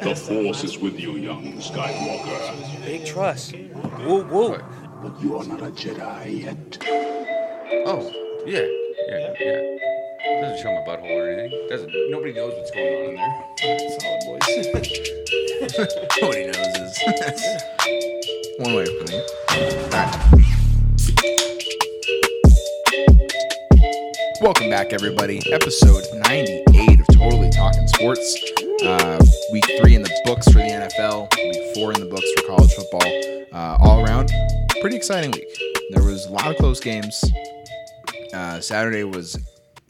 The Force is with you, young Skywalker. Big trust. Woo woo. But you are not a Jedi yet. Oh, yeah, yeah, yeah. Doesn't show my butthole or anything. Doesn't. Nobody knows what's going on in there. Solid boys. Nobody knows is one way of putting it. Welcome back, everybody. Episode 98 of Totally Talking Sports. Uh, week three in the books for the NFL, week four in the books for college football. Uh, all around, pretty exciting week. There was a lot of close games. Uh, Saturday was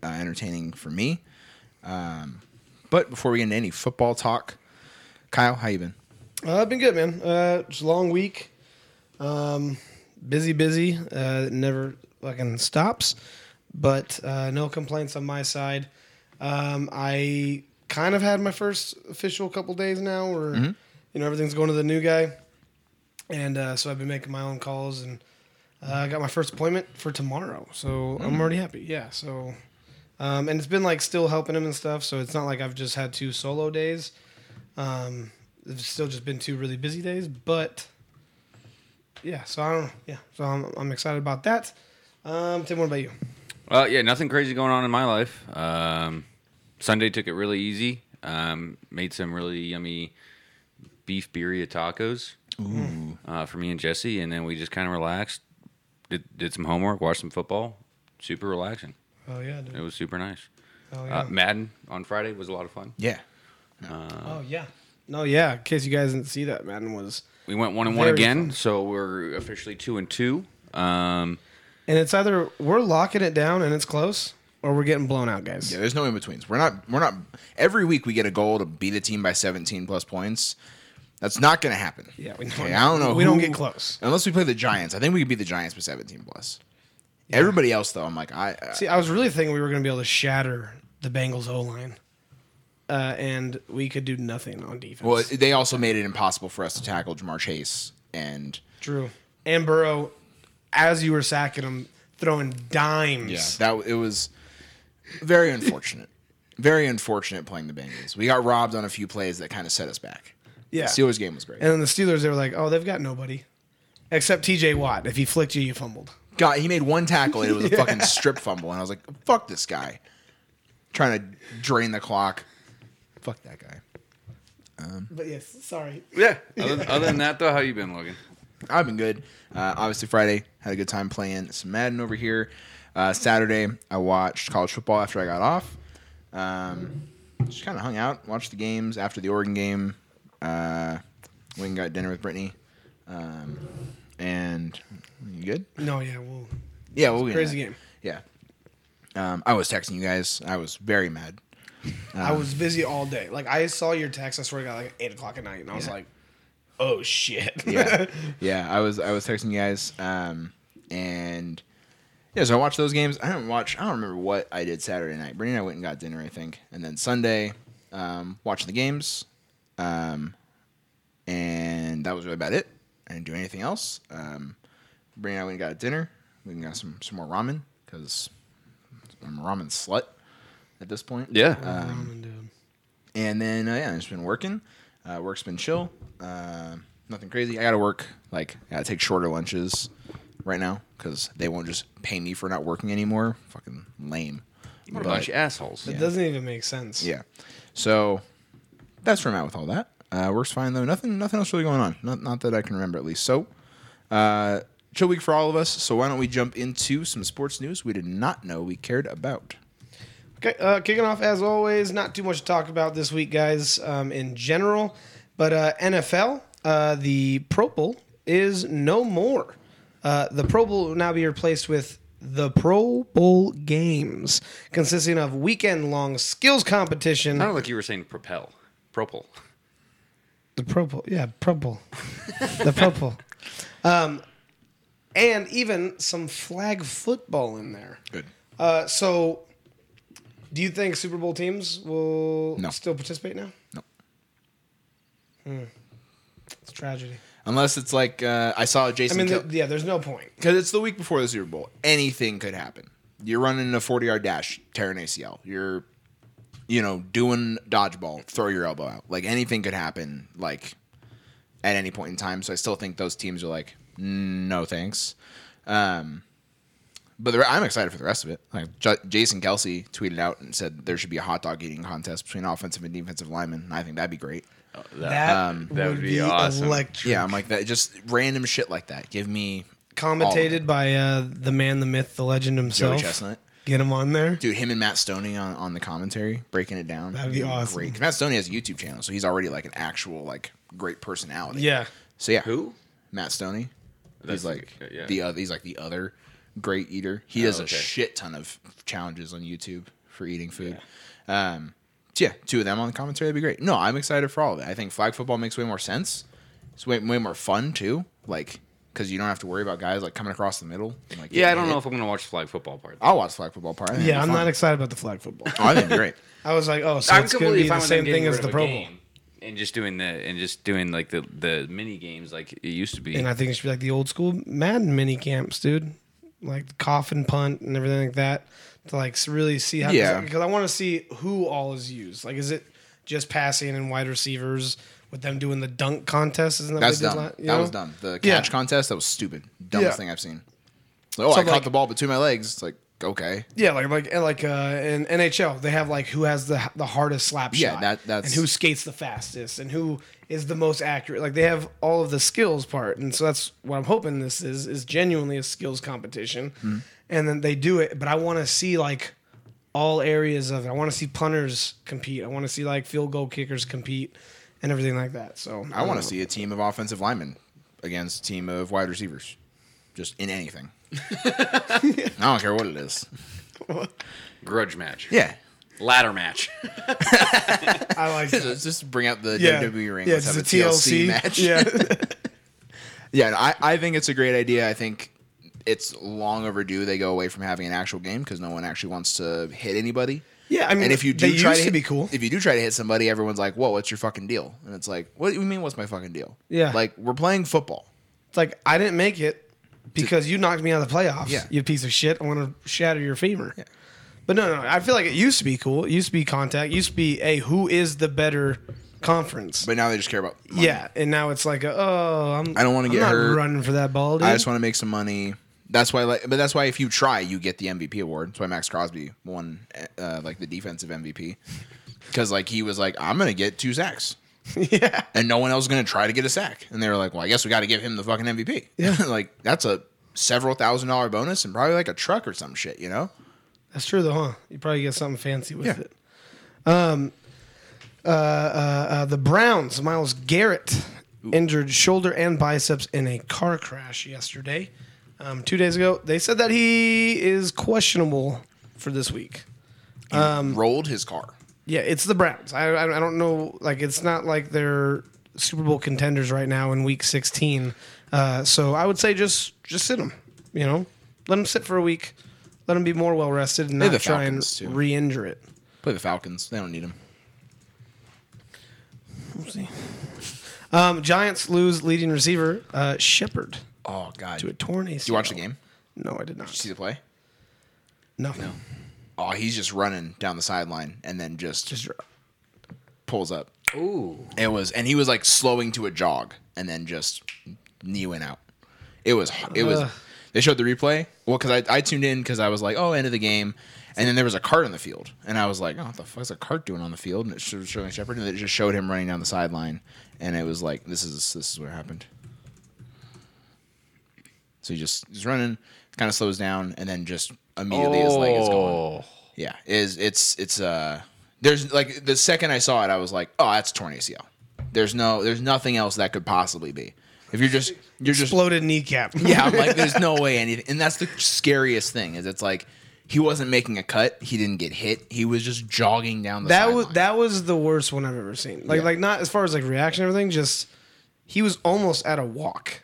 uh, entertaining for me. Um, but before we get into any football talk, Kyle, how you been? Uh, I've been good, man. Uh, it's a long week. Um, busy, busy. Uh, never fucking stops. But uh, no complaints on my side. Um, I kind of had my first official couple days now, where you know everything's going to the new guy, and uh, so I've been making my own calls, and uh, I got my first appointment for tomorrow. So I'm already happy. Yeah. So. Um, and it's been like still helping him and stuff, so it's not like I've just had two solo days. Um, it's still just been two really busy days, but yeah. So I don't. Yeah. So I'm, I'm excited about that. Um, Tim, what about you? Uh, yeah, nothing crazy going on in my life. Um, Sunday took it really easy. Um, made some really yummy beef birria tacos uh, for me and Jesse, and then we just kind of relaxed. Did did some homework, watched some football. Super relaxing. Oh yeah, It was super nice. Oh yeah. Uh, Madden on Friday was a lot of fun. Yeah. oh yeah. No, yeah. In case you guys didn't see that, Madden was, We went one and one Very again, fun. so we're officially two and two. Um, and it's either we're locking it down and it's close, or we're getting blown out, guys. Yeah, there's no in betweens. We're not. We're not. Every week we get a goal to beat a team by 17 plus points. That's not going to happen. Yeah, we Okay, I don't know. We who- don't get close. unless we play the Giants. I think we could beat the Giants by 17 plus. Everybody else, though, I'm like, I. Uh, See, I was really thinking we were going to be able to shatter the Bengals O line, uh, and we could do nothing on defense. well, they also made it impossible for us to tackle Ja'Marr Chase, and True. And Burrow, as you were sacking him, throwing dimes. yeah, that it was very unfortunate. very unfortunate playing the Bengals. We got robbed on a few plays that kind of set us back. Yeah. The Steelers game was great. And then the Steelers, they were like, oh, they've got nobody. Except TJ Watt. If he flicked you, you fumbled. God, he made one tackle and it was a fucking strip fumble, and I was like, "Fuck this guy," trying to drain the clock. Fuck that guy. But yes, sorry. yeah. Other, other than that, though, how you been, Logan? I've been good. Uh, obviously, Friday had a good time playing some Madden over here. Uh, Saturday, I watched college football after I got off. Um, just kind of hung out, watched the games after the Oregon game. Uh, went and got dinner with Brittany. Um, and you good? No, yeah, well, Yeah, we'll get crazy game. Yeah. Um, I was texting you guys. I was very mad. I was busy all day. Like, I saw your text, I swear to God, like 8 o'clock at night, and I was Yeah. like, oh, shit. yeah, yeah. I was I was texting you guys, um, and yeah. So I watched those games. I don't watch. I don't remember what I did Saturday night. Brittany and I went and got dinner, I think, and then Sunday, um, watching the games, um, and that was really about it. I didn't do anything else. Um, Brittany and I went and got dinner. We got some some more ramen because I'm a ramen slut at this point. Yeah. Ramen. And then uh, yeah, I've just been working. Uh, work's been chill. Uh, nothing crazy. I got to work. Like I got to take shorter lunches right now because they won't just pay me for not working anymore. Fucking lame. what a bunch of assholes. It doesn't even make sense. Yeah. So that's where I'm at with all that. Uh, works fine though. Nothing. Nothing else really going on. Not, not that I can remember at least. So. Uh, Chill week for all of us. So why don't we jump into some sports news we did not know we cared about? Okay, uh, kicking off as always. Not too much to talk about this week, guys, um, in general. But uh, NFL, uh, the Pro Bowl is no more. Uh, the Pro Bowl will now be replaced with the Pro Bowl games, consisting of weekend-long skills competition. Sounded like you were saying propel. Propel. The Pro Bowl, yeah, Pro Bowl, the Pro Bowl, um, and even some flag football in there. Good. Uh, so, do you think Super Bowl teams will No. still participate now? No. It's tragedy. Unless it's like uh, I saw Jason. I mean, Kel- the, yeah, there's no point. because it's the week before the Super Bowl. Anything could happen. You're running a 40 yard dash, tear an ACL. You're you know, doing dodgeball, throw your elbow out. Like anything could happen. Like at any point in time. So I still think those teams are like, no thanks. Um, but the, I'm excited for the rest of it. Like J- Jason Kelce tweeted out and said there should be a hot dog eating contest between offensive and defensive linemen. And I think that'd be great. That, Um, that would be awesome. electric. Yeah, I'm like that. Just random shit like that. Give me Commentated by uh, the man, the myth, the legend himself, Joey himself. Chestnut. Get him on there. Dude, him and Matt Stonie on, on the commentary, breaking it down. That'd be awesome. Great. 'Cause Matt Stonie has a YouTube channel, so he's already like an actual like great personality. Yeah. So yeah, Who? Matt Stonie. That's he's like the- yeah. the other. He's like the other great eater. He Oh, does a okay. shit ton of challenges on YouTube for eating food. Um, so yeah, two of them on the commentary. That'd be great. No, I'm excited for all of it. I think flag football makes way more sense. It's way way more fun too. Like because you don't have to worry about guys like coming across the middle. And, like, Yeah, I don't know if I'm gonna watch the flag football part. I'll watch flag football part. Yeah, I'm be not excited about the flag football. Oh, I think great. I was like, oh, so I'm it's going to completely be the same thing as the Pro Bowl. and just doing the and just doing like the the mini games like it used to be. And I think it should be like the old school Madden mini camps, dude. Like the coffin punt and everything like that. To like really see how. Yeah. Because I want to see who all is used. Like, is it just passing and wide receivers with them doing the dunk contest? Isn't that That's dumb. la- you that know? was dumb. The Yeah. catch contest that was stupid. Dumbest Yeah. thing I've seen. Like, oh, So, I caught the ball between my legs. It's like okay. Yeah, like like and like uh, in NHL, they have like who has the the hardest slap Yeah, shot, that- that's- and who skates the fastest, and who is the most accurate. Like they have all of the skills part, and so that's what I'm hoping this is is genuinely a skills competition, Hmm. And then they do it. But I want to see like all areas of it. I want to see punters compete. I want to see like field goal kickers compete, and everything like that. So I want to see a team of offensive linemen against a team of wide receivers, just in anything. I don't care what it is. Grudge match. Yeah, Ladder match. I like that. let's just bring out the yeah, WWE ring. yeah, let's have a a TLC, TLC match. Yeah, Yeah, I, I think it's a great idea. I think it's long overdue they go away from having an actual game because no one actually wants to hit anybody. yeah. I mean, And if you do try to, to be cool. if you do try to hit somebody, everyone's like, "Whoa, what's your fucking deal?" And it's like, "What do you mean? What's my fucking deal?" Yeah. like we're playing football. It's like I didn't make it because you knocked me out of the playoffs. Yeah. You piece of shit. I want to shatter your femur. But no, no, I feel like it used to be cool. It used to be contact. It used to be, hey, who is the better conference? But now they just care about money. yeah, and now it's like, oh, I'm. I don't wanna get not hurt. running for that ball, dude. I just want to make some money. That's why, like, but that's why if you try, you get the MVP award. That's why Maxx Crosby won, uh, like, the defensive MVP because, like, he was like, "I'm gonna get two sacks." yeah, and no one else is going to try to get a sack. And they were like, well, I guess we got to give him the fucking MVP. Yeah. like, that's a several thousand dollar bonus and probably like a truck or some shit, you know? that's true though, huh? You probably get something fancy with Yeah. it. Um, uh, uh, uh, the Browns, Myles Garrett injured shoulder and biceps in a car crash yesterday. Um, two days ago, they said that he is questionable for this week. He Um, rolled his car. Yeah, it's the Browns. I, I I don't know. Like, it's not like they're Super Bowl contenders right now in Week 16. Uh, so I would say just just sit them. You know, let them sit for a week. Let them be more well rested and not the try Falcons, too. and re-injure it. Play the Falcons. They don't need him. We'll see. Um, Giants lose leading receiver uh, Shepard Oh, God. to a torn ACL. Did you watch the game? No, I did not. Did you see the play? No, Oh, he's just running down the sideline and then just, just pulls up. Ooh. It was, and he was like slowing to a jog and then just knee went out. It was, it was, Ugh. they showed the replay. Well, because I, I tuned in because I was like, oh, end of the game. And then there was a cart on the field. And I was like, oh, what the fuck is a cart doing on the field? And it was showing Shepard. And it just showed him running down the sideline. And it was like, this is this is what happened. So he just he's running, kind of slows down, and then just immediately his leg is gone. Oh. Yeah, is it's it's uh there's like the second I saw it, I was like, oh, that's torn ACL. There's no there's nothing else that could possibly be. If you're just you're just exploded kneecap. yeah, I'm like, there's no way anything. And that's the scariest thing is it's like he wasn't making a cut, he didn't get hit, he was just jogging down the that sideline. was that was the worst one I've ever seen. Like Yeah. like not as far as like reaction and everything. Just he was almost at a walk.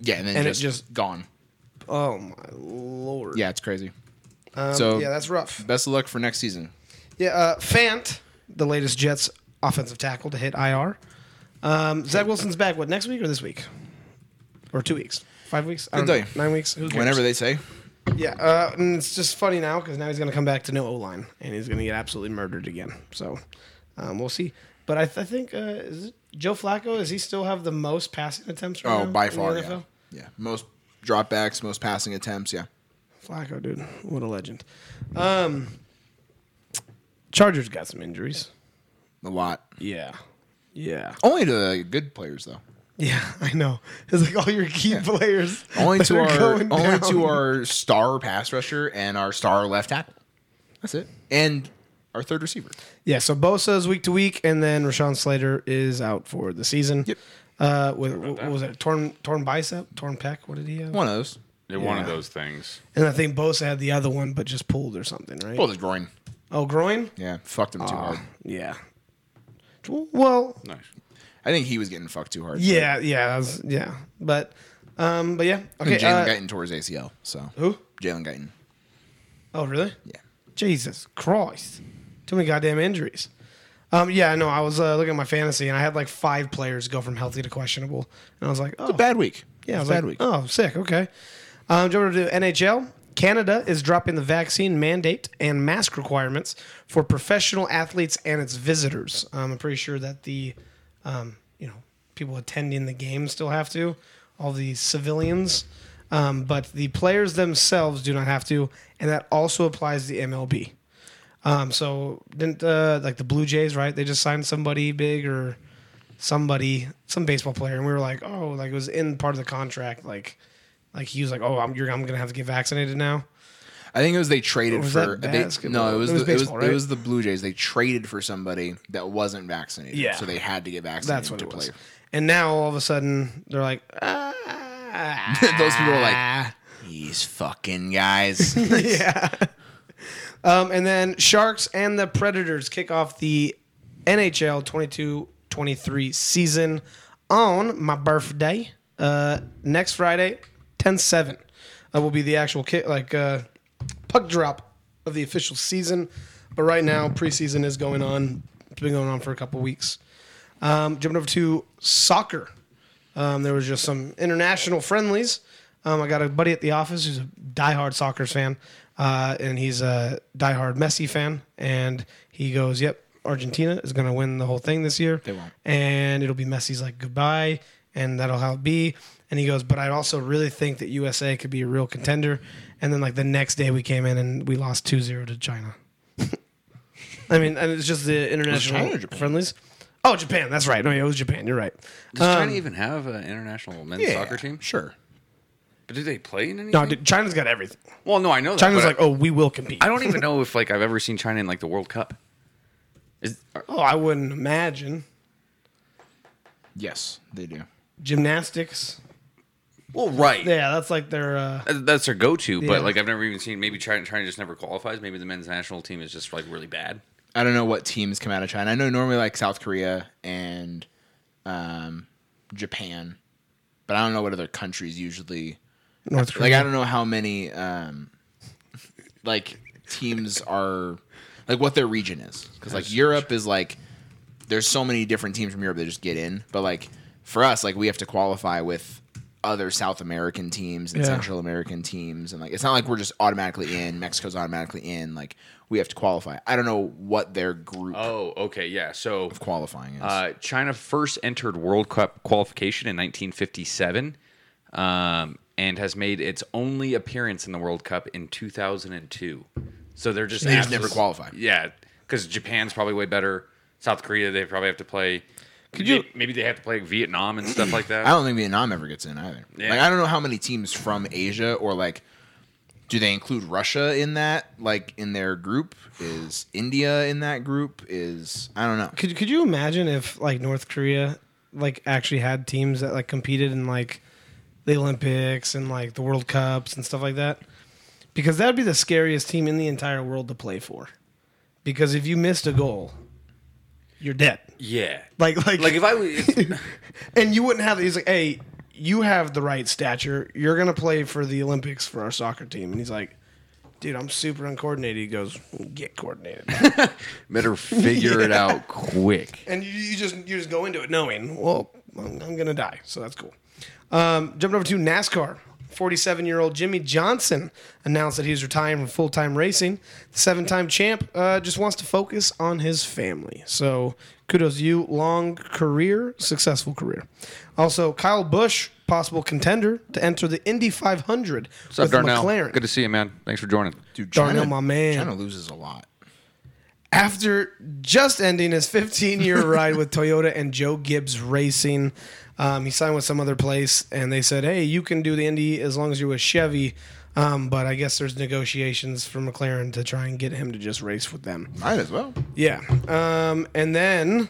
Yeah, and then and it just, just- gone. Oh my lord. Yeah, it's crazy. Um, so- yeah, that's rough. Best of luck for next season. Yeah, uh, Fant, the latest Jets offensive tackle to hit IR. Um, Zach Wilson's back. What next week or this week, or two weeks, five weeks? I don't know. tell you. Nine weeks. Whenever they say, Yeah, uh, and it's just funny now because now he's going to come back to no O line and he's going to get absolutely murdered again. So um, we'll see. But I, th- I think uh, is it Joe Flacco? Does he still have the most passing attempts? Right Oh, now by far, yeah. Yeah, most dropbacks, most passing attempts. Yeah, Flacco, dude, what a legend. Um, Chargers got some injuries. a lot. Yeah, yeah, Only to good players though. yeah. I know. It's like all your key players. Only to our only down. to our star pass rusher and our star left tackle. That's it. And our third receiver. Yeah, so Bosa is week to week, and then Rashawn Slater is out for the season. Yep. Uh, with what was it? Torn torn bicep, torn pec. What did he have? One of those. They're one of those things. And I think Bosa had the other one, but just pulled or something, right? Pulled his groin. oh, groin. Yeah, fucked him too hard. Yeah. Well, Nice. I think he was getting fucked too hard. yeah, yeah, that was, yeah, but, um, but yeah. Okay, Okay. Jalen Uh, Guyton tore his ACL. So who? Jalen Guyton. Oh, really? Yeah. Jesus Christ. Too many goddamn injuries. Um, yeah, no, I was uh, looking at my fantasy and I had like five players go from healthy to questionable. And I was like, oh, a Bad week. Yeah, I was bad like, week. oh, sick. Okay. Um, jump over to NHL. Canada is dropping the vaccine mandate and mask requirements for professional athletes and its visitors. Um, I'm pretty sure that the, um, you know, people attending the game still have to, all the civilians, um, but the players themselves do not have to, and that also applies to the MLB. Um, so didn't uh, like the Blue Jays, right? They just signed somebody big or somebody, some baseball player, and we were like, oh, like it was in part of the contract, like, like he was like, oh, I'm you're, I'm gonna have to get vaccinated now. I think it was they traded was for they, no, it was It was the, it was baseball, it was the Blue Jays. They traded for somebody that wasn't vaccinated. Yeah. so they had to get vaccinated That's what to it play. was. And now all of a sudden they're like, ah, Those people are like, these fucking guys. yeah. Um, and then Sharks and the Predators kick off the NHL 22-23 season on my birthday. Uh, next Friday, 10-7 uh, will be the actual kick, like uh, puck drop of the official season. But right now, preseason is going on. It's been going on for a couple weeks. Um, jumping over to soccer. Um, there was just some international friendlies. Um, I got a buddy at the office who's a diehard soccer fan, uh, and he's a diehard Messi fan. And he goes, "Yep, Argentina is going to win the whole thing this year. They won't. and it'll be Messi's like goodbye, and that'll how it be." And he goes, "But I also really think that USA could be a real contender." And then like the next day, we came in and we lost 2-0 to China. I mean, and it's just the international friendlies. Oh, Japan. That's right. No, yeah, it was Japan. You're right. Does China even have an international men's Yeah, soccer team? Sure. But do they play in anything? No, dude, China's got everything. well, no, I know that. China's but like, oh, we will compete. I, I don't even know if like I've ever seen China in like the World Cup. Is Oh, I wouldn't imagine Yes, they do. gymnastics. well, right. Yeah, that's like their. Uh, That's their go-to, Yeah. but like I've never even seen. Maybe China, China just never qualifies. Maybe the men's national team is just like really bad. I don't know what teams come out of China. I know normally like South Korea and um, Japan, but I don't know what other countries usually. North Like I don't know how many um, like teams are like what their region is because like Europe is like there's so many different teams from Europe that just get in, but like for us like we have to qualify with other South American teams and Yeah. Central American teams and like it's not like we're just automatically in. Mexico's automatically in. Like we have to qualify. I don't know what their group Oh, okay, yeah. So of qualifying is. Uh, China first entered World Cup qualification in 1957 um, and has made its only appearance in the World Cup in 2002. So they're just They just never qualified. Yeah, because Japan's probably way better. South Korea, they probably have to play. Could you- maybe they have to play Vietnam and stuff like that? I don't think Vietnam ever gets in either. Yeah. Like I don't know how many teams from Asia or like do they include Russia in that like in their group? Is India in that group? Is I don't know. could could you imagine if like North Korea like actually had teams that like competed in like the Olympics and like the World Cups and stuff like that? Because that'd be the scariest team in the entire world to play for. Because if you missed a goal, you're dead. yeah. Like like Like if I was, and you wouldn't have. He's like, hey, you have the right stature. You're gonna play for the Olympics for our soccer team. And he's like, dude, I'm super uncoordinated. He goes, get coordinated. better figure it out quick. and you, you just you just go into it knowing, well, I'm, I'm gonna die. So that's cool. Um, jumping over to NASCAR. 47 year old Jimmie Johnson announced that he's retiring from full time racing. The seven time champ uh, just wants to focus on his family. So kudos to you. Long career, successful career. Also, Kyle Busch, possible contender to enter the Indy 500 What's up, with Darnell? McLaren. Good to see you, man. Thanks for joining. Dude, Darnell, China, my man. China loses a lot. after just ending his 15 year ride with Toyota and Joe Gibbs Racing. Um, he signed with some other place, and they said, "Hey, you can do the Indy as long as you're with Chevy." Um, but I guess there's negotiations for McLaren to try and get him to just race with them. Might as well. Yeah. Um, and then,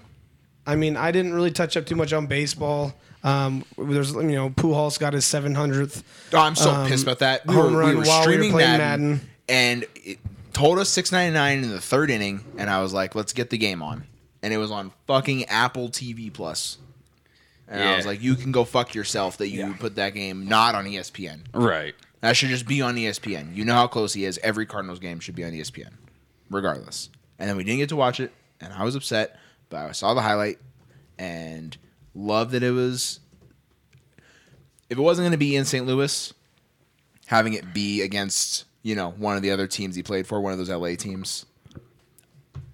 I mean, I didn't really touch up too much on baseball. Um, there's, you know, Pujols got his 700th. Oh, I'm so Um, pissed about that. We home were, run we were while we were streaming playing Madden, Madden. and it told us 6.99 in the third inning, and I was like, "Let's get the game on." And it was on fucking Apple TV Plus. And I Yeah. was like, "You can go fuck yourself that you Yeah. put that game not on ESPN. Right. That should just be on ESPN. You know how close he is. Every Cardinals game should be on ESPN, regardless." And then we didn't get to watch it, and I was upset. But I saw the highlight and loved that it was. If it wasn't going to be in St. Louis, having it be against you know one of the other teams he played for, one of those LA teams,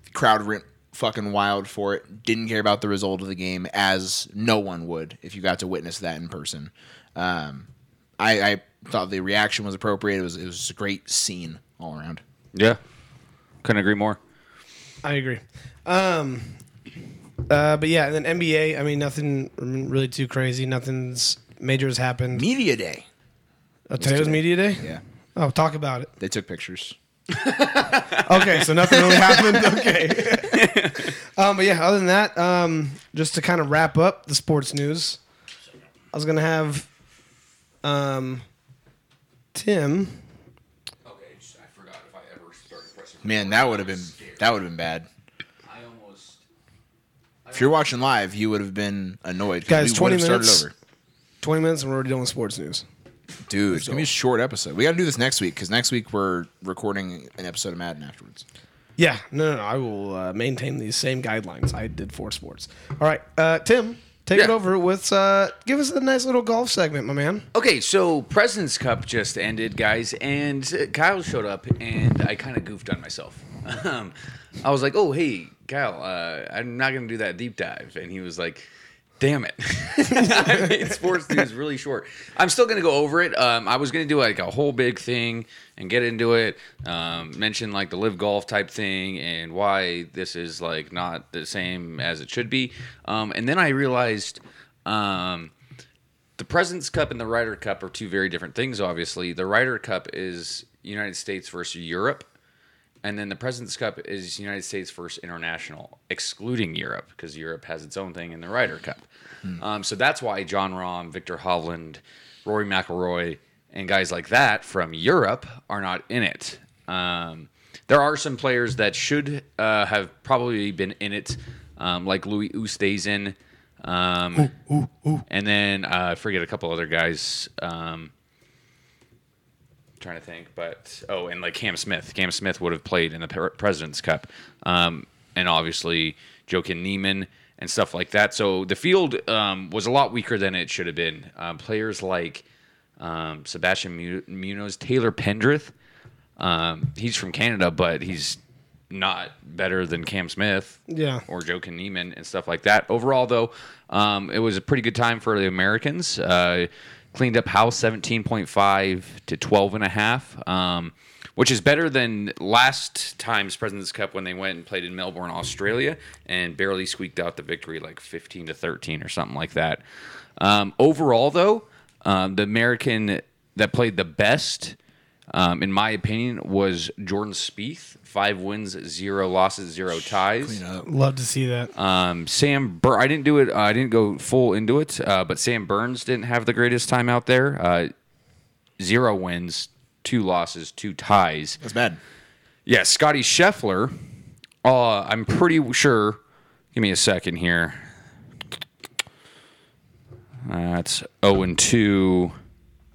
the crowd went fucking wild for it. Didn't care about the result of the game, as no one would if you got to witness that in person. Um, I, I thought the reaction was appropriate. It was it was a great scene all around. Yeah. Couldn't agree more. I agree. Um, uh, but yeah, and then NBA. I mean, nothing really too crazy. Nothing's major has happened. Media day. Uh, today was media day. Yeah, Oh, talk about it. they took pictures. Okay, so nothing really happened. Okay. um, but yeah, other than that, um, just to kind of wrap up the sports news, I was gonna have um, Tim. Okay, I forgot if I ever started pressing. Man, that would have been that would have been bad. I almost. If you're watching live, you would have been annoyed. 'cause Guys, we 20 would started minutes. over. Twenty minutes, and we're already done with sports news. Dude, it's gonna be a short episode. We got to do this next week because next week we're recording an episode of Madden afterwards. Yeah, no, no, no. I will uh, maintain these same guidelines I did for sports. All right, uh, Tim, take it over with. Uh, give us a nice little golf segment, my man. Okay, so President's Cup just ended, guys, and uh, Kyle showed up, and I kind of goofed on myself. Um, I was like, "Oh, hey, Kyle, uh, I'm not gonna do that deep dive," and he was like, "Damn it!" I made sports news really short. I'm still gonna go over it. Um, I was gonna do like a whole big thing and get into it, um, mention like the live golf type thing and why this is like not the same as it should be, um, and then I realized. Um, the President's Cup and the Ryder Cup are two very different things. Obviously, the Ryder Cup is United States versus Europe, and then the President's Cup is United States first international, excluding Europe because Europe has its own thing in the Ryder Cup. Um, so that's why Jon Rahm, Viktor Hovland, Rory McIlroy, and guys like that from Europe are not in it. Um, there are some players that should uh, have probably been in it, um, like Louis Oosthuizen. Um, and then uh, I forget a couple other guys. Um, trying to think, but oh, and like Cam Smith. Cam Smith would have played in the President's Cup, um, and obviously Joaquin Niemann and stuff like that. So the field um, was a lot weaker than it should have been. Um, players like um, Sebastian Munoz, Taylor Pendrith. Um, he's from Canada, but he's not better than Cam Smith Yeah. or Joe Niemann and stuff like that. Overall, though, um, it was a pretty good time for the Americans. Uh, cleaned up house 17.5 to 12 and a half, um, which is better than last time's President's Cup when they went and played in Melbourne, Australia, and barely squeaked out the victory like 15 to 13 or something like that. Um, overall, though, um, the American that played the best um, in my opinion, was Jordan Spieth. Five wins, zero losses, zero ties. Love to see that. Um, Sam, Bur- I didn't do it. Uh, I didn't go full into it, uh, but Sam Burns didn't have the greatest time out there. Uh, zero wins, two losses, two ties. That's bad. Yeah, Scotty Scheffler. Uh, I'm pretty sure. Give me a second here. That's 0 and 2,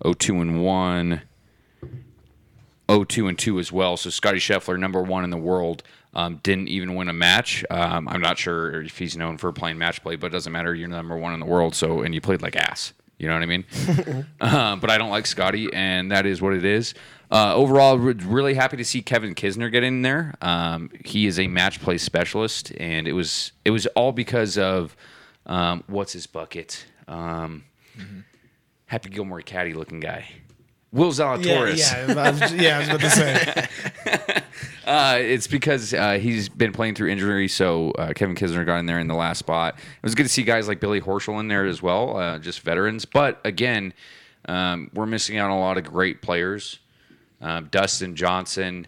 0 2 and 1, 0 2 and 2 as well. So Scotty Scheffler, number one in the world, um, didn't even win a match. Um, I'm not sure if he's known for playing match play, but it doesn't matter. You're number one in the world, so and you played like ass. You know what I mean? um, but I don't like Scotty, and that is what it is. Uh, overall, really happy to see Kevin Kisner get in there. Um, he is a match play specialist, and it was it was all because of um, what's his bucket? Um, Happy Gilmore caddy looking guy, Will Yeah, Zalatoris. yeah, I was, yeah, I was about to say. Uh, it's because uh, he's been playing through injury, so uh, Kevin Kisner got in there in the last spot. It was good to see guys like Billy Horschel in there as well, uh, just veterans. But again, um, we're missing out on a lot of great players. Um, Dustin Johnson,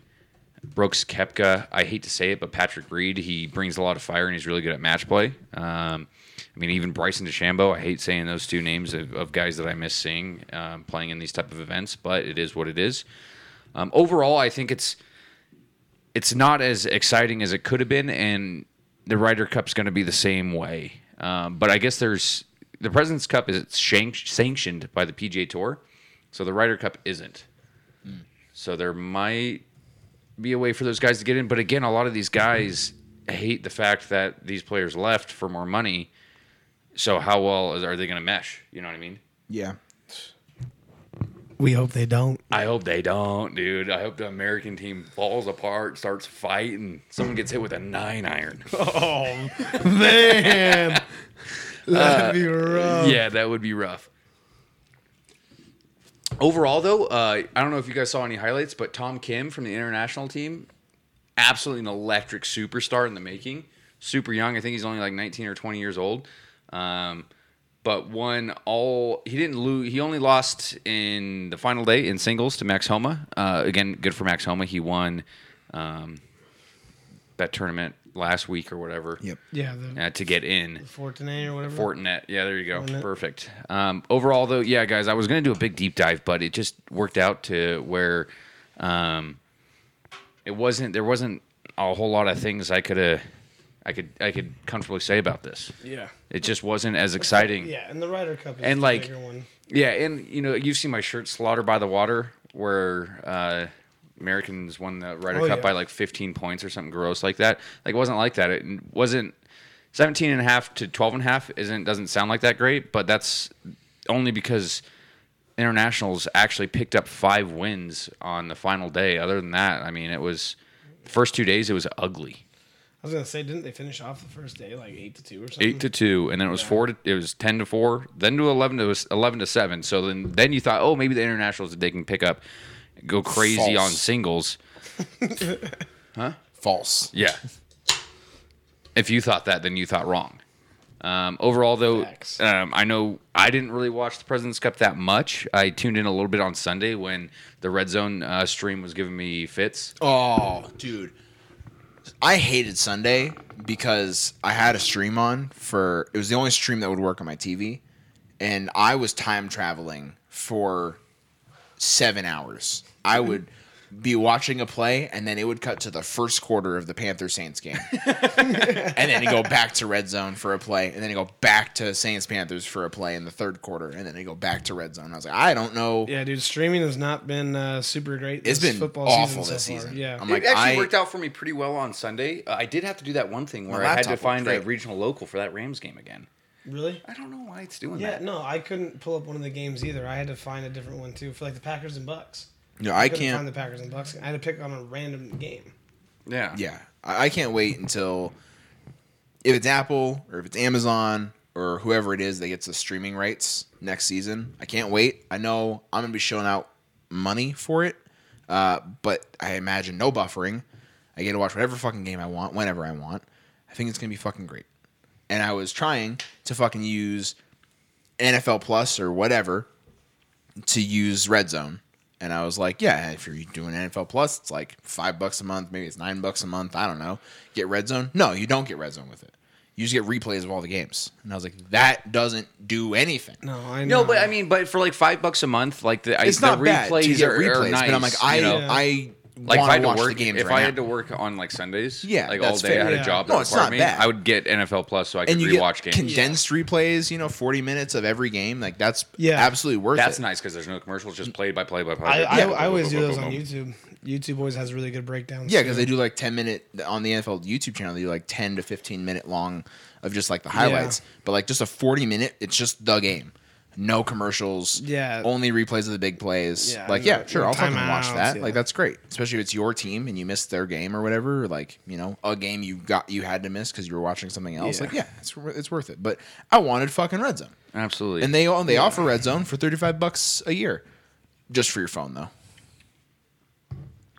Brooks Koepka. I hate to say it, but Patrick Reed. He brings a lot of fire and he's really good at match play. Um, I mean, even Bryson DeChambeau. I hate saying those two names of, of guys that I miss seeing um, playing in these type of events, but it is what it is. Um, overall, I think it's it's not as exciting as it could have been, and the Ryder Cup's going to be the same way. Um, but I guess there's the President's Cup is sanctioned by the PGA Tour, so the Ryder Cup isn't. So there might be a way for those guys to get in, but again, a lot of these guys hate the fact that these players left for more money. So how well are they going to mesh? You know what I mean? Yeah. We hope they don't. I hope they don't, dude. I hope the American team falls apart, starts fighting, someone gets hit with a nine iron. Oh man, that'd be rough. yeah, that would be rough. Overall, though, uh, I don't know if you guys saw any highlights, but Tom Kim from the international team, absolutely an electric superstar in the making. Super young. I think he's only like 19 or 20 years old. Um, but won all. He didn't lose. He only lost in the final day in singles to Max Homa. Uh, again, good for Max Homa. He won um, that tournament last week or whatever. Yep. Yeah, the Uh, to get in. Fortinet or whatever. Fortinet. Yeah, there you go. Fortinet. Perfect. Um, overall, though, yeah, guys, I was going to do a big deep dive, but it just worked out to where um, it wasn't. There wasn't a whole lot of things I could have. I could I could comfortably say about this. yeah. It just wasn't as exciting. Yeah, and the Ryder Cup is And, the like, bigger one. Yeah, and you know, you've seen my shirt "Slaughter by the Water," where uh, Americans won the Ryder Oh, Cup yeah. by like 15 points or something gross like that. Like, it wasn't like that. It wasn't 17 and a half to 12 and a half. Isn't doesn't sound like that great, but that's only because internationals actually picked up five wins on the final day. Other than that, I mean, it was the first two days. It was ugly. I was gonna say, didn't they finish off the first day like eight to two or something? eight to two, and then it was four to it was ten to four, then to eleven to eleven to seven. So then then you thought, oh, maybe the internationals they can pick up, go crazy False. on singles. Huh? False. Yeah. if you thought that, then you thought wrong. Um, overall, though, um, I know I didn't really watch the President's Cup that much. I tuned in a little bit on Sunday when the Red Zone uh, stream was giving me fits. Oh, dude. I hated Sunday because I had a stream on for it was the only stream that would work on my TV and I was time traveling for 7 hours. I would be watching a play and then it would cut to the first quarter of the Panther Saints game. and then you go back to red zone for a play and then you go back to Saints Panthers for a play in the third quarter and then you go back to red zone. I was like, I don't know. Yeah, dude, streaming has not been uh, super great. It's been football awful season this so season. Yeah, I'm like, it actually I- worked out for me pretty well on Sunday. Uh, I did have to do that one thing where I had to find a regional local for that Rams game again. really. I don't know why it's doing Yeah, that. Yeah, no, I couldn't pull up one of the games either. I had to find a different one too for like the Packers and Bucks. No, I couldn't can't find the Packers and Bucks. I had to pick on a random game. Yeah. Yeah, I, I can't wait until if it's Apple or if it's Amazon or whoever it is that gets the streaming rights next season. I can't wait. I know I'm gonna be showing out money for it, uh, but I imagine no buffering. I get to watch whatever fucking game I want whenever I want. I think it's gonna be fucking great. And I was trying to fucking use NFL Plus or whatever to use Red Zone. And I was like, yeah, if you're doing NFL Plus, it's like five bucks a month, maybe it's nine bucks a month. I don't know. Get Red Zone? No, you don't get Red Zone with it. You just get replays of all the games. And I was like, that doesn't do anything. No, I know. No, but I mean, but for like five bucks a month, like the, I, It's the not bad to replays get are, replays, are nice. but I'm like, I, you know? Yeah. I like if I wanna had to watch work, the games if right I now. had to work on like Sundays, Yeah, like all that's day, I fair. had a job No, that it's required not me. bad. I would get NFL Plus so I could and you rewatch get games. condensed replays, you know, 40 minutes of every game. Like that's Yeah. absolutely worth it. That's it. nice because there's no commercials, just play by play by play. I, I, Yeah. I always do those on. YouTube. YouTube always has really good breakdowns. Yeah, because they do like 10 minute on the NFL YouTube channel. They do like 10 to 15 minute long of just like the highlights. But like just a 40 minute, it's just the game. No commercials. Yeah. only replays of the big plays. Yeah, like yeah, sure, I'll fucking watch timeouts, that. yeah. Like that's great, especially if it's your team and you missed their game or whatever. Or like you know, a game you got you had to miss because you were watching something else. Yeah. Like yeah, it's it's worth it. But I wanted fucking red zone, Absolutely. and they they offer red zone for thirty five bucks a year, just for your phone though.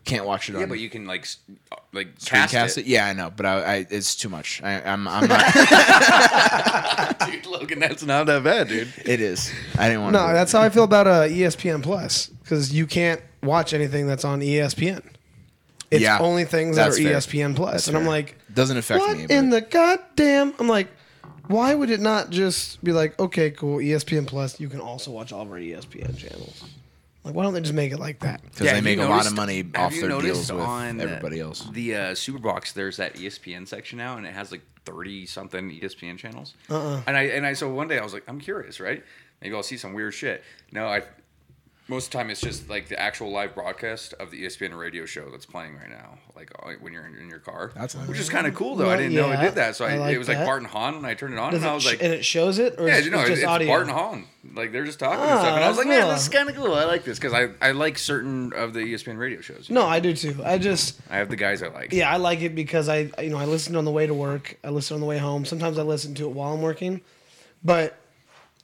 Can't watch it on yeah, but you can like s- uh, like cast, Screencast it. it. Yeah, I know, but I, I it's too much. I, I'm I'm not. dude. Logan, that's not that bad, dude. it is. I didn't want. No, to that's how I feel about uh, ESPN Plus because you can't watch anything that's on ESPN. It's Yeah, only things that are that's fair. ESPN Plus, That's and I'm fair. like, doesn't affect what me. in but- the goddamn? I'm like, why would it not just be like, okay, cool, ESPN Plus, you can also watch all of our ESPN channels. Like, why don't they just make it like that? because they make you a lot of money off their deals with on everybody else. The uh, Superbox, there's that ESPN section now, and it has like thirty something ESPN channels. Uh-uh. And I and I so one day I was like, I'm curious, right? Maybe I'll see some weird shit. No, I. Most of the time, it's just like the actual live broadcast of the ESPN radio show that's playing right now, like uh, when you're in, in your car. That's which is kind of cool though. I didn't know it did that, so I, I like it was like that. Bart and Hahn, and I turned it on, Does and I was sh- like, and it shows it, or yeah, is you know, it's it's, just it's audio? Bart and Hahn. Like they're just talking and Ah, stuff, and I was that's like, man, cool. this is kind of cool. I like this because I, I like certain of the ESPN radio shows. No, I do too. I just I have the guys I like. yeah, I like it because I you know I listen on the way to work. I listen on the way home. Sometimes I listen to it while I'm working, but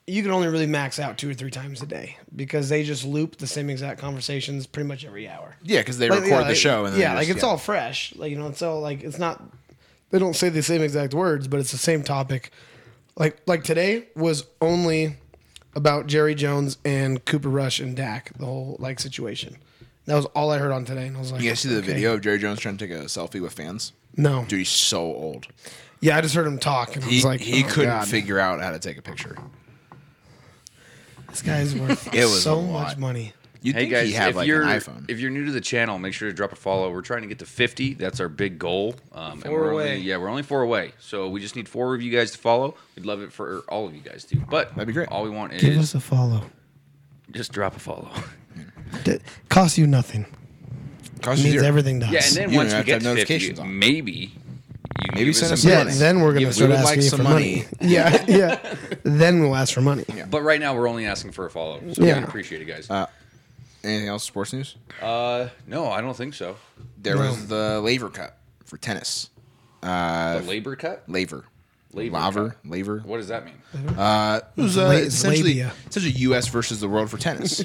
you can only really max out two or three times a day because they just loop the same exact conversations pretty much every hour. Yeah, because they Like, record yeah, the like- show and then yeah, like just- it's all fresh. Like you know, it's all like it's not. They don't say the same exact words, but it's the same topic. Like like today was only about Jerry Jones and Cooper Rush and Dak, the whole like situation. That was all I heard on today, and I was like, You guys see the okay. video of Jerry Jones trying to take a selfie with fans? No, Dude, he's so old. yeah, I just heard him talk, and I was like, he oh, couldn't God. figure out how to take a picture. This guy's worth It was a so lot. much money. You'd Hey think guys, he had if like you're an iPhone. if you're new to the channel, make sure to drop a follow. We're trying to get to 50. That's our big goal. Um, and Four we're away. Only, yeah, we're only four away. So we just need four of you guys to follow. We'd love it for all of you guys to. But That'd be great. All we want is Give us a follow. just drop a follow. It costs you nothing. Cost It you means zero. everything does. yeah, and then You once don't we have to get have to 50, notifications on. maybe you Maybe send us us some yeah, money. then we're gonna Give us- start we would asking like you some for money. money. yeah, yeah. Then we'll ask for money. But right now, we're only asking for a follow. So Yeah. we appreciate it, guys. Uh, Anything else sports news? Uh, no, I don't think so. There was the Laver Cup for tennis. the labor cut? Laver. Laver Laver. Cup. Laver. What does that mean? Uh, it was uh, La- it's essentially labia. it's essentially U.S. versus the world for tennis.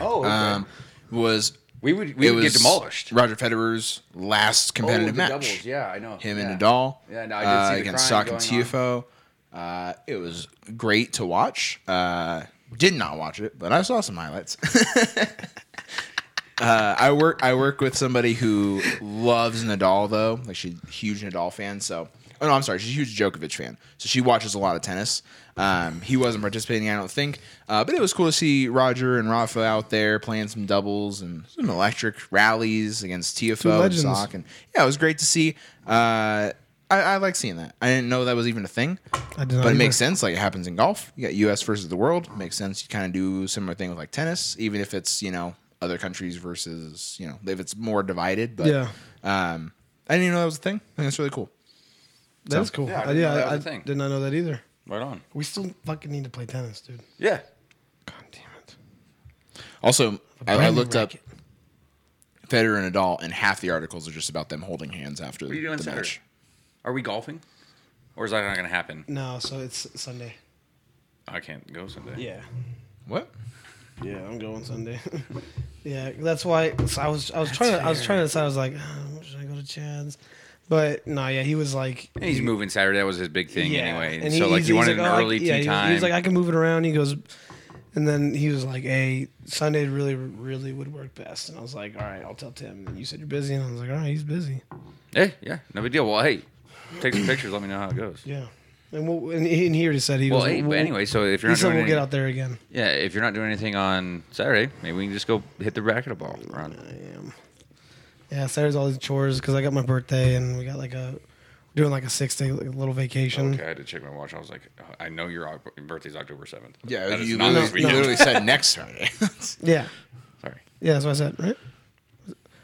Oh, okay. um, was we would we it would get demolished. Roger Federer's last competitive oh, the match. doubles. Yeah, I know. Him yeah. and Nadal. Yeah, no, I did uh, see the against crying Sock and going Tiafoe. Uh, it was great to watch. Uh, did not watch it, but I saw some highlights. uh, I work I work with somebody who loves Nadal though. Like she's a huge Nadal fan. So oh no, I'm sorry, she's a huge Djokovic fan. So she watches a lot of tennis. Um, he wasn't participating, I don't think, uh, but it was cool to see Roger and Rafa out there playing some doubles and some electric rallies against Tiafoe and. Sock, and yeah, it was great to see. Uh, I, I like seeing that. I didn't know that was even a thing, I did not but it makes sense. Like it happens in golf. You got U.S. versus the world. Makes sense. You kind of do similar thing with like tennis, even if it's you know other countries versus you know if it's more divided. But Yeah. um, I didn't even know that was a thing. I think that's really cool. That's cool. Yeah, I I, didn't yeah, know that I, was a thing. did not know that either. Right on. We still fucking need to play tennis, dude. Yeah. God damn it. Also, I, I Brand new looked up. Federer and Nadal, and half the articles are just about them holding hands after What are you doing the Saturday? match. Are we golfing? Or is that not going to happen? No, so it's Sunday. I can't go Sunday. Yeah. What? Yeah, I'm going Sunday. yeah, that's why so I was I was trying to I was trying to decide I was like, oh, should I go to Chad's? But no, yeah, he was like And he's moving Saturday. That was his big thing yeah. anyway. And so he- like he's- you he's wanted like, an oh, I- early yeah, tea he was- time. He was like, I can move it around. He goes, and then he was like, hey, Sunday really really would work best. And I was like, all right, I'll tell Tim. And you said you're busy, and I was like, all right, he's busy. hey, yeah, no big deal. Well, hey, take some pictures. Let me know how it goes. Yeah. And, we'll, and, he, and he already said he Well, was. hey, but we'll- anyway, so if you're not doing we'll any, get out there again. yeah, if you're not doing anything on Saturday, maybe we can just go hit the racquetball around. I am. Yeah, Saturday's all these chores because I got my birthday and we got like a doing like a six day like, little vacation. Okay, I had to check my watch. I was like, oh, I know your birthday's October seventh. Yeah, that is you not literally, this you weekend. literally said next Saturday. Yeah, Sorry. yeah, that's what I said, right?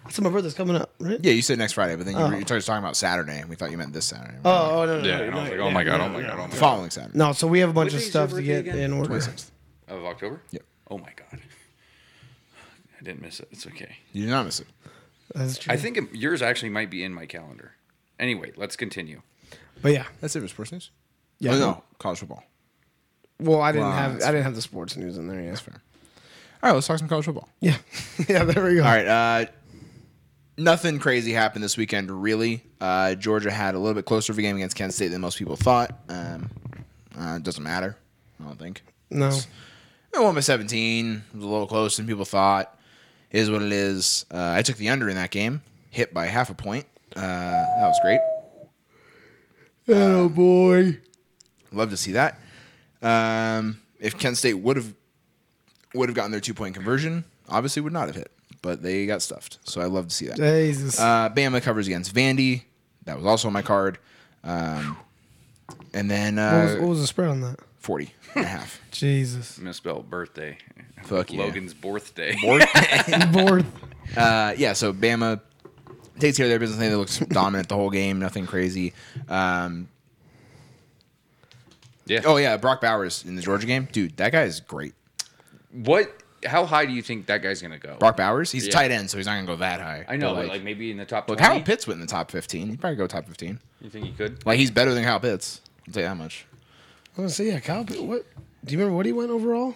I said my birthday's coming up, right? Yeah, you said next Friday, but then you, Oh. were, you started talking about Saturday, and we thought you meant this Saturday. Oh, oh no, no, Yeah, no, and I was like, oh yeah, my god, oh yeah, oh my yeah. god, oh my god. following Saturday. No, so we have a bunch What of stuff to get again? in order. 26th. Of October? Yep. Oh my god. I didn't miss it. It's okay. You did not miss it. That's true. I think it, yours actually might be in my calendar. Anyway, let's continue. but yeah, That's it for sports news. yeah. Oh, no, college football. Well, I didn't Wow, have that's I didn't have the sports news in there. Yeah, That's fair. All right, let's talk some college football. yeah, yeah. There we go. All right. Uh, nothing crazy happened this weekend, really. Uh, Georgia had a little bit closer of a game against Kent State than most people thought. Um, uh, it doesn't matter, I don't think. No, It won by 17. It was a little closer than people thought. Is what it is. Uh, I took the under in that game, hit by half a point. Uh, that was great. oh boy. Love to see that. Um, if Kent State would have would have gotten their two point conversion, obviously would not have hit, but they got stuffed. So I love to see that. Jesus. Uh, Bama covers against Vandy. That was also on my card. Um, and then what, was, uh, what was the spread on that? 40 and a half. Jesus. Misspelled birthday. Fuck yeah. Logan's birthday. Bored. Uh, yeah, so Bama takes care of their business. They look dominant the whole game. Nothing crazy. Um, Yeah. oh yeah, Brock Bowers in the Georgia game, dude. That guy is great. What? How high do you think that guy's gonna go? Brock Bowers, he's a Yeah. tight end, so he's not gonna go that high. I know, but like, maybe in the top. look, 20? Kyle Pitts went in the top fifteen. He'd probably go top fifteen. You think he could? Like he's better than Kyle Pitts. I'll tell you that much. I was gonna say yeah. Kyle, Pitt- what? Do you remember what he went overall?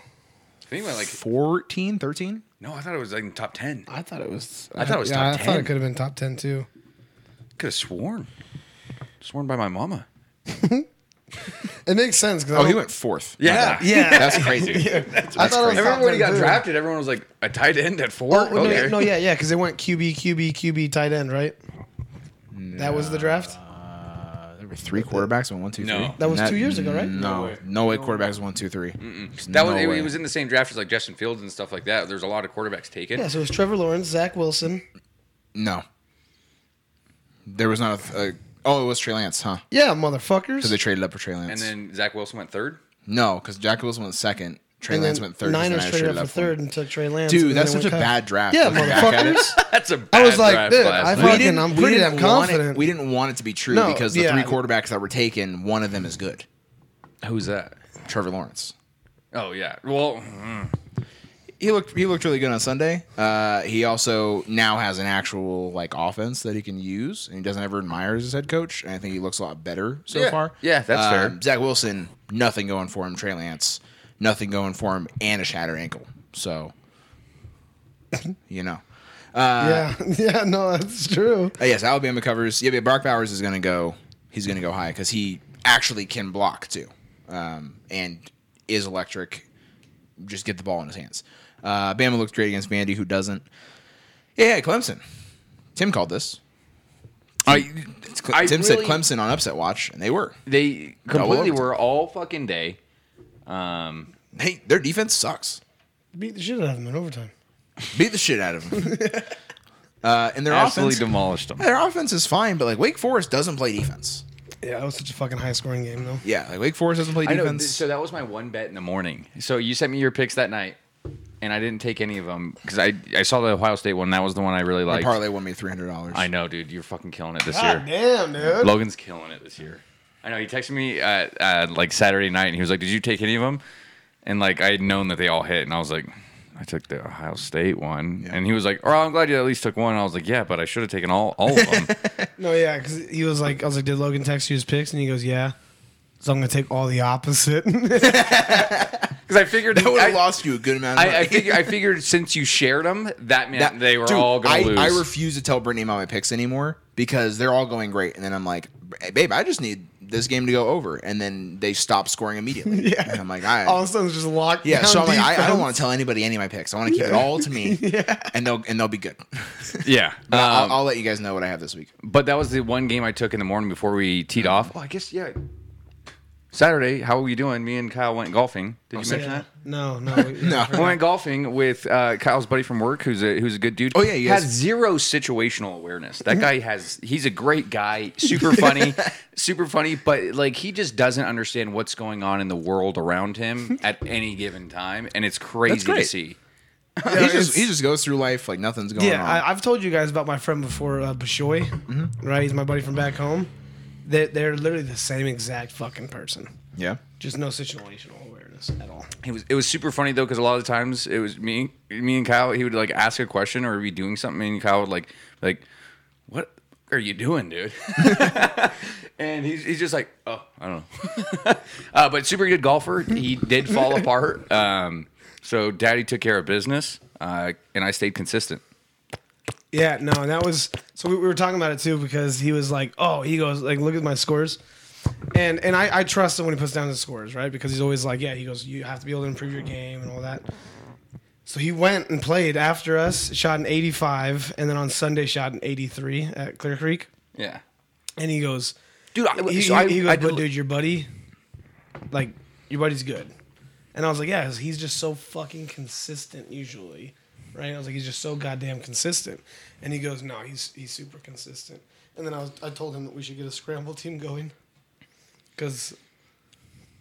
I think he went like 14, 13? no. I thought it was like in top ten. I thought it was. I thought it was yeah, top I thought it could have been top ten too. Could have sworn. Sworn by my mama. It makes sense. Cause Oh, he went fourth. Yeah. Yeah. That's crazy. I thought it was I remember top when he got too. drafted, everyone was like a tight end at four. Oh, no, okay. yeah, no, yeah, yeah, because they went QB, QB, QB, tight end, right? That was the draft. There were three quarterbacks and one, two, three. No. That was two years ago, right? No, no way. Quarterbacks one, two, three. That No was it, way. it was in the same draft as like Justin Fields and stuff like that. There's a lot of quarterbacks taken. Yeah, so it was Trevor Lawrence, Zach Wilson. No. There was not a. a oh, it was Trey Lance, huh? Yeah, motherfuckers. Because they traded up for Trey Lance. And then Zach Wilson went third. no, because Jack Wilson went second. Trey and Lance then went third. 'cause the Niners traded up for third and took Trey Lance. Dude, that's such a went Kyle- bad draft. Yeah, looking back at it. motherfuckers. That's a bad I was like, draft dude, I man. fucking- didn't- I'm pretty didn't damn want it- confident. we didn't want it to be true No, because the yeah. three quarterbacks that were taken, one of them is good. Who's that? Trevor Lawrence. Oh yeah. Well, He looked he looked really good on Sunday. Uh, he also now has an actual like offense that he can use, and he doesn't have Urban Meyer as his head coach. And I think he looks a lot better so Yeah. far. Yeah, that's fair. Um, Zach Wilson, nothing going for him. Trey Lance, nothing going for him, and a shattered ankle. So, you know. yeah, yeah, no, that's true. Uh, yes, Alabama covers. Yeah, but Brock Bowers is going to go. He's going to go high because he actually can block too, um, and is electric. Just get the ball in his hands. Uh, Bama looks great against Vandy, who doesn't. Yeah, yeah, Clemson. Tim called this. I, It's Cle- I Tim said really- Clemson on upset watch, and they were. they completely were all fucking day. Um, Hey, their defense sucks. Beat the shit out of them in overtime. Beat the shit out of them. uh, and their absolutely offense, demolished them. their offense is fine, but like Wake Forest doesn't play defense. Yeah, that was such a fucking high scoring game though. Yeah, like Wake Forest doesn't play I know. defense. th- So that was my one bet in the morning. So you sent me your picks that night, and I didn't take any of them because I I saw the Ohio State one. That was the one I really My liked. parlay won me three hundred dollars. I know, dude. You're fucking killing it this God year. damn, dude. Logan's killing it this year. I know. He texted me uh, uh, like Saturday night, and he was like, "Did you take any of them?" And like I had known that they all hit, and I was like, "I took the Ohio State one," Yeah. and he was like, "Oh, I'm glad you at least took one." And I was like, "Yeah, but I should have taken all all of them." No, yeah, because he was like, I was like, did Logan text you his picks? And he goes, yeah. So I'm gonna take all the opposite. Because I figured that would have lost you a good amount. Of money. I, I figured I figured since you shared them, that meant That- they were Dude, all going I, to lose. I refuse to tell Brittany about my picks anymore because they're all going great, and then I'm like, hey, babe, I just need this game to go over, and then they stop scoring immediately. Yeah. and I'm like, I. all of a sudden, just locked. yeah, so I'm down like, I, I don't want to tell anybody any of my picks. I want to keep it all to me, yeah, and they'll and they'll be good. yeah. But I'll, Um, I'll let you guys know what I have this week. But that was the one game I took in the morning before we teed off. Oh, I guess yeah. Saturday, how are you doing? Me and Kyle went golfing. Did you mention Yeah. that? No, no, we- No. We went golfing with uh, Kyle's buddy from work, who's a who's a good dude. Oh, yeah, he has zero situational awareness. That guy has. He's a great guy, super funny, super funny, but like he just doesn't understand what's going on in the world around him at any given time, and it's crazy to great. see. he just he just goes through life like nothing's going Yeah, on. I, I've told you guys about my friend before, uh, Bashoy. Mm-hmm. Right, he's my buddy from back home. They're, they're literally the same exact fucking person. yeah. Just no situational awareness at all. It was it was super funny though because a lot of the times it was me me and Kyle. He would like ask a question or be doing something, and Kyle would like like, "What are you doing, dude?" and he's he's just like, "Oh, I don't know." uh, but super good golfer. He did fall apart. Um, so Daddy took care of business, uh, and I stayed consistent. Yeah, no, and that was so we, we were talking about it too because he was like, oh, he goes like, look at my scores, and and I, I trust him when he puts down his scores, right? Because he's always like, yeah, he goes, you have to be able to improve your game and all that. So he went and played after us, shot an 85, and then on Sunday shot an 83 at Clear Creek, Yeah, and he goes, dude. I, he, so I, he goes, I but dude, your buddy, like, your buddy's good. And I was like, yeah, he's just so fucking consistent usually, right? I was like, he's just so goddamn consistent. And he goes, no, he's he's super consistent. And then I was, I told him that we should get a scramble team going, because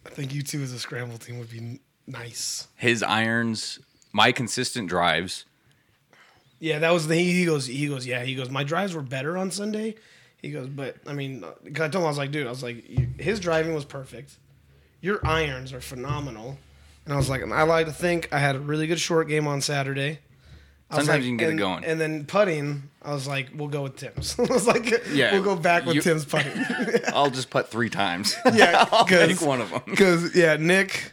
I think you two as a scramble team would be nice. his irons, my consistent drives. Yeah, that was the he goes he goes yeah he goes my drives were better on Sunday. He goes, but I mean, uh, 'cause I told him I was like, dude, I was like, his driving was perfect. Your irons are phenomenal, and I was like, and I like to think I had a really good short game on Saturday. Sometimes like- you can get it going. And then putting, I was like, we'll go with Tim's. I was like, Yeah, we'll go back with you- Tim's putting. I'll just putt three times. yeah, I'll make one of them. Because yeah, Nick,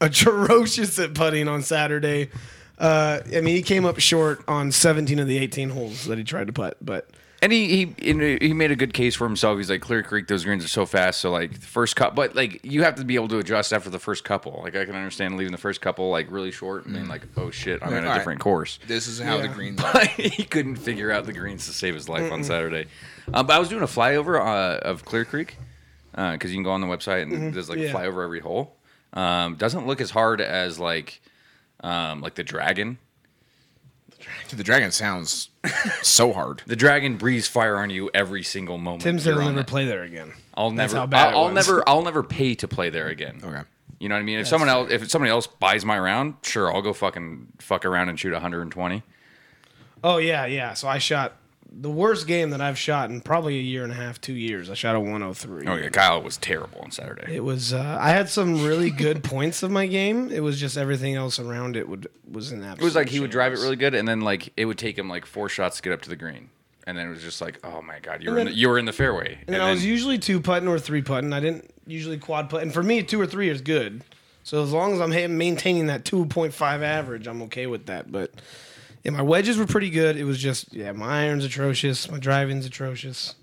atrocious at putting on Saturday. Uh, I mean, he came up short on 17 of the 18 holes that he tried to putt, but And he he he made a good case for himself. He's like Clear Creek, those greens are so fast. So like the first cut, but like you have to be able to adjust after the first couple. Like I can understand leaving the first couple like really short and then like oh shit, I'm in a all right. different course. This is how the Yeah. greens are. He couldn't figure out the greens to save his life on Saturday. Um, but I was doing a flyover uh, of Clear Creek because you can go on the website and there's like Yeah. a flyover every hole. Um, doesn't look as hard as like um, like the Dragon. Dude, the dragon sounds so hard. The Dragon breathes fire on you every single moment. Tim's said you're he'll on never it. play there again. I'll That's never. how bad it I'll, I'll was. never. I'll never pay to play there again. Okay. You know what I mean? If someone else, if somebody else buys my round, sure, I'll go fucking fuck around and shoot 120. Oh yeah, yeah. So I shot the worst game that I've shot in probably a year and a half, two years. I shot a 103. Oh yeah, Kyle was terrible on Saturday. It was. Uh, I had some really good points of my game. It was just everything else around it would was an absolute. It was like he would drive it really good, and then like it would take him like four shots to get up to the green, and then it was just like, oh my god, you And were in the, you were in the fairway. And then I was usually two putting or three putting. I didn't usually quad putt. And for me, two or three is good. So as long as I'm maintaining that 2.5 average, I'm okay with that. But yeah, my wedges were pretty good. It was just yeah, my irons atrocious, my driving's atrocious.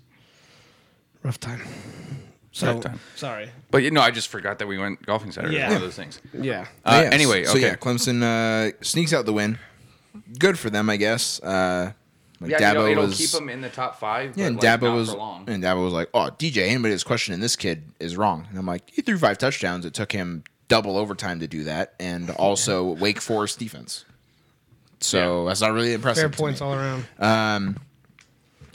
Rough time. So Rough time. sorry. but you know, I just forgot that we went golfing Saturday. Yeah. One of those things. Yeah. Uh, Yeah, anyway, so okay. yeah, Clemson uh, sneaks out the win. Good for them, I guess. Uh, like Yeah, Dabo you know, it'll was, keep them in the top five. Yeah, and like, Dabo not was for long. and Dabo was like, "Oh, DJ, anybody that's questioning this kid is wrong." And I'm like, "He threw five touchdowns. It took him double overtime to do that, and also Wake Forest defense. So that's not really impressive. Fair points me. all around. Um,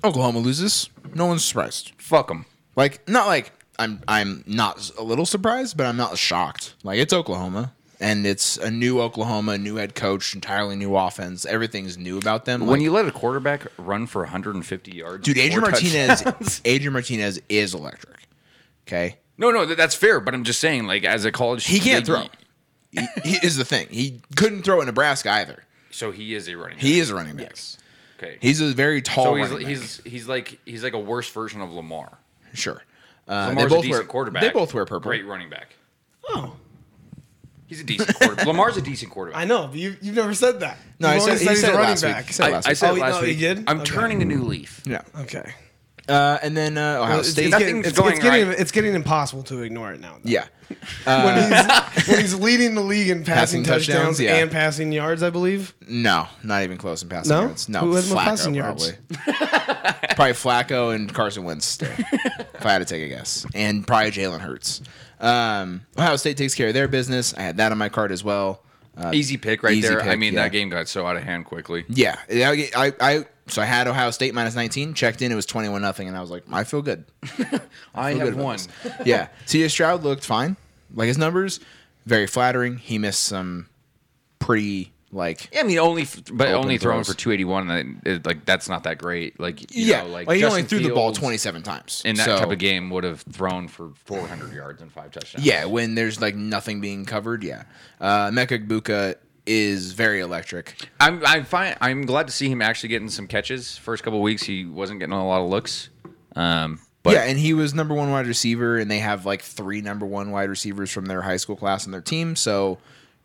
Oklahoma loses. No one's surprised. Fuck them. Like, not like I'm. I'm not a little surprised, but I'm not shocked. Like it's Oklahoma. And it's a new Oklahoma, new head coach, entirely new offense. Everything's new about them. When Like, you let a quarterback run for 150 yards, dude, Adrian Martinez, touchdowns- Adrian Martinez is electric. Okay, No, no, th- that's fair. But I'm just saying, like as a college, He can't like, throw. he, he is the thing. He couldn't throw at Nebraska either. So he is a running. Back. He is a running back. okay. He's a very tall so he's running back. he's he's like he's like a worse version of Lamar. sure. Uh, Lamar's they a both decent wear quarterback. They both wear purple. Great running back. Oh, He's a decent quarterback. Lamar's a decent quarterback. I know. But you, you've never said that. No, You've I said, always he he's said a it running last week. back. He said it I, last I week. said Oh, it last no, you week. did? I'm Okay. turning a new leaf. Yeah. Okay. Uh, and then uh, Ohio It's, State. it's, Nothing's getting, it's, going it's, getting, right. it's getting impossible to ignore it now. though. yeah. when, he's, when he's leading the league in passing, Passing touchdowns, touchdowns, yeah. and passing yards, I believe. No, not even close in passing No? yards. No, Who has more Flacco, passing yards? Probably. probably Flacco and Carson Wentz still, if I had to take a guess. And probably Jalen Hurts. Um, Ohio State takes care of their business. I had that on my card as well. Uh, Easy pick right Easy there. I pick, mean, yeah. that game got so out of hand quickly. Yeah, I, I, I so I had Ohio State minus 19. Checked in, it was 21 nothing, and I was like, I feel good. I Feel good have about won. yeah, C.J. Stroud looked fine. Like his numbers, very flattering. He missed some pretty Like Yeah, I mean, only f- but only throwing throws. for 281. and it- like that's not that great. Like you yeah, know, like well, he only Justin threw the ball 27 times in that so, type of game would have thrown for 400 yards and five touchdowns. Yeah, when there's like nothing being covered. Yeah, uh, Emeka Egbuka is very electric. I'm I'm fine. I'm glad to see him actually getting some catches. First couple weeks, he wasn't getting a lot of looks. Um, but yeah, and he was number one wide receiver, and they have like three number one wide receivers from their high school class on their team. So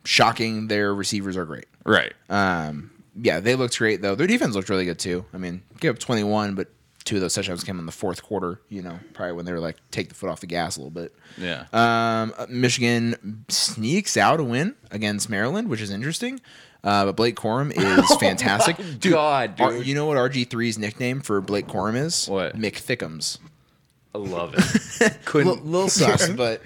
shocking, their receivers are great. right. Um, yeah, they looked great though. Their defense looked really good too. I mean, give up 21, but two of those touchdowns came in the fourth quarter. You know, probably when they were like take the foot off the gas a little bit. Yeah. Um, Michigan sneaks out a win against Maryland, which is interesting. Uh, but Blake Corum is fantastic. dude, God, R- you know what RG3's nickname for Blake Corum is? What? Mick Thickums. I love it. Couldn't little sus, but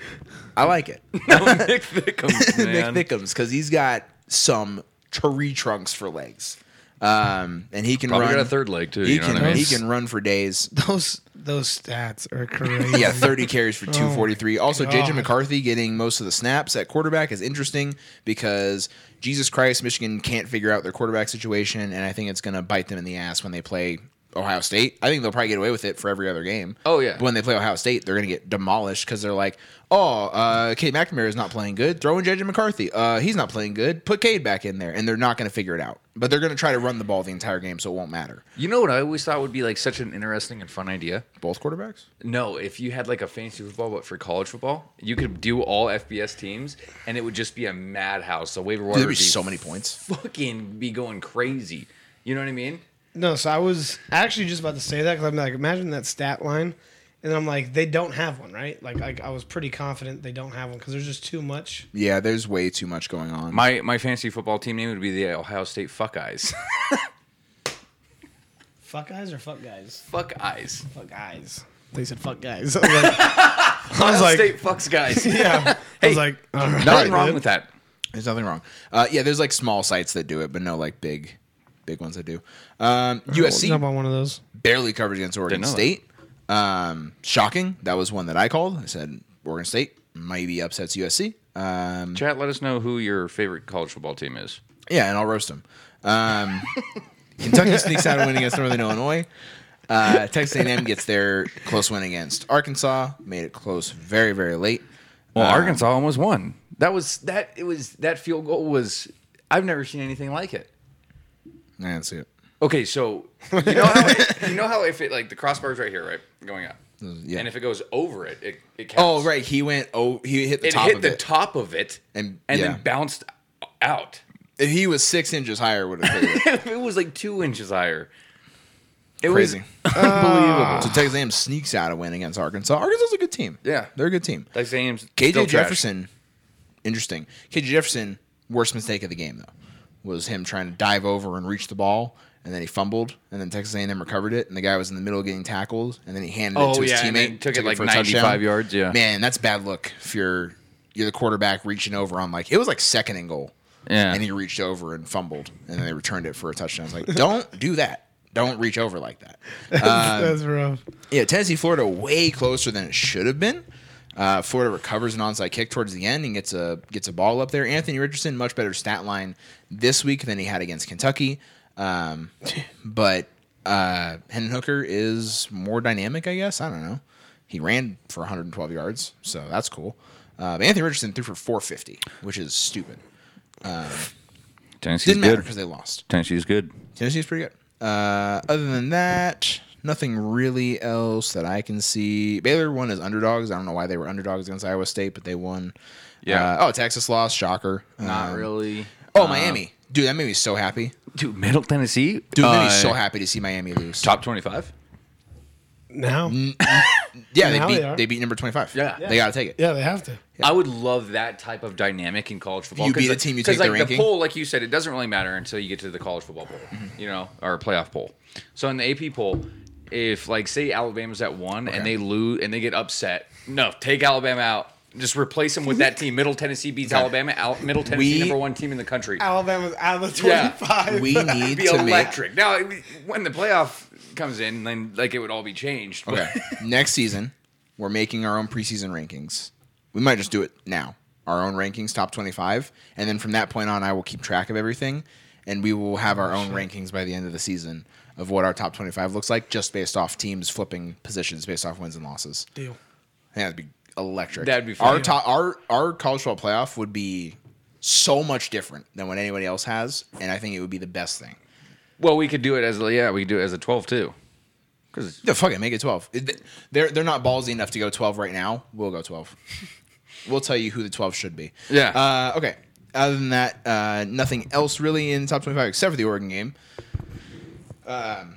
I like it. Nick Thickums, man. Mick Thickums because he's got some tree trunks for legs, um, and he can Probably run. got a third leg too. he you know can what I mean? he can run for days. Those those stats are crazy. Yeah, 30 carries for 243. also, JJ God. McCarthy getting most of the snaps at quarterback is interesting because Jesus Christ, Michigan can't figure out their quarterback situation, and I think it's going to bite them in the ass when they play Ohio State. I think they'll probably get away with it for every other game. Oh, yeah. But when they play Ohio State, they're going to get demolished because they're like, oh, uh, Cade McNamara is not playing good. Throw in JJ McCarthy. Uh, he's not playing good. Put Cade back in there, and they're not going to figure it out. But they're going to try to run the ball the entire game, so it won't matter. You know what I always thought would be like such an interesting and fun idea? Both quarterbacks? No, if you had like a fantasy football, but for college football, you could do all FBS teams, and it would just be a madhouse. The waiver wire There'd would be so many points. fucking be going crazy. You know what I mean? No, so I was actually just about to say that because I'm like, imagine that stat line, and I'm like, they don't have one, right? Like, like I was pretty confident they don't have one because there's just too much. Yeah, there's way too much going on. My my fantasy football team name would be the Ohio State Fuck Eyes. Fuck eyes or fuck guys? fuck Eyes. Fuck eyes. They said fuck guys. I was like, I was like State fucks guys. yeah. I was like, all right, Nothing wrong dude. with that. There's nothing wrong. Uh, yeah, there's like small sites that do it, but no like big, big ones I do. Um, We'll USC jump on one of those. barely covered against Oregon Didn't know that. State. Um, shocking. That was one that I called. I said Oregon State maybe upsets USC. Um, Chat, let us know who your favorite college football team is. yeah, and I'll roast them. Um, Kentucky sneaks out a win against Northern Illinois. Uh, Texas A&M gets their close win against Arkansas. Made it close very very late. Well, Um, Arkansas almost won. That was that. It was that field goal was. I've never seen anything like it. I didn't see it. Okay, so you know how it, you know how if it like the crossbar's right here, right, going up, Yeah. and if it goes over it, it, it oh, counts. Oh right, he went. Oh, he hit the it top hit of the it. top of it, And- and yeah. then bounced out. If he was six inches higher, would have cleared it. it was like two inches higher. It Crazy. was ah. unbelievable. So Texas A&M sneaks out a win against Arkansas. Arkansas Arkansas's a good team. Yeah. they're a good team. Texas A&M's KJ still trash. Jefferson, interesting. KJ Jefferson, worst mistake of the game though, was him trying to dive over and reach the ball, and then he fumbled, and then Texas A&M recovered it, and the guy was in the middle getting tackled, and then he handed Oh, it to his yeah, and teammate, then took it took like for a 95 touchdown. yards, yeah. man, that's bad look if you're you're the quarterback reaching over on like it was like second and goal. Yeah. and he reached over and fumbled, and then they returned it for a touchdown. It's like, don't do that. Don't reach over like that. Um, That's rough. Yeah, Tennessee, Florida, way closer than it should have been. Uh, Florida recovers an onside kick towards the end and gets a gets a ball up there. Anthony Richardson, much better stat line this week than he had against Kentucky. Um, but uh, Hendon Hooker is more dynamic, I guess. I don't know. He ran for 112 yards, so that's cool. Uh, Anthony Richardson threw for 450, which is stupid. Tennessee's Didn't matter because they lost. Tennessee's good. Tennessee's pretty good. Uh, other than that, nothing really else that I can see. Baylor won as underdogs. I don't know why they were underdogs against Iowa State, but they won. Yeah. Uh, oh, Texas lost. Shocker. Not Um, really. Oh, Miami. Dude, that made me so happy. Dude, Middle Tennessee. Dude, that made me Uh, so happy to see Miami lose. Top twenty-five. Now, yeah, they Now beat they they, are. beat number 25. Yeah. They got to take it. yeah, they have to. I would love that type of dynamic in college football. You 'cause beat a like- team, you 'cause take the like ranking. the poll, like you said, it doesn't really matter until you get to the college football poll, Mm-hmm. you know, or playoff poll. So in the AP poll, if like say Alabama's at one and they lose and they get upset, no, take Alabama out. Just replace them with that team. Middle Tennessee beats Alabama. Al- Middle Tennessee, We- number one team in the country. Alabama's out of the Yeah. 25. We need be to make. Now, when the playoff comes in, then like it would all be changed. Okay. Next season, we're making our own preseason rankings. We might just do it now. our own rankings, top 25. And then from that point on, I will keep track of everything. And we will have oh, our own rankings by the end of the season of what our top 25 looks like, just based off teams flipping positions based off wins and losses. Deal. I think that'd be electric. That'd be Our, fun. top, our, our college football playoff would be so much different than what anybody else has. And I think it would be the best thing. Well, we could do it as a, yeah, we could do it as a twelve too. Because Yeah, fuck it, make it twelve. They're they're not ballsy enough to go twelve right now. We'll go twelve. we'll tell you who the twelve should be. Yeah. Uh, okay. Other than that, uh, nothing else really in top twenty-five except for the Oregon game. Um,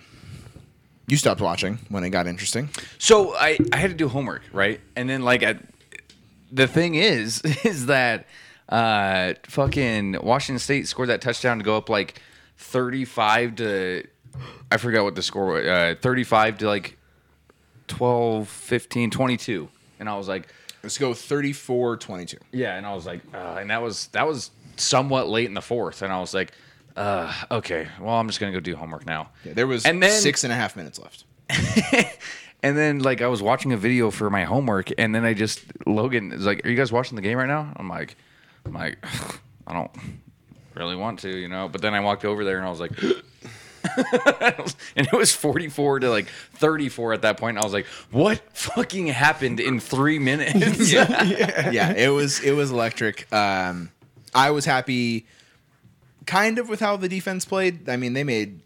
you stopped watching when it got interesting. So I, I had to do homework, right? And then like I, the thing is is that uh fucking Washington State scored that touchdown to go up like 35 to I forgot what the score was. Uh 35 to like 12 15 22. And I was like Let's go 34-22. yeah, and I was like uh, and that was that was somewhat late in the fourth and I was like uh okay, well I'm just going to go do homework now. Yeah, there was And then- six and a half minutes left. And then like I was watching a video for my homework, and then I just Logan is like, "Are you guys watching the game right now?" I'm like, "I'm like, I don't really want to, you know." But then I walked over there and I was like, and it was 44 to like 34 at that point. I was like, "What fucking happened in three minutes?" yeah, it was it was electric. Um, I was happy, kind of with how the defense played. I mean, they made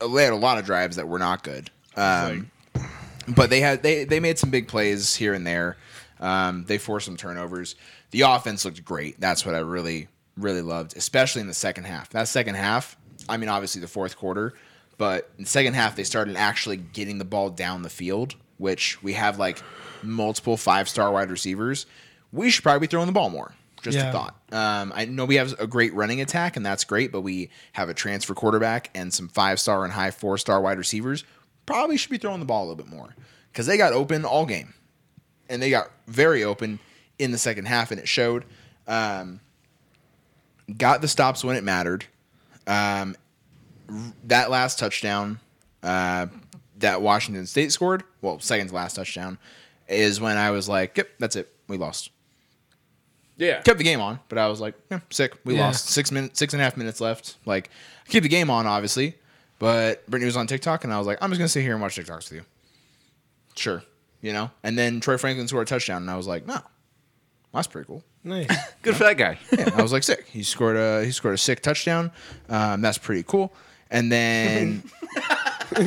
they had a lot of drives that were not good, um, but they had they they made some big plays here and there. Um, they forced some turnovers. The offense looked great. That's what I really really loved, especially in the second half. That second half, I mean, obviously the fourth quarter, but in the second half they started actually getting the ball down the field, which we have like multiple five star wide receivers. We should probably be throwing the ball more. Just a thought. Um, I know we have a great running attack, and that's great, but we have a transfer quarterback and some five star and high four star wide receivers. Probably should be throwing the ball a little bit more because they got open all game, and they got very open in the second half, and it showed. Um, got the stops when it mattered. Um, that last touchdown uh, that Washington State scored, well, second to last touchdown, is when I was like, "Yep, that's it. We lost." Yeah. kept the game on, but I was like, yeah, sick. We Yeah. lost six minutes, six and a half minutes left. Like, keep the game on, obviously. But Brittany was on TikTok, and I was like, I'm just gonna sit here and watch TikToks with you. Sure, you know. And then Troy Franklin scored a touchdown, and I was like, no, that's pretty cool. Nice. Good for that guy. Yeah, I was like, sick. He scored a he scored a sick touchdown. Um, that's pretty cool. And then,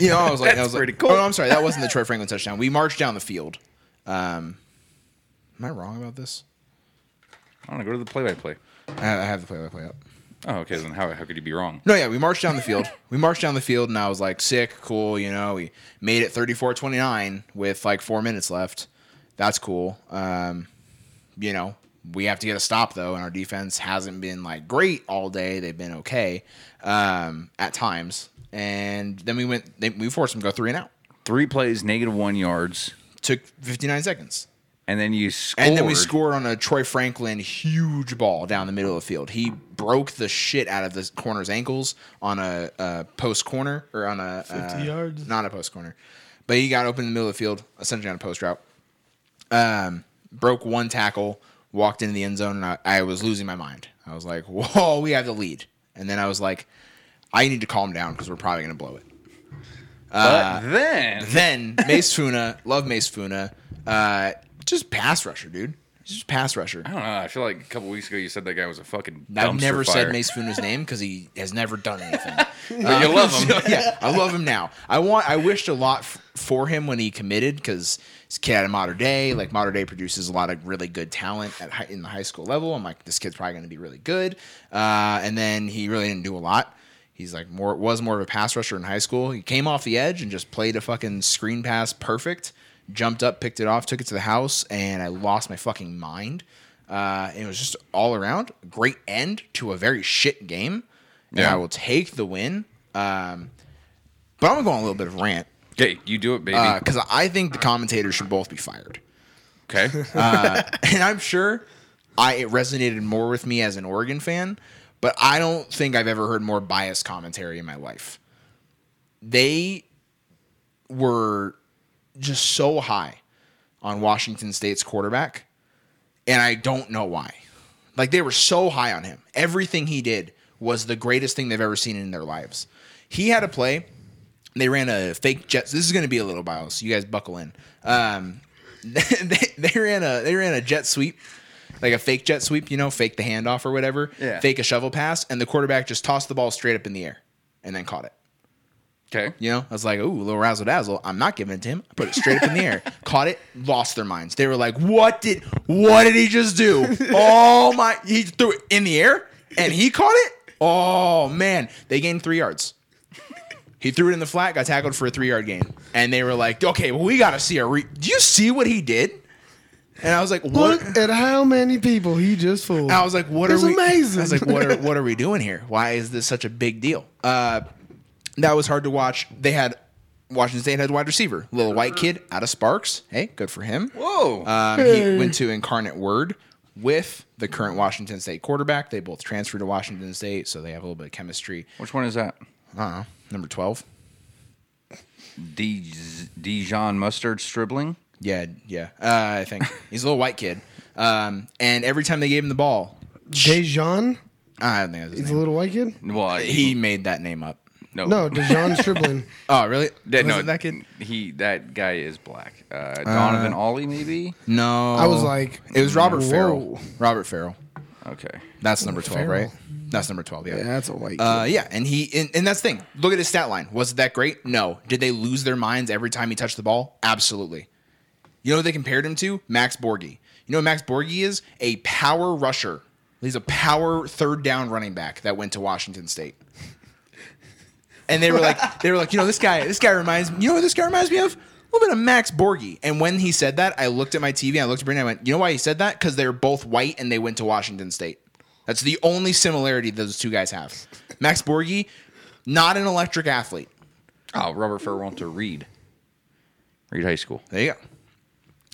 you know, I was like, I That's was like, pretty cool. Oh, I'm sorry, that wasn't the Troy Franklin touchdown. We marched down the field. Um, am I wrong about this? I want to go to the play-by-play. I I have the play-by-play up. Oh, okay. Then how how could you be wrong? No, yeah, we marched down the field. we marched down the field, and I was like, sick, cool. You know, we made it 34 29 with like four minutes left. That's cool. Um, you know, we have to get a stop, though, and our defense hasn't been like great all day. They've been okay um, at times. And then we went, they, we forced them to go three and out. Three plays, negative one yards, Took 59 seconds. And then you scored. And then we scored on a Troy Franklin huge ball down the middle of the field. He broke the shit out of the corner's ankles on a, a post corner or on a 50 uh, yards? not a post corner, but he got open in the middle of the field, essentially on a post route. Um, broke one tackle, walked into the end zone, and I, I was losing my mind. I was like, "Whoa, we have the lead!" And then I was like, "I need to calm down because we're probably going to blow it." But then Then Mase Funa, love Mase Funa, uh, just pass rusher, dude. Just pass rusher. I don't know. I feel like a couple weeks ago you said that guy was a fucking. I've dumpster never fire. said Mase Funa's name because he has never done anything. But you love him. yeah, I love him now. I want. I wished a lot f- for him when he committed because he's a kid out of Mater Dei. Like Mater Dei produces a lot of really good talent at high, in the high school level. I'm like, this kid's probably going to be really good. Uh, and then he really didn't do a lot. He's like more was more of a pass rusher in high school. He came off the edge and just played a fucking screen pass perfect. Jumped up, picked it off, took it to the house, and I lost my fucking mind. Uh, it was just all around great end to a very shit game. And Yeah. I will take the win. Um, but I'm gonna go on a little bit of rant Okay, you do it, baby. because I think the commentators should both be fired. okay. and I'm sure I it resonated more with me as an Oregon fan, but I don't think I've ever heard more biased commentary in my life. They were just so high on Washington State's quarterback, and I don't know why. Like they were so high on him. Everything he did was the greatest thing they've ever seen in their lives. He had a play. They ran a fake jet. This is going to be a little biased. So you guys buckle in. Um, they, they ran a they ran a jet sweep, like a fake jet sweep. You know, fake the handoff or whatever. Yeah. Fake a shovel pass, and the quarterback just tossed the ball straight up in the air, and then caught it. Okay. You know, I was like, ooh, a little razzle dazzle. I'm not giving it to him. I put it straight up in the air. Caught it, lost their minds. They were like, what did what did he just do? Oh my he threw it in the air and he caught it? Oh man. They gained three yards. He threw it in the flat, got tackled for a three yard gain. And they were like, okay, well, we gotta see a re do you see what he did? And I was like, what? Look at how many people he just fooled. I was like, "What It's are we?" amazing. I was like, "What are what are we doing here? Why is this such a big deal?" Uh, that was hard to watch. They had Washington State had a wide receiver, little white kid out of Sparks. Hey, good for him. Whoa. Um, He went to Incarnate Word with the current Washington State quarterback. They both transferred to Washington State, so they have a little bit of chemistry. Which one is that? I don't know, number twelve. D- Dijon Mustard Stribling? Yeah, yeah. Uh, I think he's a little white kid. Um, and every time they gave him the ball, Dejan? I don't think that was his He's a name. little white kid? Well, He made that name up. No. No, De'Zhaun Stribling. Oh, really? That, Was no, it that kid? He that guy is black. Uh, Donovan Ollie, maybe. No, I was like, it was Robert Whoa. Ferrel. Robert Ferrel. Okay. That's number twelve, Ferrel. right? That's number twelve. Yeah. Yeah, that's a white kid. Uh, yeah, and he and, and that's the thing. Look at his stat line. Was it that great? No. Did they lose their minds every time he touched the ball? Absolutely. You know what they compared him to? Max Borghi. You know what Max Borghi is? A power rusher. He's a power third down running back that went to Washington State. And they were like, they were like, you know, this guy, this guy reminds me. You know what this guy reminds me of? A little bit of Max Borghi. And when he said that, I looked at my TV. I looked at Brandon. I went, you know why he said that? Because they're both white and they went to Washington State. That's the only similarity those two guys have. Max Borghi, not an electric athlete. Oh, Robert Ferrel went to Reed. Reed High School. There you go.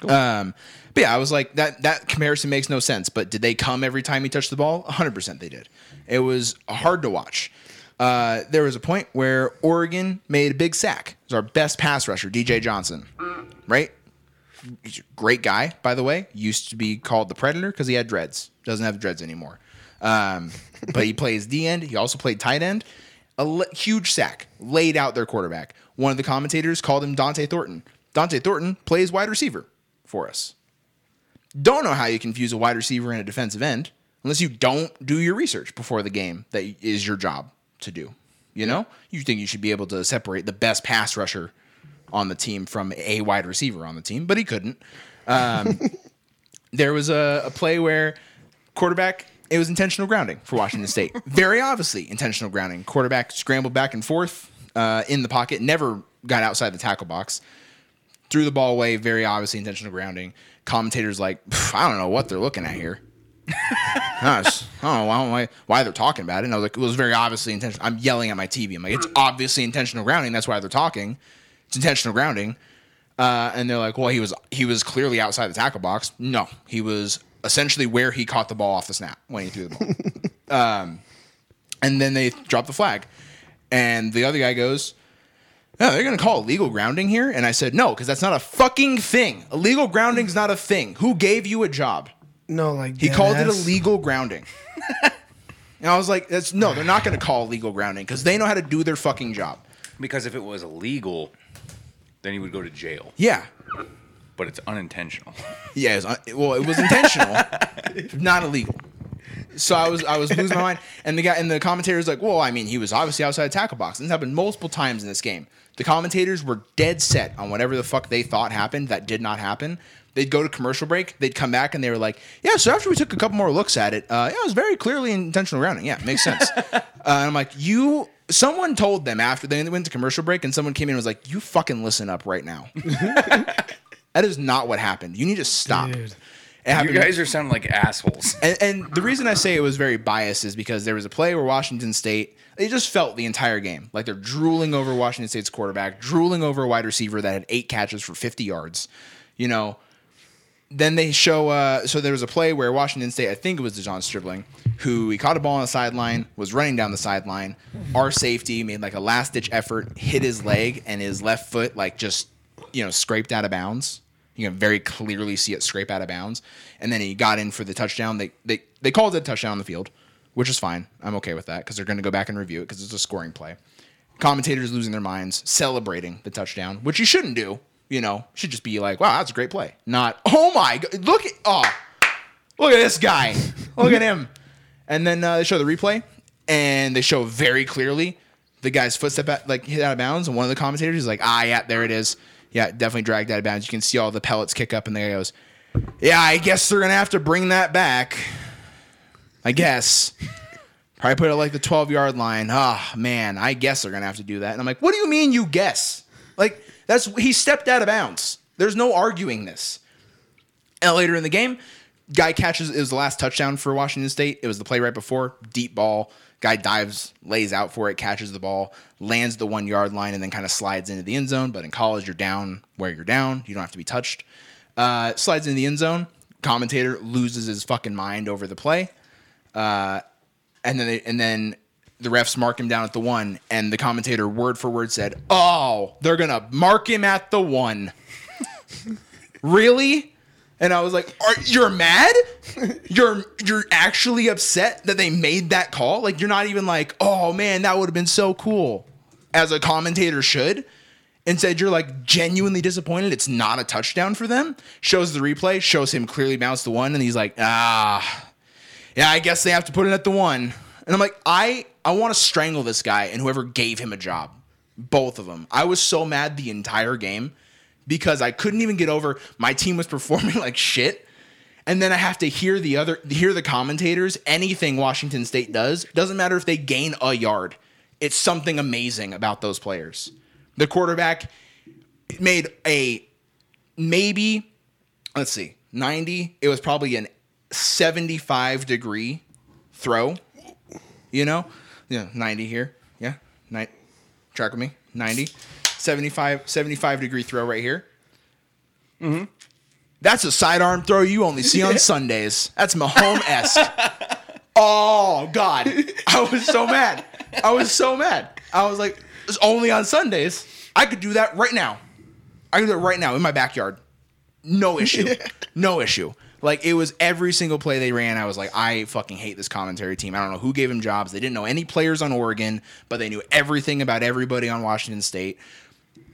Um, but yeah, I was like that. That comparison makes no sense. But did they come every time he touched the ball? 100 percent they did. It was hard to watch. Uh, there was a point where Oregon made a big sack. It was our best pass rusher, DJ Johnson. Right? Great guy, by the way. Used to be called the Predator because he had dreads. Doesn't have dreads anymore. Um, but he plays D end. He also played tight end. A le- huge sack, laid out their quarterback. One of the commentators called him Dont'e Thornton. Dont'e Thornton plays wide receiver for us. Don't know how you confuse a wide receiver and a defensive end unless you don't do your research before the game that is your job to do. You know, you think you should be able to separate the best pass rusher on the team from a wide receiver on the team, but he couldn't. Um, there was a, a play where quarterback it was intentional grounding for Washington State. Very obviously intentional grounding. Quarterback scrambled back and forth uh, in the pocket, never got outside the tackle box. Threw the ball away. Very obviously intentional grounding. Commentators like, I don't know what they're looking at here. Just- I don't know why, why, they're talking about it. And I was like, it was very obviously intentional. I'm yelling at my TV. I'm like, it's obviously intentional grounding. That's why they're talking. It's intentional grounding. Uh, and they're like, well, he was he was clearly outside the tackle box. No, he was essentially where he caught the ball off the snap when he threw the ball. um, and then they drop the flag, and the other guy goes, "No, they're gonna call illegal grounding here." And I said, "No, because that's not a fucking thing. Illegal grounding's not a thing. Who gave you a job?" No, like He called it deadass. illegal grounding. and I was like, "That's no, they're not gonna call illegal grounding because they know how to do their fucking job." Because if it was illegal, then he would go to jail. Yeah, But it's unintentional. Yeah, it was, un- well, it was intentional, not illegal. So I was I was losing my mind, and the guy and the commentators like, well, I mean, he was obviously outside the tackle box. And this happened multiple times in this game. The commentators were dead set on whatever the fuck they thought happened that did not happen. They'd go to commercial break, they'd come back, and they were like, "Yeah." So after we took a couple more looks at it, uh, yeah, it was very clearly intentional grounding. Yeah, makes sense. uh, and I'm like, you. Someone told them after they went to commercial break, and someone came in and was like, "You fucking listen up right now." that is not what happened. You need to stop. Dude. You guys are sounding like assholes. and, and the reason I say it was very biased is because there was a play where Washington State, they just felt the entire game like they're drooling over Washington State's quarterback, drooling over a wide receiver that had eight catches for 50 yards. You know, then they show, uh, so there was a play where Washington State, I think it was De'Zhaun Stribling, who he caught a ball on the sideline, was running down the sideline. Our safety made like a last ditch effort, hit his leg, and his left foot, like just, you know, scraped out of bounds. You can very clearly see it scrape out of bounds. And then he got in for the touchdown. They they they called it a touchdown on the field, which is fine. I'm okay with that because they're going to go back and review it because it's a scoring play. Commentators losing their minds, celebrating the touchdown, which you shouldn't do. You know, should just be like, "Wow, that's a great play." Not, "Oh my god, look at oh, look at this guy, look at him." And then uh, they show the replay, and they show very clearly the guy's footstep at, like hit out of bounds, and one of the commentators is like, "Ah, yeah, there it is. Yeah, definitely dragged out of bounds." You can see all the pellets kick up, and there he goes. Yeah, I guess they're gonna have to bring that back. I guess. Probably put it like the 12 yard line. Ah, man, I guess they're going to have to do that. And I'm like, what do you mean you guess? Like, that's, he stepped out of bounds. There's no arguing this. And later in the game, guy catches, it was the last touchdown for Washington State. It was the play right before, deep ball. Guy dives, lays out for it, catches the ball, lands the one yard line, and then kind of slides into the end zone. But in college, you're down where you're down. You don't have to be touched. Uh, slides into the end zone. Commentator loses his fucking mind over the play and then they, and then the refs mark him down at the one, and the commentator word for word said, "Oh, they're gonna mark him at the one." really? And I was like, Are, "You're mad? You're you're actually upset that they made that call? Like you're not even like, oh man, that would have been so cool," as a commentator should. Instead, you're like genuinely disappointed. It's not a touchdown for them. Shows the replay, shows him clearly bounce the one, and he's like, ah, yeah, I guess they have to put it at the one. And I'm like, I I want to strangle this guy and whoever gave him a job. Both of them. I was so mad the entire game because I couldn't even get over my team was performing like shit. And then I have to hear the other hear the commentators. Anything Washington State does, doesn't matter if they gain a yard. It's something amazing about those players. The quarterback made a maybe let's see, 90. It was probably an 75 degree throw. You know? Yeah, 90 here. Yeah. Ni- track with me. 90. 75 75 degree throw right here. Mm-hmm. That's a sidearm throw you only see on Sundays. That's Mahomes esque. oh God. I was so mad. I was so mad. I was like, it's only on Sundays. I could do that right now. I could do it right now in my backyard. No issue. no issue. Like it was every single play they ran. I was like, I fucking hate this commentary team. I don't know who gave them jobs. They didn't know any players on Oregon, but they knew everything about everybody on Washington State.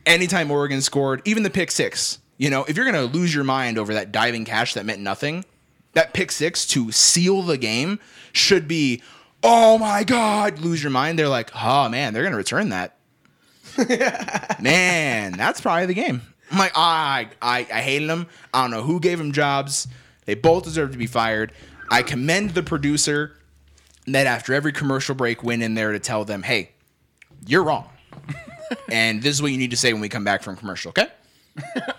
Anytime Oregon scored, even the pick six, you know, if you're gonna lose your mind over that diving catch that meant nothing, that pick six to seal the game should be, oh my god, lose your mind. They're like, oh man, they're gonna return that. man, that's probably the game. I'm like, I, I, I hated them. I don't know who gave them jobs. They both deserve to be fired. I commend the producer that after every commercial break went in there to tell them, hey, you're wrong. and this is what you need to say when we come back from commercial, okay?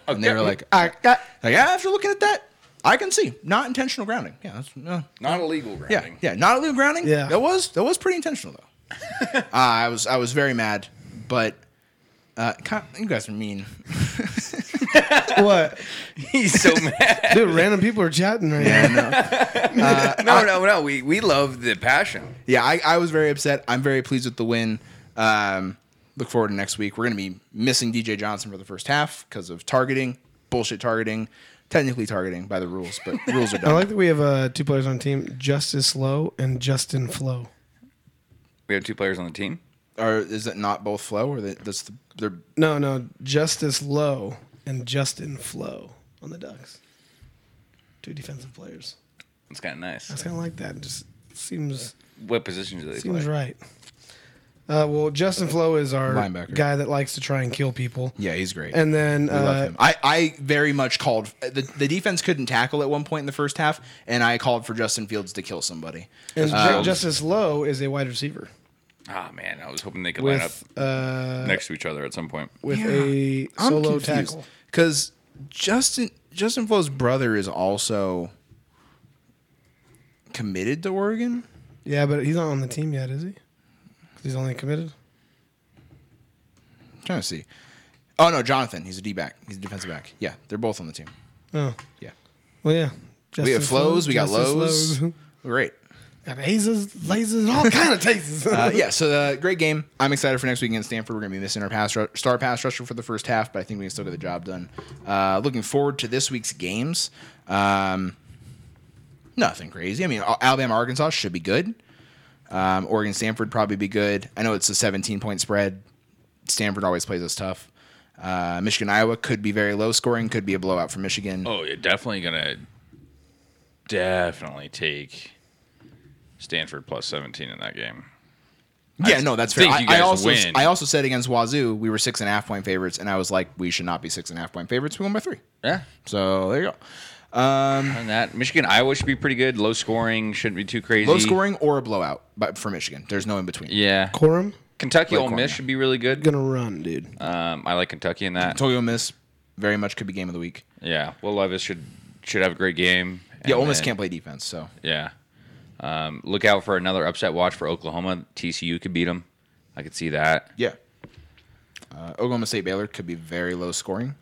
And they were like, I got, like, yeah, after looking at that, I can see not intentional grounding. Yeah, that's, uh, Not illegal yeah, grounding. yeah, yeah, not illegal grounding. Yeah. that was that was pretty intentional though. uh, I was I was very mad, but uh, kind- you guys are mean. What? He's so mad. Dude, random people are chatting right now. no, no, no. We we love the passion. Yeah, I, I was very upset. I'm very pleased with the win. Um, look forward to next week. We're going to be missing DJ Johnson for the first half because of targeting, bullshit targeting, technically targeting by the rules, but rules are done. I like that we have uh, two players on the team, Justice Lowe and Justin Flowe. We have two players on the team. or is it not both flow or that that's the they're No, no, Justice Lowe and Justin Flowe on the Ducks. Two defensive players. It's kind of nice. It's kind of like that. It just seems What positions do they seems play? right. Uh, well, Justin Flowe is our Linebacker. guy that likes to try and kill people. yeah he's great. And then We love uh, him. I, I very much called the, the defense couldn't tackle at one point in the first half, and I called for Justin Fields to kill somebody. and Ju- Um, Justice Lowe is a wide receiver Ah man, I was hoping they could line up with uh, next to each other at some point. with a solo tackle. Because Justin Justin Flowe's brother is also committed to Oregon. Yeah, but he's not on the team yet, is he? He's only committed. I'm trying to see. Oh no, Jonathan. He's a D back. He's a defensive back. Yeah, they're both on the team. Oh, Yeah, well, yeah. we have Justin flows. Flo, We got Justice lows. Great. Got hazes, lasers, all kind of tastes. Uh, yeah, so uh, great game. I'm excited for next week against Stanford. We're going to be missing our pass ru- star pass rusher for the first half, but I think we can still get the job done. Uh, looking forward to this week's games. Um, nothing crazy. I mean, Alabama, Arkansas should be good. Um, Oregon, Stanford probably be good. I know it's a 17 point spread. Stanford always plays us tough. Uh, Michigan, Iowa could be very low scoring. Could be a blowout for Michigan. Oh, you're definitely gonna definitely take Stanford plus 17 in that game. Yeah, no, that's fair. think I, you I also win. I also said against Wazoo we were six and a half point favorites, and I was like, we should not be six and a half point favorites. We won by three. Yeah. So there you go. And that Michigan, Iowa should be pretty good. Low scoring, shouldn't be too crazy. Low scoring or a blowout, but for Michigan, there's no in between. Yeah. Corum Kentucky, Like Ole Cornell. Miss should be really good. gonna run, dude. Um, I like Kentucky in that. Tokyo Miss very much could be game of the week. Yeah. Will Levis should should have a great game. Yeah, And Ole Miss then- can't play defense, so Yeah. Um, look out for another upset watch for Oklahoma. TCU could beat them. I could see that. yeah. Uh, Oklahoma State Baylor could be very low scoring.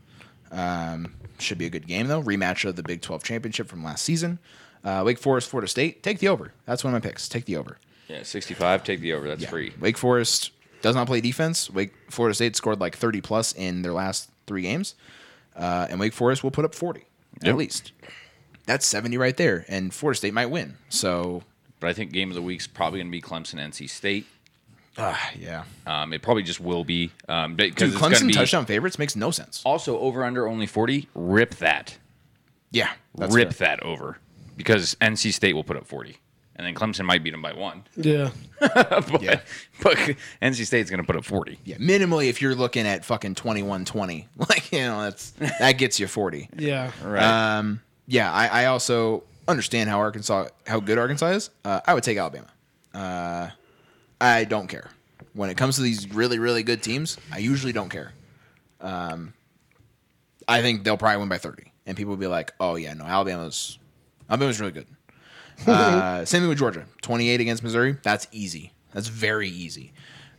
Um, should be a good game though. Rematch of the Big 12 championship from last season. Uh, Wake Forest, Florida State. Take the over. That's one of my picks. Take the over. Yeah, 65. Take the over. That's Yeah. free. Wake Forest does not play defense. Wake Florida State scored like 30 plus in their last three games, uh, and Wake Forest will put up 40 Yep. at least. That's 70 right there, and Florida State might win. So, But I think game of the week's probably going to be Clemson, NC State. ah, yeah. Um, it probably just will be. Um, because Dude, it's Clemson be touchdown favorites makes no sense. Also, over under only 40. Rip that. Yeah, that's Rip fair. that over. Because NC State will put up 40. And then Clemson might beat them by one. Yeah. but, Yeah. but NC State's going to put up 40. Yeah, minimally, if you're looking at fucking 21-20, like you know, that's that gets you 40. Yeah. Right. Um, yeah, I, I also understand how Arkansas, how good Arkansas is. Uh, I would take Alabama. Uh, I don't care when it comes to these really, really good teams. I usually don't care. Um, I think they'll probably win by thirty, and people will be like, "Oh yeah, no, Alabama's Alabama's really good." Uh, same thing with Georgia, twenty-eight against Missouri. That's easy. That's very easy.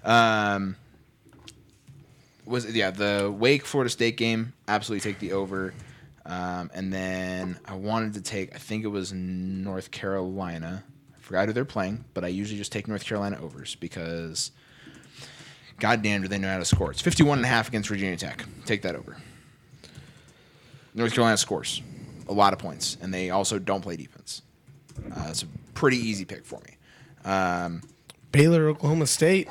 Um, was yeah the Wake Florida State game? Absolutely take the over. Um, and then I wanted to take, I think it was North Carolina. I forgot who they're playing, but I usually just take North Carolina overs because goddamn do they know how to score. It's 51 and a half against Virginia Tech. Take that over. North Carolina scores a lot of points, and they also don't play defense. Uh, it's a pretty easy pick for me. Um, Baylor, Oklahoma State.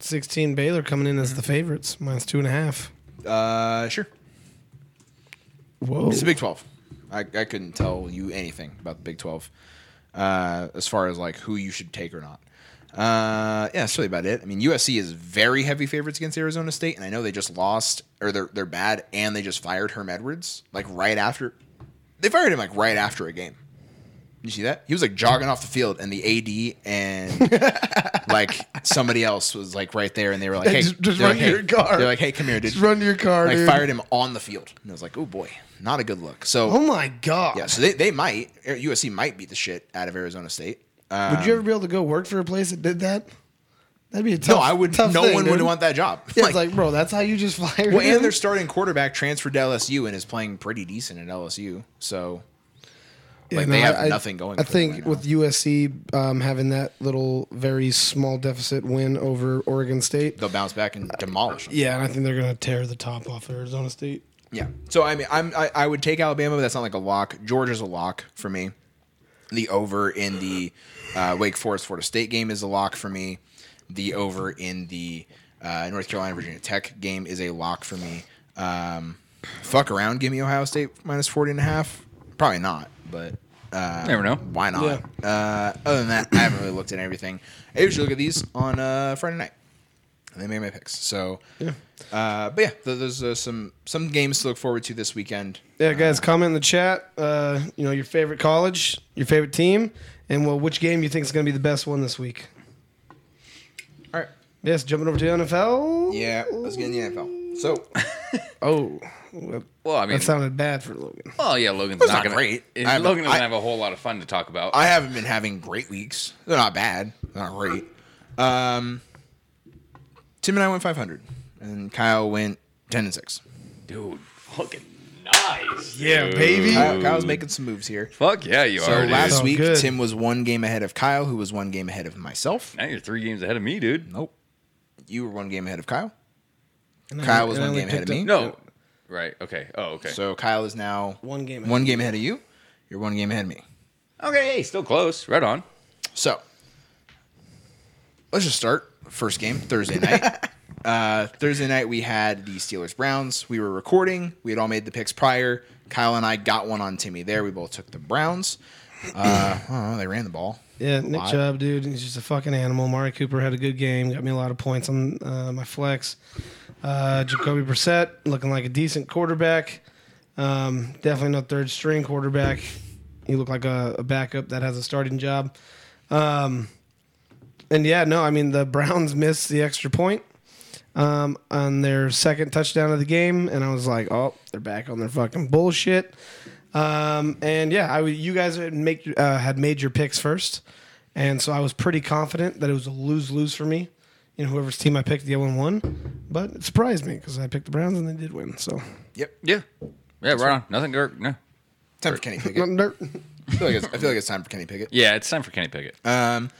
16 Baylor coming in as the favorites, minus two and a half. uh, sure. Whoa. It's the Big 12. I, I couldn't tell you anything about the Big 12 uh, as far as like who you should take or not. Uh, yeah, that's really about it. I mean, USC is very heavy favorites against Arizona State, and I know they just lost or they're they're bad, and they just fired Herm Edwards like right after. They fired him like right after a game. You see that? He was like jogging off the field, and the AD and like somebody else was like right there, and they were like, "Hey, Just- just run like, to your car." They're like, "Hey, come here, dude." Just run to your car, like dude. fired him on the field. And I was like, oh boy, not a good look. So Oh my god. yeah, so they, they might USC might beat the shit out of Arizona State. Um, Would you ever be able to go work for a place that did that? That'd be a tough. no, I would. Tough No thing, one dude. would want that job. Yeah, it's like, bro, that's how you just fired well, him? and their starting quarterback transferred to LSU and is playing pretty decent at LSU. So like, they have I- nothing going I for them think right with USC um, having that little very small deficit win over Oregon State. they'll bounce back and demolish them. Yeah, and I think they're gonna tear the top off Arizona State. Yeah. So I mean, I'm I, I would take Alabama, but that's not like a lock. Georgia's a lock for me. The over in the uh, Wake Forest Florida State game is a lock for me. The over in the uh, North Carolina Virginia Tech game is a lock for me. Um, fuck around, give me Ohio State minus 40 and a half. Probably not, but uh, Never know. Why not? Uh, other than that, I haven't really looked at everything. I usually look at these on uh, Friday night. And they made my picks. So, uh, but yeah, th- there's uh, some some games to look forward to this weekend. Yeah, guys, comment in the chat. Uh, you know your favorite college, your favorite team, and well, which game you think is gonna be the best one this week. All right. Yes, jumping over to the NFL. Yeah, let's get in the NFL. So, Oh, well, Well, I mean, that sounded bad for Logan. well, yeah, Logan's not, not gonna, great. it- I haven't- Logan doesn't I- have a whole lot of fun to talk about. I haven't been having great weeks. They're not bad. They're not great. Um, Tim and I went 500, and Kyle went 10 and 6. Dude, fucking Nice. Yeah, baby. Kyle, Kyle's making some moves here. Fuck yeah, you So are. dude. last So week, good. Tim was one game ahead of Kyle, who was one game ahead of myself. now you're three games ahead of me, dude. Nope. You were one game ahead of Kyle. And I- Kyle was and I one only game ahead of picked me. up No. Right. Okay. Oh, okay. So Kyle is now One game. ahead. one game ahead of you. You're one game ahead of me. okay. Hey, still close. Right on. So let's just start. First game Thursday night. uh, Thursday night we had the Steelers Browns. We were recording. We had all made the picks prior. Kyle and I got one on Timmy there. We both took the Browns. Uh, I don't know, they ran the ball. Yeah, Nick lot. Chubb, dude, he's just a fucking animal. Amari Cooper had a good game, got me a lot of points on uh, my flex. Uh, Jacoby Brissett looking like a decent quarterback. Um, definitely no third string quarterback. He looked like a, a backup that has a starting job. Um, and yeah, no, I mean the Browns missed the extra point um, on their second touchdown of the game, and I was like, oh, they're back on their fucking bullshit. Um, and yeah, I you guys had make uh, had made your picks first, and so I was pretty confident that it was a lose lose for me. You know, whoever's team I picked, the other one won, but it surprised me because I picked the Browns and they did win. So Yep. Yeah. Yeah. Right on. Nothing. Gir- No. Time for Kenny Pickett. I feel like it's, I feel like it's time for Kenny Pickett. Yeah. It's time for Kenny Pickett. Um,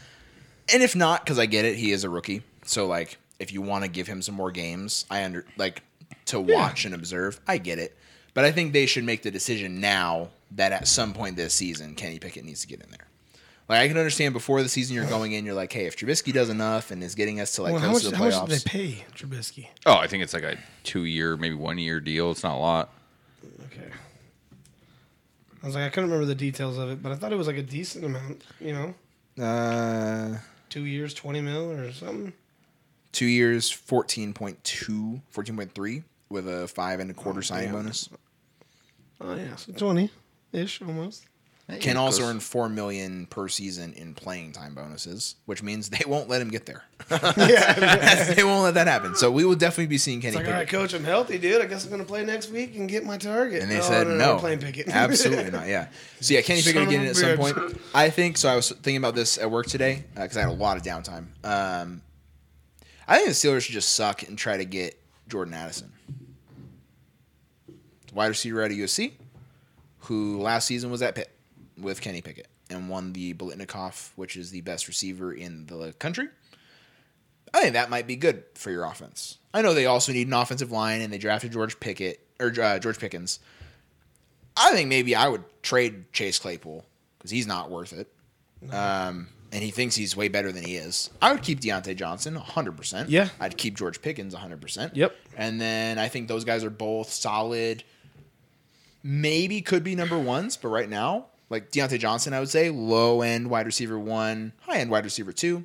and if not, because I get it, he is a rookie. So like, if you want to give him some more games, I under like to watch and observe. I get it, but I think they should make the decision now that at some point this season, Kenny Pickett needs to get in there. Like I can understand before the season you're going in, you're like, hey, if Trubisky does enough and is getting us to like well, close much, to the how much playoffs, did they pay Trubisky? Oh, I think it's like a two-year, maybe one-year deal. It's not a lot. Okay. I was like, I couldn't remember the details of it, but I thought it was like a decent amount. You know, uh, two years, twenty mil or something. two years, 14.2, 14.3 with a five and a quarter signing damn. bonus. Oh yeah, so twenty ish almost. Can Yeah, also earn four million per season in playing time bonuses, which means they won't let him get there. yeah. they won't let that happen. So we will definitely be seeing Kenny It's like, all right, coach, I'm healthy, dude. I guess I'm gonna play next week and get my target. And they Oh, said no, I'm playing Pickett. absolutely not. Yeah. So yeah, Kenny Son Pickett of getting at some point. I think so. I was thinking about this at work today because I had a lot of downtime. Um, I think the Steelers should just suck and try to get Jordan Addison, wide receiver out of USC, who last season was at Pitt with Kenny Pickett and won the Biletnikoff, which is the best receiver in the country. I think that might be good for your offense. I know they also need an offensive line, and they drafted George Pickett or uh, George Pickens. I think maybe I would trade Chase Claypool because he's not worth it. Um, and he thinks he's way better than he is. I would keep Diontae Johnson 100%. Yeah. I'd keep George Pickens 100%. Yep. And then I think those guys are both solid. Maybe could be number ones, but right now, like Diontae Johnson, I would say low end wide receiver one, high end wide receiver two.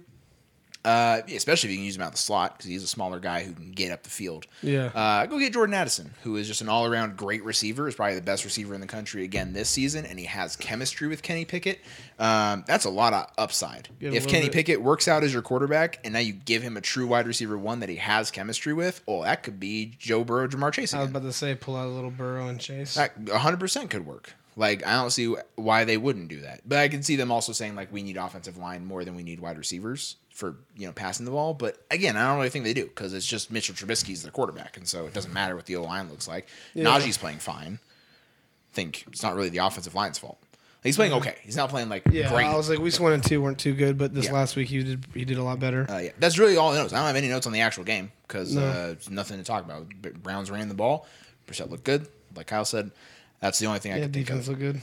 Uh, especially if you can use him out the slot because he's a smaller guy who can get up the field. Yeah. Uh, go get Jordan Addison, who is just an all around great receiver. Is probably the best receiver in the country again this season, and he has chemistry with Kenny Pickett. Um, that's a lot of upside. Get If Kenny bit- Pickett works out as your quarterback, and now you give him a true wide receiver one that he has chemistry with, oh, that could be Joe Burrow, Ja'Marr Chase I was about to say, pull out a little Burrow and Chase. That 100% could work. Like I don't see why they wouldn't do that. But I can see them also saying like we need offensive line more than we need wide receivers for you know passing the ball. But again, I don't really think they do because it's just Mitchell Trubisky's the quarterback, and so it doesn't matter what the O line looks like. Yeah. Najee's playing fine. I think it's not really the offensive line's fault. He's playing okay. He's not playing like yeah, great. I was like, weeks one and two weren't too good, but this Yeah. last week he did he did a lot better. Uh, yeah, that's really all the notes. I don't have any notes on the actual game because No. uh, nothing to talk about. Browns ran the ball. Brissett looked good. Like Kyle said, that's the only thing I yeah, can think of. defense looked good.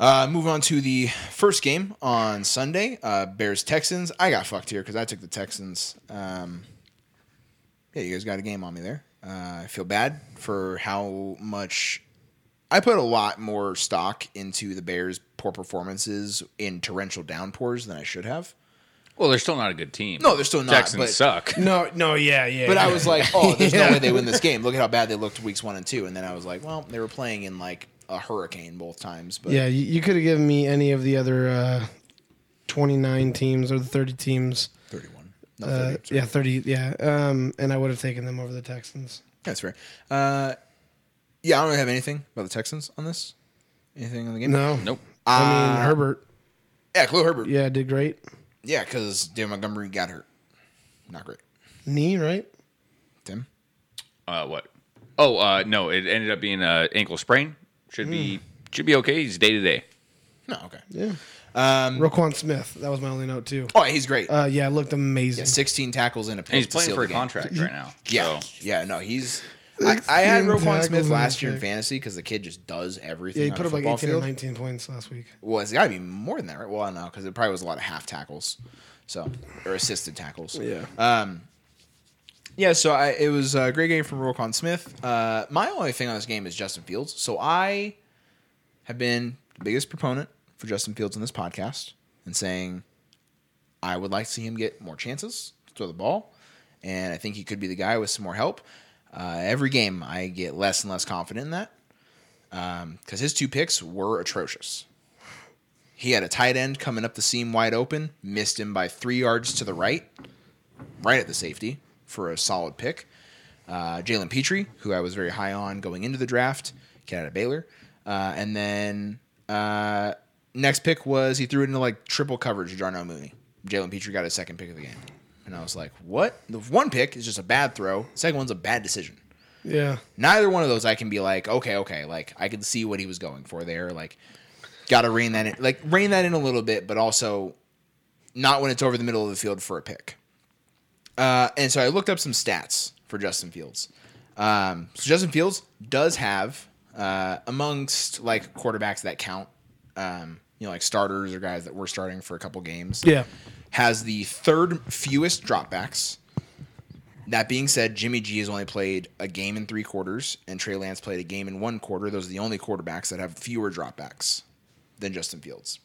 Uh, move on to the first game on Sunday. Uh, Bears Texans. I got fucked here because I took the Texans. Um, yeah, you guys got a game on me there. Uh, I feel bad for how much I put a lot more stock into the Bears' poor performances in torrential downpours than I should have. Well, they're still not a good team. No, they're still not, Texans but- suck. No, no, yeah, yeah. But I was like, oh, there's Yeah. no way they win this game. Look at how bad they looked weeks one and two. And then I was like, well, they were playing in like a hurricane both times. But yeah, you, you could have given me any of the other uh, twenty nine teams or the thirty teams. 31. No, Uh, 30, sorry. yeah, thirty. Yeah, um, and I would have taken them over the Texans. That's fair. Uh, yeah, I don't really have anything about the Texans on this. Anything on the game? No, Nope. I mean Uh, Herbert. Yeah, Khalil Herbert. Yeah, Yeah, did great. Because David Montgomery got hurt. Not great. Knee, right? Tim? Uh, what? Oh uh, no, it ended up being a ankle sprain. Should be should be okay. He's day to day. No, okay. Yeah. Um, Roquan Smith. That was my only note too. Oh, he's great. Uh, yeah, it looked amazing. Yeah, 16 tackles in a pick. And he's to playing seal for the a game. contract right now. Yeah, So, yeah, no, he's. I, I had 16 Roquan Smith last year in fantasy because the kid just does everything. Yeah, he put up like football 18 or 19 points last week. Well, it's got to be more than that, right? Well, no, because it probably was a lot of half tackles, so or assisted tackles. Yeah. Yeah, so I, it was a great game from Roquan Smith. Uh, my only thing on this game is Justin Fields. So I have been the biggest proponent for Justin Fields in this podcast and saying I would like to see him get more chances to throw the ball, and I think he could be the guy with some more help. Uh, every game, I get less and less confident in that because his two picks were atrocious. He had a tight end coming up the seam wide open, missed him by three yards to the right, right at the safety for a solid pick. Uh, Jalen Pitre, who I was very high on going into the draft, kid out of Baylor. Uh, and then uh, next pick was he threw it into like triple coverage Darnell Mooney. Jalen Pitre got his second pick of the game. And I was like, what? The one pick is just a bad throw. The second one's a bad decision. Yeah. Neither one of those I can be like, okay, okay, like I can see what he was going for there. Like, got to rein that in, like rein that in a little bit, but also not when it's over the middle of the field for a pick. Uh, and so I looked up some stats for Justin Fields. Um, so Justin Fields does have uh, amongst like quarterbacks that count, um, you know, like starters or guys that were starting for a couple games. Yeah. Has the third fewest dropbacks. That being said, Jimmy G has only played a game in three quarters, and Trey Lance played a game in one quarter. Those are the only quarterbacks that have fewer dropbacks than Justin Fields.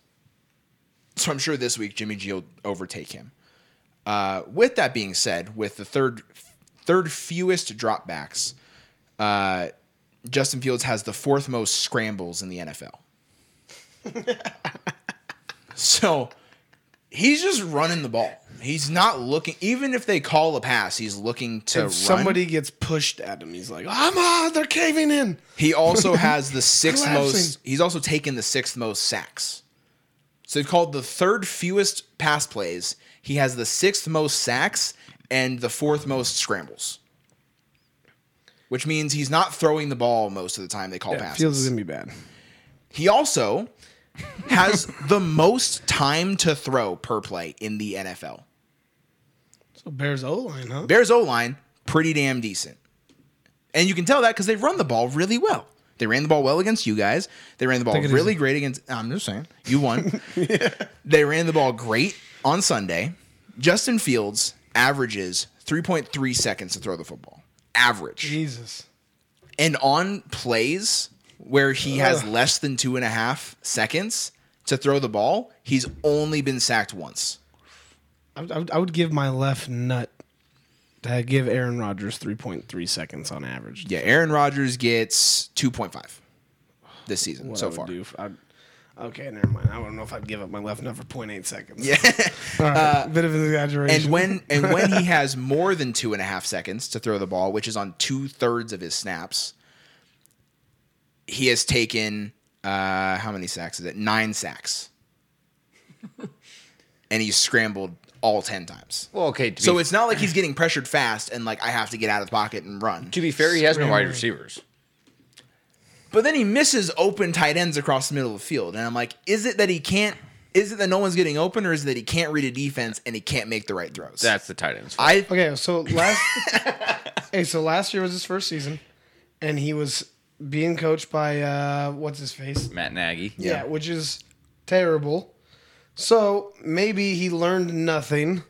So I'm sure this week Jimmy G will overtake him. Uh, with that being said, with the third third fewest dropbacks, uh, Justin Fields has the fourth most scrambles in the NFL. so he's just running the ball. He's not looking. Even if they call a pass, he's looking to If run. somebody gets pushed at him, he's like, I'm on, they're caving in. He also has the sixth most. He's also taken the sixth most sacks. So they've called the third fewest pass plays. He has the sixth most sacks and the fourth most scrambles. Which means he's not throwing the ball most of the time they call Yeah, passes. Fields is to be bad. He also has the most time to throw per play in the NFL. So Bears O line, huh? Bears O line, pretty damn decent. And you can tell that because they run the ball really well. They ran the ball well against you guys. They ran the ball really easy. great against. I'm just saying, you won. They ran the ball great on Sunday. Justin Fields averages 3.3 seconds to throw the football. Average. Jesus. And on plays where he has Ugh. less than two and a half seconds to throw the ball, he's only been sacked once. I, would- I, would, I would give my left nut to give Aaron Rodgers 3.3 seconds on average. Yeah, Aaron Rodgers gets 2.5 this season What so I far. okay, never mind. I don't know if I'd give up my left nut for 0.8 seconds. Yeah. Right, uh, bit of an exaggeration. and when and when he has more than two and a half seconds to throw the ball, which is on two thirds of his snaps, he has taken uh, how many sacks is it? Nine sacks, and he's scrambled all ten times. Well, okay. So be, it's not like he's getting pressured fast and like I have to get out of the pocket and run. to be fair, he has no wide receivers. But then he misses open tight ends across the middle of the field, and I'm like, is it that he can't? Is it that no one's getting open, or is it that he can't read a defense and he can't make the right throws? That's the tight ends. I okay, so last hey, so last year was his first season, and he was being coached by uh, what's his face? Matt Nagy. Yeah, which is terrible. So maybe he learned nothing,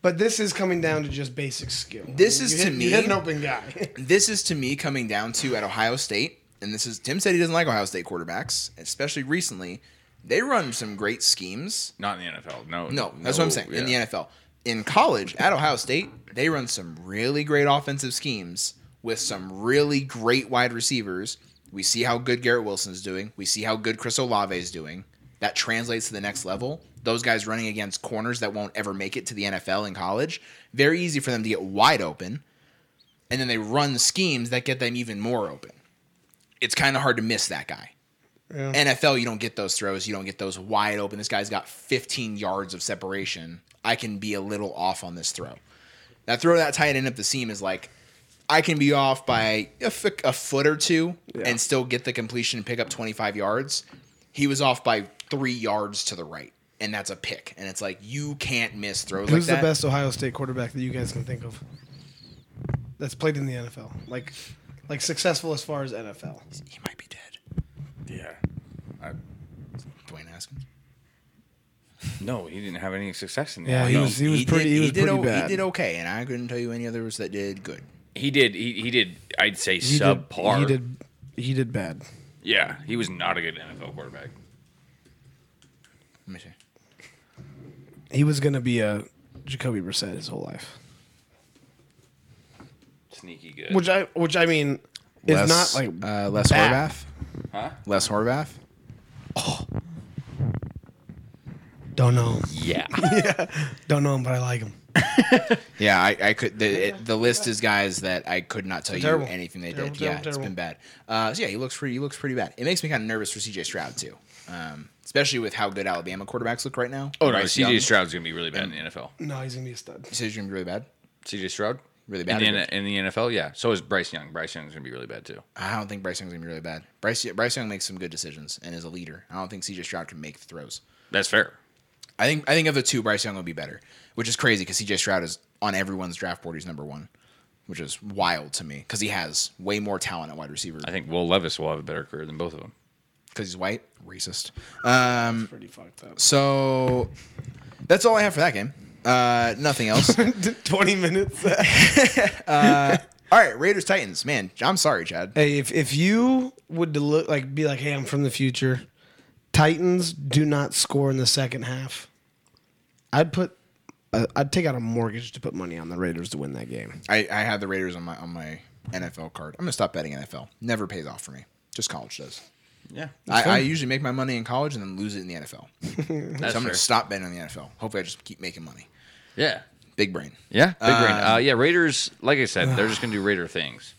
but this is coming down to just basic skill. This is You to hit- me- you hit an open guy. this is to me coming down to at Ohio State, and this is Tim said he doesn't like Ohio State quarterbacks, especially recently. They run some great schemes. Not in the NFL. No. No, that's what I'm saying. In the. NFL, in college at Ohio State, they run some really great offensive schemes with some really great wide receivers. We see how good Garrett Wilson's doing. We see how good Chris Olave is doing. That translates to the next level. Those guys running against corners that won't ever make it to the NFL in college, very easy for them to get wide open. And then they run schemes that get them even more open. It's kind of hard to miss that guy. Yeah. NFL, you don't get those throws. You don't get those wide open. This guy's got 15 yards of separation. I can be a little off on this throw. That throw that tight end up the seam is like I can be off by a, f- a foot or two Yeah. and still get the completion and pick up 25 yards. He was off by three yards to the right, and that's a pick. And it's like you can't miss throws Who's like the best Ohio State quarterback that you guys can think of? That's played in the NFL, like, like successful as far as NFL. He might be dead. Yeah. I, Dwayne Haskins. no, he didn't have any success in the Yeah, he NFL. was he was pretty did, he was did pretty o- bad. He did okay, and I couldn't tell you any others that did good. He did. He, he did. I'd say He did, subpar. he did he did bad. Yeah, he was not a good NFL quarterback. Let me see. He was gonna be a Jacoby Brissett his whole life, Sneaky good. which I which I mean is Les, not like uh, Les bad. Horvath. huh? Les Horvath. Oh. don't know Yeah. Yeah. don't know him, but I like him. Yeah, I, I could. The, it, the list is guys that I could not tell you anything they Terrible, did. yeah, terrible, it's terrible. been bad. Uh, so yeah, he looks pretty. He looks pretty bad. It makes me kind of nervous for C.J. Stroud too, um, especially with how good Alabama quarterbacks look right now. oh no, CJ Stroud's gonna be really bad in the NFL. No, he's gonna be a stud. You said gonna be really bad. CJ Stroud, Really in bad. the, or N- good? in the NFL. Yeah. So is Bryce Young. Bryce Young's gonna be really bad too. I don't think Bryce Young's gonna be really bad. Bryce Bryce Young makes some good decisions and is a leader. I don't think C.J. Stroud can make the throws. That's fair. I think I think of the two, Bryce Young will be better, which is crazy because C.J. Stroud is on everyone's draft board. He's number one, which is wild to me because he has way more talent at wide receiver. I think Will Levis will have a better career than both of them. because he's white, racist. Um, Pretty fucked up. so that's all I have for that game. Uh, nothing else. Twenty minutes. all right, Raiders Titans. Man, I'm sorry, Chad. hey, if if you would to look like be like, hey, I'm from the future. Titans do not score in the second half. I'd put. Uh, I'd take out a mortgage to put money on the Raiders to win that game. I, I have the Raiders on my on my NFL card. I'm gonna stop betting NFL. Never pays off for me. Just college does. Yeah. I, I usually make my money in college and then lose it in the NFL. So I'm gonna stop betting on the NFL. Hopefully, I just keep making money. Yeah. Big brain. Yeah. Big brain. Um, Uh, yeah. Raiders. Like I said, they're just gonna do Raider things.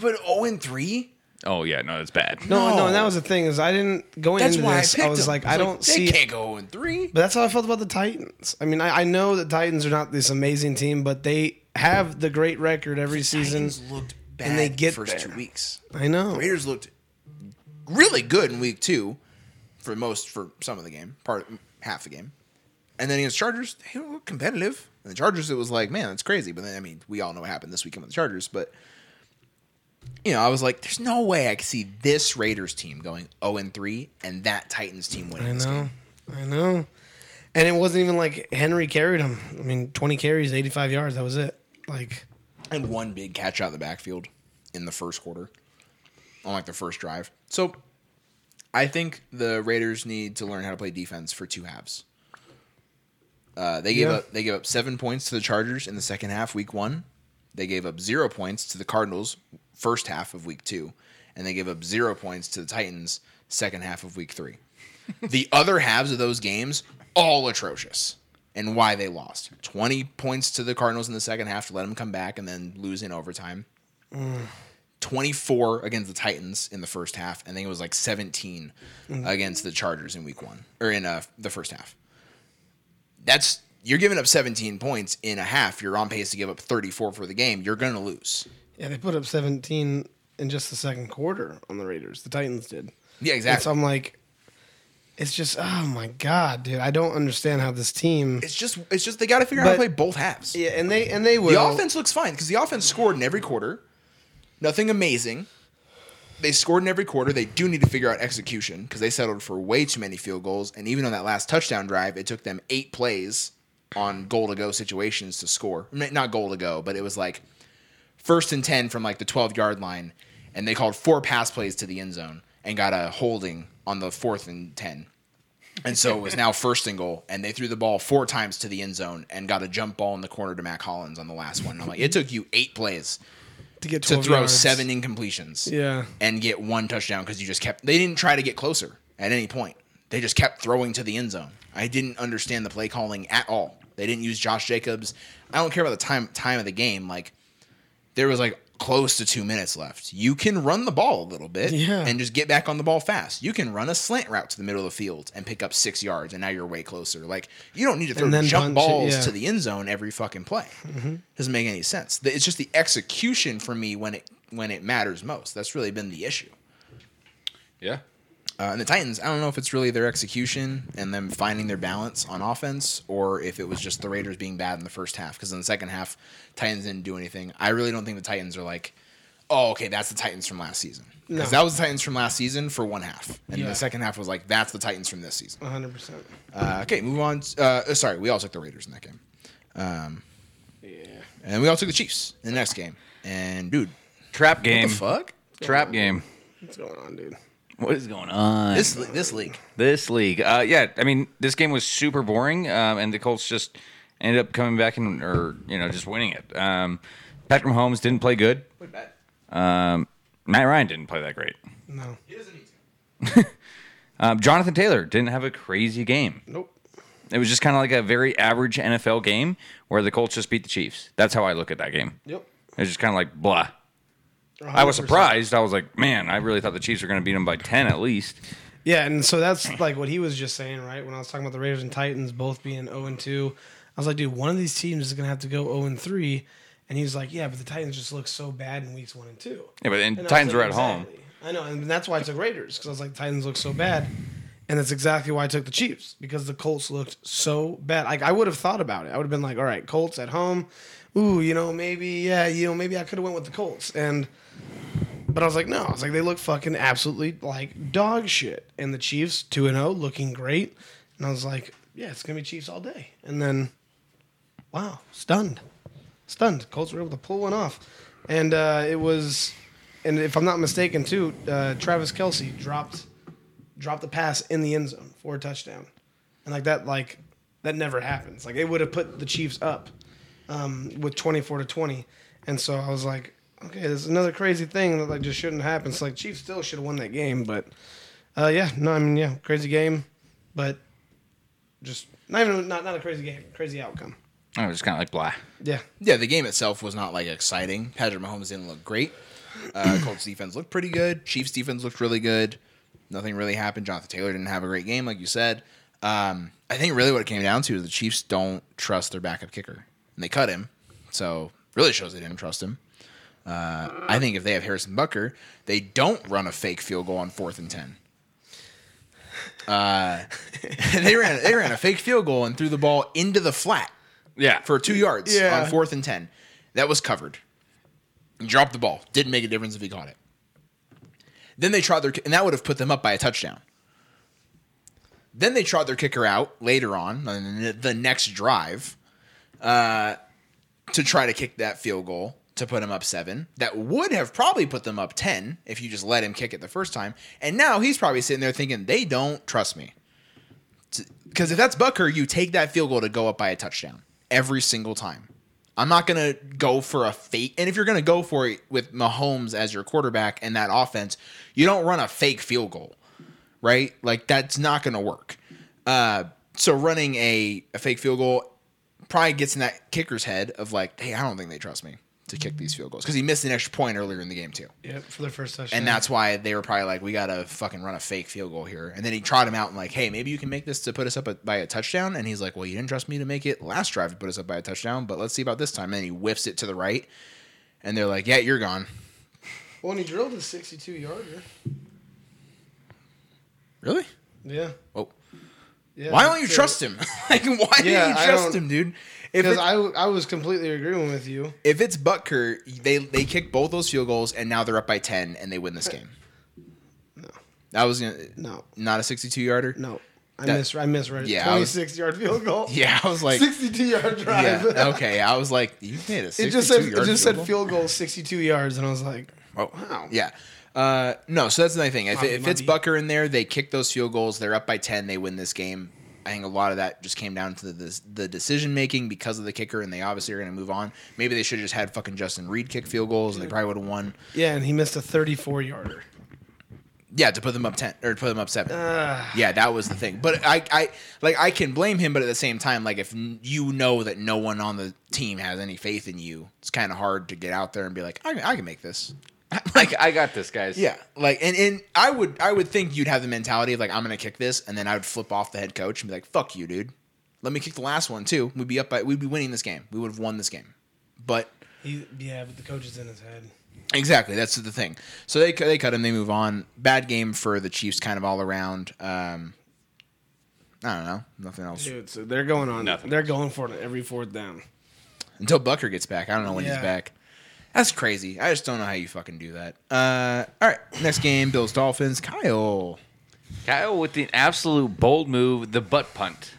But 0 and three. Oh yeah. No, that's bad. No, no, No. and that was the thing is I didn't go That's into why this. I picked I was them. like, I don't they see. can't go 0 and three. But that's how I felt about the Titans. I mean, I, I know the Titans are not this amazing team, but they have the great record every season. Titans looked bad and they get first there. two weeks. I know. Raiders looked really good in week two for most for some of the game, part half the game. And then against Chargers, they were competitive. And the Chargers, it was like, man, that's crazy. But then, I mean, we all know what happened this weekend with the Chargers. But you know, I was like, there's no way I could see this Raiders team going 0 and 3 and that Titans team winning I this know. game. I know. And it wasn't even like Henry carried him. I mean, 20 carries, 85 yards. That was it. Like, And one big catch out of the backfield in the first quarter on like the first drive. So I think the Raiders need to learn how to play defense for two halves. Uh, they gave Yeah. up they gave up seven points to the Chargers in the second half, week one. They gave up zero points to the Cardinals first half of week two, and they gave up zero points to the Titans second half of week three. the other halves of those games all atrocious, and why they lost. Twenty points to the Cardinals in the second half to let them come back and then lose in overtime. 24 against the Titans in the first half, and then it was like 17 against the Chargers in week one or in uh, the first half. That's you're giving up 17 points in a half. You're on pace to give up 34 for the game. You're going to lose. yeah, they put up 17 in just the second quarter on the Raiders. The Titans did. Yeah, exactly. so I'm like, it's just, oh my God, dude. I don't understand how this team. It's just it's just they got to figure out how to play both halves. Yeah, and they and they will. The offense looks fine because the offense scored in every quarter. Nothing amazing. They scored in every quarter. They do need to figure out execution because they settled for way too many field goals. And even on that last touchdown drive, it took them eight plays on goal to go situations to score. I mean, not goal to go, but it was like first and 10 from like the 12 yard line. And they called four pass plays to the end zone and got a holding on the fourth and 10. And so it was now first and goal, and they threw the ball four times to the end zone and got a jump ball in the corner to Matt Hollins on the last one. And I'm like, it took you eight plays to get to throw yards. seven incompletions Yeah. and get one touchdown because you just kept. They didn't try to get closer at any point. They just kept throwing to the end zone. I didn't understand the play calling at all. They didn't use Josh Jacobs. I don't care about the time time of the game. Like there was like close to two minutes left. You can run the ball a little bit Yeah. and just get back on the ball fast. You can run a slant route to the middle of the field and pick up six yards, and now you're way closer. Like you don't need to throw jump punch it, balls yeah. Mm-hmm. to the end zone every fucking play. Doesn't make any sense. It's just the execution for me when it when it matters most. That's really been the issue. Yeah. Uh, and the Titans, I don't know if it's really their execution and them finding their balance on offense, or if it was just the Raiders being bad in the first half. Because in the second half, Titans didn't do anything. I really don't think the Titans are like, oh, okay, that's the Titans from last season. Because No. that was the Titans from last season for one half, and Yeah. the second half was like, that's the Titans from this season. 100. percent Uh, okay, move on. Uh, sorry, we all took the Raiders in that game, Um, Yeah. and we all took the Chiefs in the next game. And dude, Trap what game. the fuck? Trap game. What's going on, dude? What is going on? This this league. This league, uh, yeah. I mean, this game was super boring, um, and the Colts just ended up coming back and, or you know, just winning it. Um, Patrick Mahomes didn't play good. Played bad. Um, Matt Ryan didn't play that great. No. He doesn't need to. Um, Jonathan Taylor didn't have a crazy game. Nope. It was just kind of like a very average NFL game where the Colts just beat the Chiefs. That's how I look at that game. Yep. It was just kind of like blah. I was 100%. surprised. I was like, man, I really thought the Chiefs were going to beat them by ten at least. Yeah, and so that's like what he was just saying, right? When I was talking about the Raiders and Titans both being 0 and 2, I was like, dude, one of these teams is going to have to go 0 and 3. And he was like, yeah, but the Titans just look so bad in weeks 1 and 2. Yeah, but and And Titans like, were at home. I know, and that's why I took Raiders because I was like, Titans look so bad, and that's exactly why I took the Chiefs because the Colts looked so bad. Like I would have thought about it. I would have been like, all right, Colts at home. Ooh, you know, maybe yeah, you know, maybe I could have went with the Colts, and but I was like, no, I was like, they look fucking absolutely like dog shit, and the Chiefs two and zero, looking great, and I was like, yeah, it's gonna be Chiefs all day, and then, wow, stunned. Stunned. Colts were able to pull one off, and uh, it was, and if I'm not mistaken, too, uh, Travis Kelce dropped dropped the pass in the end zone for a touchdown, and like that, like that never happens. Like it would have put the Chiefs up um, with 24 to 20, and so I was like, okay, there's another crazy thing that like just shouldn't happen. So like Chiefs still should have won that game, but uh, yeah, no, I mean yeah, crazy game, but just not even not not a crazy game, crazy outcome. I was just kind of like blah. Yeah, Yeah, the game itself was not like exciting. Patrick Mahomes didn't look great. Uh, Colts defense looked pretty good. Chiefs defense looked really good. Nothing really happened. Jonathan Taylor didn't have a great game, like you said. Um, I think really what it came down to is the Chiefs don't trust their backup kicker, and they cut him. So really shows they didn't trust him. Uh, I think if they have Harrison Butker, they don't run a fake field goal on fourth and ten. Uh, they ran they ran a fake field goal and threw the ball into the flat Yeah, for two yards Yeah. on fourth and ten. That was covered. He dropped the ball. Didn't make a difference if he caught it. Then they tried their and that would have put them up by a touchdown. Then they tried their kicker out later on on the- the next drive uh, to try to kick that field goal to put him up seven. That would have probably put them up ten if you just let him kick it the first time. And now he's probably sitting there thinking they don't trust me. Because if that's Butker, you take that field goal to go up by a touchdown every single time. I'm not gonna go for a fake. And if you're gonna go for it with Mahomes as your quarterback and that offense, you don't run a fake field goal, right? Like that's not gonna work. Uh, so running a, a fake field goal probably gets in that kicker's head of like, hey, I don't think they trust me to kick these field goals because he missed an extra point earlier in the game too. Yep, for their first touchdown. And that's why they were probably like, we gotta fucking run a fake field goal here. And then he trot him out and like, hey, maybe you can make this to put us up a, by a touchdown. And he's like, well, you didn't trust me to make it last drive to put us up by a touchdown, but let's see about this time. And then he whiffs it to the right, and they're like, yeah, you're gone. Well, and he drilled a 62 yarder. Really? Yeah. Oh, yeah. why don't you trust him? like, why Yeah, do you trust him, dude? Because I, I was completely agreeing with you. if it's Butker, they they kick both those field goals, and now they're up by ten, and they win this game. No. That was gonna, No. not a sixty-two yarder. No. I That- miss I misread. Yeah, was- 26 yard field goal. Yeah, I was like, 62 yard drive. yeah, okay. I was like, you made a It sixty-two just said it just field said goal? field goal 62 yards, and I was like, Oh, Wow. Yeah. Uh, no, so that's the thing. If, if it's. Butker in there, they kick those field goals. They're up by ten. They win this game. I think a lot of that just came down to the the decision making because of the kicker, and they obviously are going to move on. Maybe they should have just had fucking Justin Reid kick field goals, and they probably would have won. yeah, and he missed a 34 yarder. Yeah, to put them up ten or to put them up seven. yeah, that was the thing. But I, I like I can blame him, but at the same time, like if you know that no one on the team has any faith in you, it's kind of hard to get out there and be like, I, I can make this. Like I got this, guys. Yeah, like and, and I would I would think you'd have the mentality of like I'm gonna kick this, and then I would flip off the head coach and be like, "Fuck you, dude. Let me kick the last one too. We'd be up by we'd be winning this game. We would have won this game." But He, yeah, but the coach is in his head. Exactly, that's the thing. So they they cut him, they move on. Bad game for the Chiefs, kind of all around. Um, I don't know, nothing else Dude, so they're going on. Nothing. They're going for it every fourth down. until Butker gets back. I don't know when he's back. That's crazy. I just don't know how you fucking do that. Uh, all right, next game, Bills Dolphins. Kyle, Kyle with the absolute bold move, the butt punt.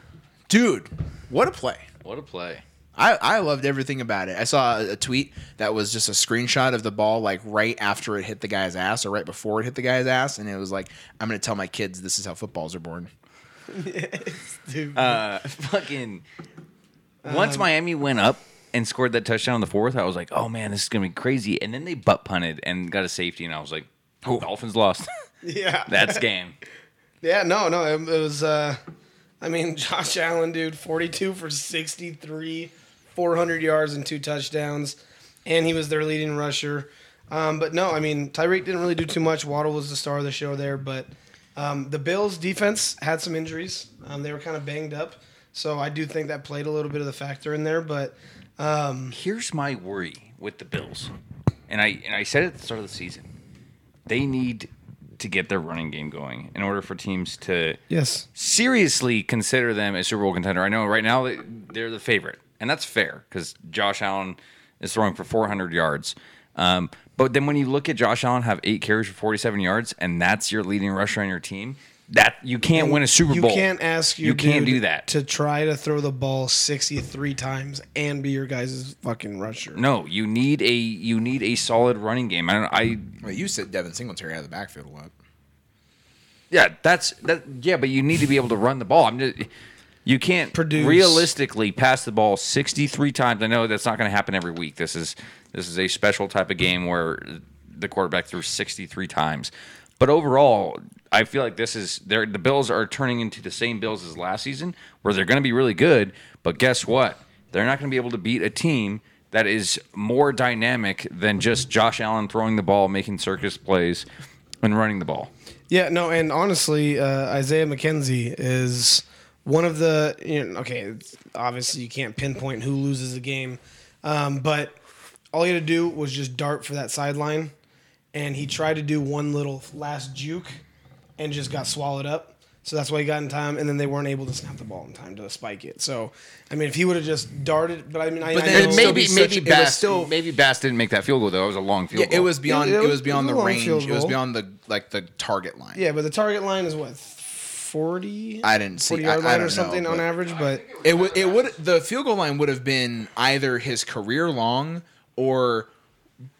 dude, what a play! What a play. I, I loved everything about it. I saw a, a tweet that was just a screenshot of the ball, like right after it hit the guy's ass or right before it hit the guy's ass, and it was like, "I'm gonna tell my kids this is how footballs are born." Dude, Uh, fucking. Once Miami went up and scored that touchdown in the fourth, I was like, "Oh man, this is gonna be crazy." And then they butt punted and got a safety, and I was like, "Oh, Dolphins lost." yeah, That's game. Yeah, no, no, it, it was. uh I mean, Josh Allen, dude, forty-two for sixty-three, four hundred yards and two touchdowns, and he was their leading rusher. Um, but no, I mean, Tyreek didn't really do too much. Waddle was the star of the show there, but um, the Bills' defense had some injuries. Um, they were kind of banged up, so I do think that played a little bit of the factor in there. But Here's my worry with the Bills, and I and I said it at the start of the season. They need to get their running game going in order for teams to yes, seriously consider them a Super Bowl contender. I know right now they- they're the favorite, and that's fair because Josh Allen is throwing for 400 yards. Um, but then when you look at Josh Allen have eight carries for 47 yards, and that's your leading rusher on your team, that you can't win a Super you Bowl. You can't ask your You can't dude do that. to try to throw the ball sixty-three times and be your guys' fucking rusher. no, you need a you need a solid running game. I don't. I Well, you said Devin Singletary out of the backfield a lot. Yeah, that's that. Yeah, but you need to be able to run the ball. I'm just. You can't Produce. realistically pass the ball 63 times. I know that's not going to happen every week. This is this is a special type of game where the quarterback threw 63 times. But overall, I feel like this is they're, the Bills are turning into the same Bills as last season, where they're going to be really good. But guess what? They're not going to be able to beat a team that is more dynamic than just Josh Allen throwing the ball, making circus plays, and running the ball. Yeah, no, and honestly, uh, Isaiah McKenzie is one of the. You know, okay, obviously you can't pinpoint who loses the game, um, but all he had to do was just dart for that sideline, and he tried to do one little last juke, and just got swallowed up. So that's why he got in time, and then they weren't able to snap the ball in time to spike it. So, I mean, if he would have just darted, but I mean, I, But I then know, it'd still maybe maybe such- it was Bass still- maybe Bass didn't make that field goal though. It was a long field Yeah, goal. it was beyond. Yeah, It, it was was- beyond it the was a long range. It was beyond the like the target line. yeah, but the target line is what forty. I didn't see- 40 I- yard I line don't or know, something on but- average, but It would. It would. The field goal line would have been either his career long or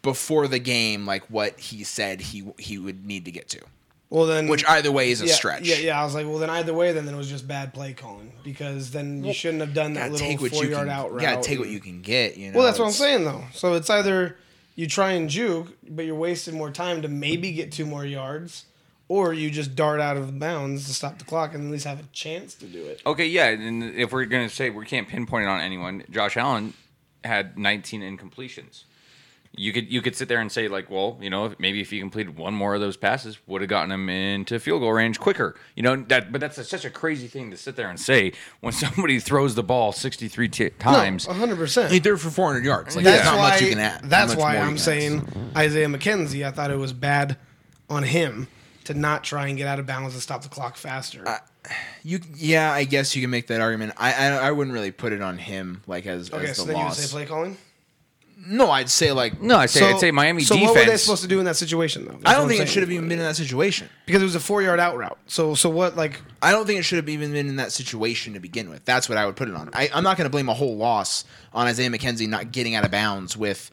before the game, like what he said he he would need to get to. Well then Which either way is a yeah, stretch. Yeah, yeah. I was like, well, then either way, then then it was just bad play calling because then you shouldn't have done that Gotta little take what four you yard can. out route. Gotta take what you can get. You know. Well, that's what I'm saying though. So it's either you try and juke, but you're wasting more time to maybe get two more yards, or you just dart out of bounds to stop the clock and at least have a chance to do it. Okay, yeah, and if we're gonna say we can't pinpoint it on anyone, Josh Allen had 19 incompletions. You could you could sit there and say like, well, you know, maybe if he completed one more of those passes, would have gotten him into field goal range quicker. You know that, but that's a, such a crazy thing to sit there and say when somebody throws the ball 63 t- times. hundred percent. He threw it for 400 yards. Like That's there's not why. much you can add. that's why I'm can saying Isaiah McKenzie. I thought it was bad on him to not try and get out of bounds and stop the clock faster. You yeah, I guess you can make that argument. I I, I wouldn't really put it on him like as, okay, as so the then you would loss. say play calling. No, I'd say like No, I'd say I'd say Miami so defense. what were they supposed to do in that situation though? I don't think it should have even been in that situation. because it was a four yard out route. So so what like I don't think it should have even been in that situation to begin with. That's what I would put it on. I, I'm not going to blame a whole loss on Isaiah McKenzie not getting out of bounds. With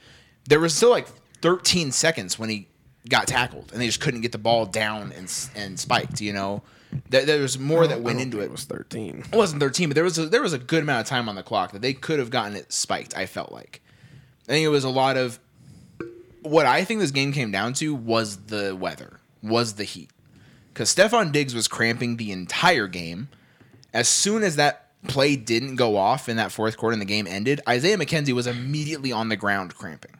there was still like 13 seconds when he got tackled, and they just couldn't get the ball down and s- and spiked. You know, there, there was more that went into it. It was thirteen. It wasn't 13, but there was a, there was a good amount of time on the clock that they could have gotten it spiked. I felt like. I think it was a lot of what I think this game came down to was the weather, was the heat. because Stefon Diggs was cramping the entire game. As soon as that play didn't go off in that fourth quarter and the game ended, Isaiah McKenzie was immediately on the ground cramping.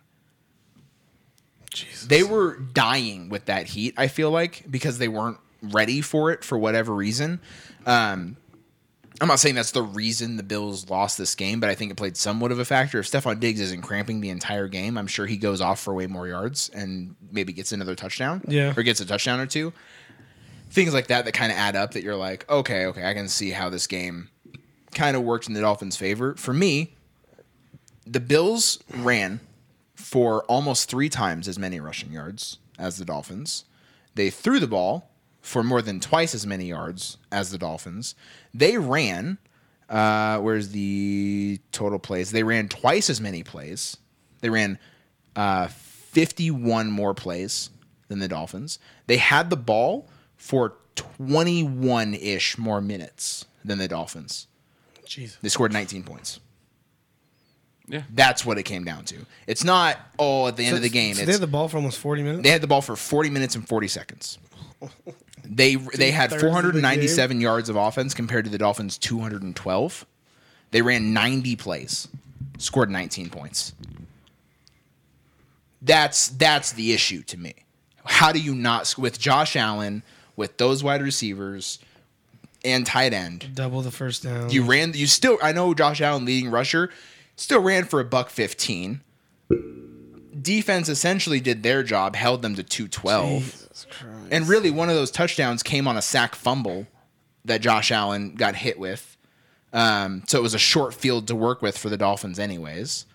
Jesus. They were dying with that heat, I feel like, because they weren't ready for it for whatever reason. Um, I'm not saying that's the reason the Bills lost this game, but I think it played somewhat of a factor. If Stefon Diggs isn't cramping the entire game, I'm sure he goes off for way more yards and maybe gets another touchdown. Yeah. Or gets a touchdown or two. Things like that that kind of add up that you're like, okay, okay, I can see how this game kind of worked in the Dolphins' favor. For me, the Bills ran for almost three times as many rushing yards as the Dolphins. They threw the ball for more than twice as many yards as the Dolphins. They ran, uh, where's the total plays? They ran twice as many plays. They ran uh, 51 more plays than the Dolphins. They had the ball for 21 ish more minutes than the Dolphins. Jesus. They scored 19 points. Yeah. That's what it came down to. It's not, oh, at the end of the game. So it's, they had the ball for almost 40 minutes? they had the ball for 40 minutes and 40 seconds. They they had 497 yards of offense compared to the Dolphins 212. They ran 90 plays, scored 19 points. That's that's the issue to me. How do you not with Josh Allen with those wide receivers and tight end? Double the first down. You ran you still I know Josh Allen leading rusher still ran for a buck 15. Defense essentially did their job, held them to 212. Nice. And really, one of those touchdowns came on a sack fumble that Josh Allen got hit with. Um, so it was a short field to work with for the Dolphins, anyways.